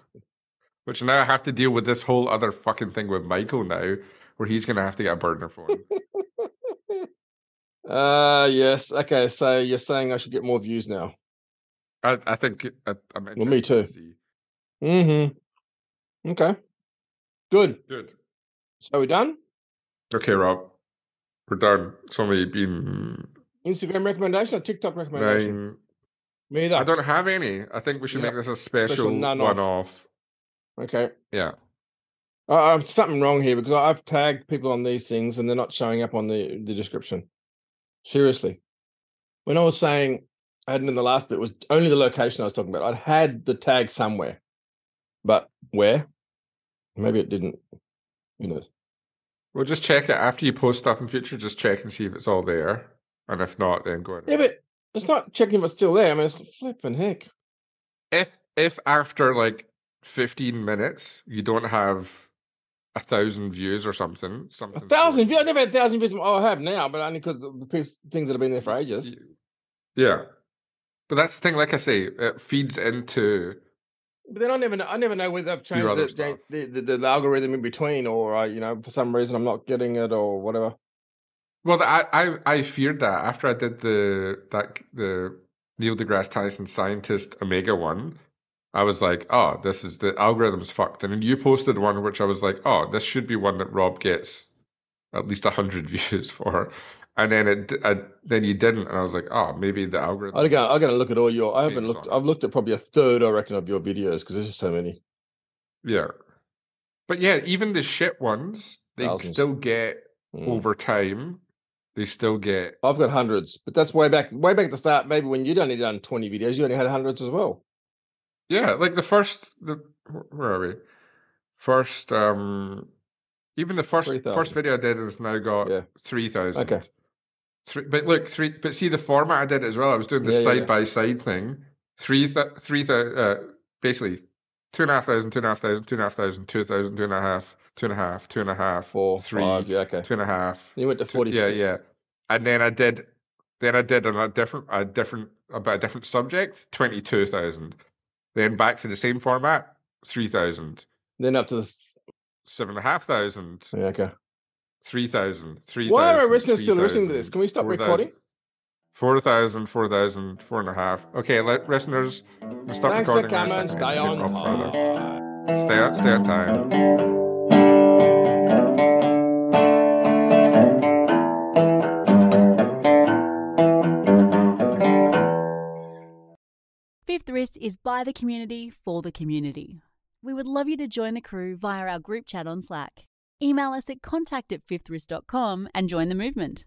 which now I have to deal with this whole other fucking thing with Michael now, where he's gonna have to get a burner phone. [LAUGHS] Uh yes. Okay. So you're saying I should get more views now? I, I think I, I'm Well, me to too. see. Mm-hmm. Okay. Good. Good. So we done? Okay, Rob, we're done. It's only been Instagram recommendation or TikTok recommendation? nine. Me either. I don't have any. I think we should Yep. make this a special, none off. one off. Okay. Yeah. Uh, uh, something wrong here because I've tagged people on these things and they're not showing up on the, the description. Seriously. When I was saying I hadn't in the last bit, was only the location I was talking about. I'd had the tag somewhere, but where? Maybe it didn't. Who knows? We'll just check it after you post stuff in future. Just check and see if it's all there, and if not, then go. Yeah, but it's not checking if it's still there. I mean, it's flipping heck. if if after like 15 minutes you don't have a thousand views or something, Something A thousand views. I never had a thousand views. Oh, I have now, but only because the piece, things that have been there for ages. Yeah, but that's the thing. Like I say, it feeds into. But then I never know. I never know whether I've changed the, the, the, the, the algorithm in between, or I, you know, for some reason I'm not getting it, or whatever. Well, I I I feared that after I did the that the Neil deGrasse Tyson scientist Omega one. I was like, oh, this is the algorithm's fucked. And then you posted one which I was like, oh, this should be one that Rob gets at least hundred [LAUGHS] views for. And then it, I, then you didn't, and I was like, oh, maybe the algorithm. I got. I got to look at all your. I haven't looked. on. I've looked at probably a third, I reckon, of your videos because there's just so many. Yeah, but yeah, even the shit ones, they Thousands. still get Mm. over time. They still get. I've got hundreds, but that's way back, way back at the start. Maybe when you'd only done twenty videos, you only had hundreds as well. Yeah, like the first, the where are we? First, um, even the first 3,000. first video I did has now got Yeah. three thousand. Okay. Three, but look, three. But see the format I did as well. I was doing the Yeah, side by side thing. Three, th- three, th- uh, basically two and a half thousand, two and a half thousand, two and a half thousand, two thousand, two and a half, two and a half, two and a half, Four, three, five. Yeah. Okay. two and a half. You went to forty yeah, yeah. And then I did, then I did on a different, a different about a different subject, twenty two thousand. Then back to the same format, three thousand, Then up to the. seven and a half thousand, Yeah, okay. three thousand, three Why are our listeners still listening to this? Can we stop 4,000, recording? 4,000, 4,000, four and a half. Okay, let listeners we'll stop Thanks for recording. now, coming. so Stay on. Stay on, stay on time. Wrist is by the community for the community. We would love you to join the crew via our group chat on Slack. Email us at contact at and join the movement.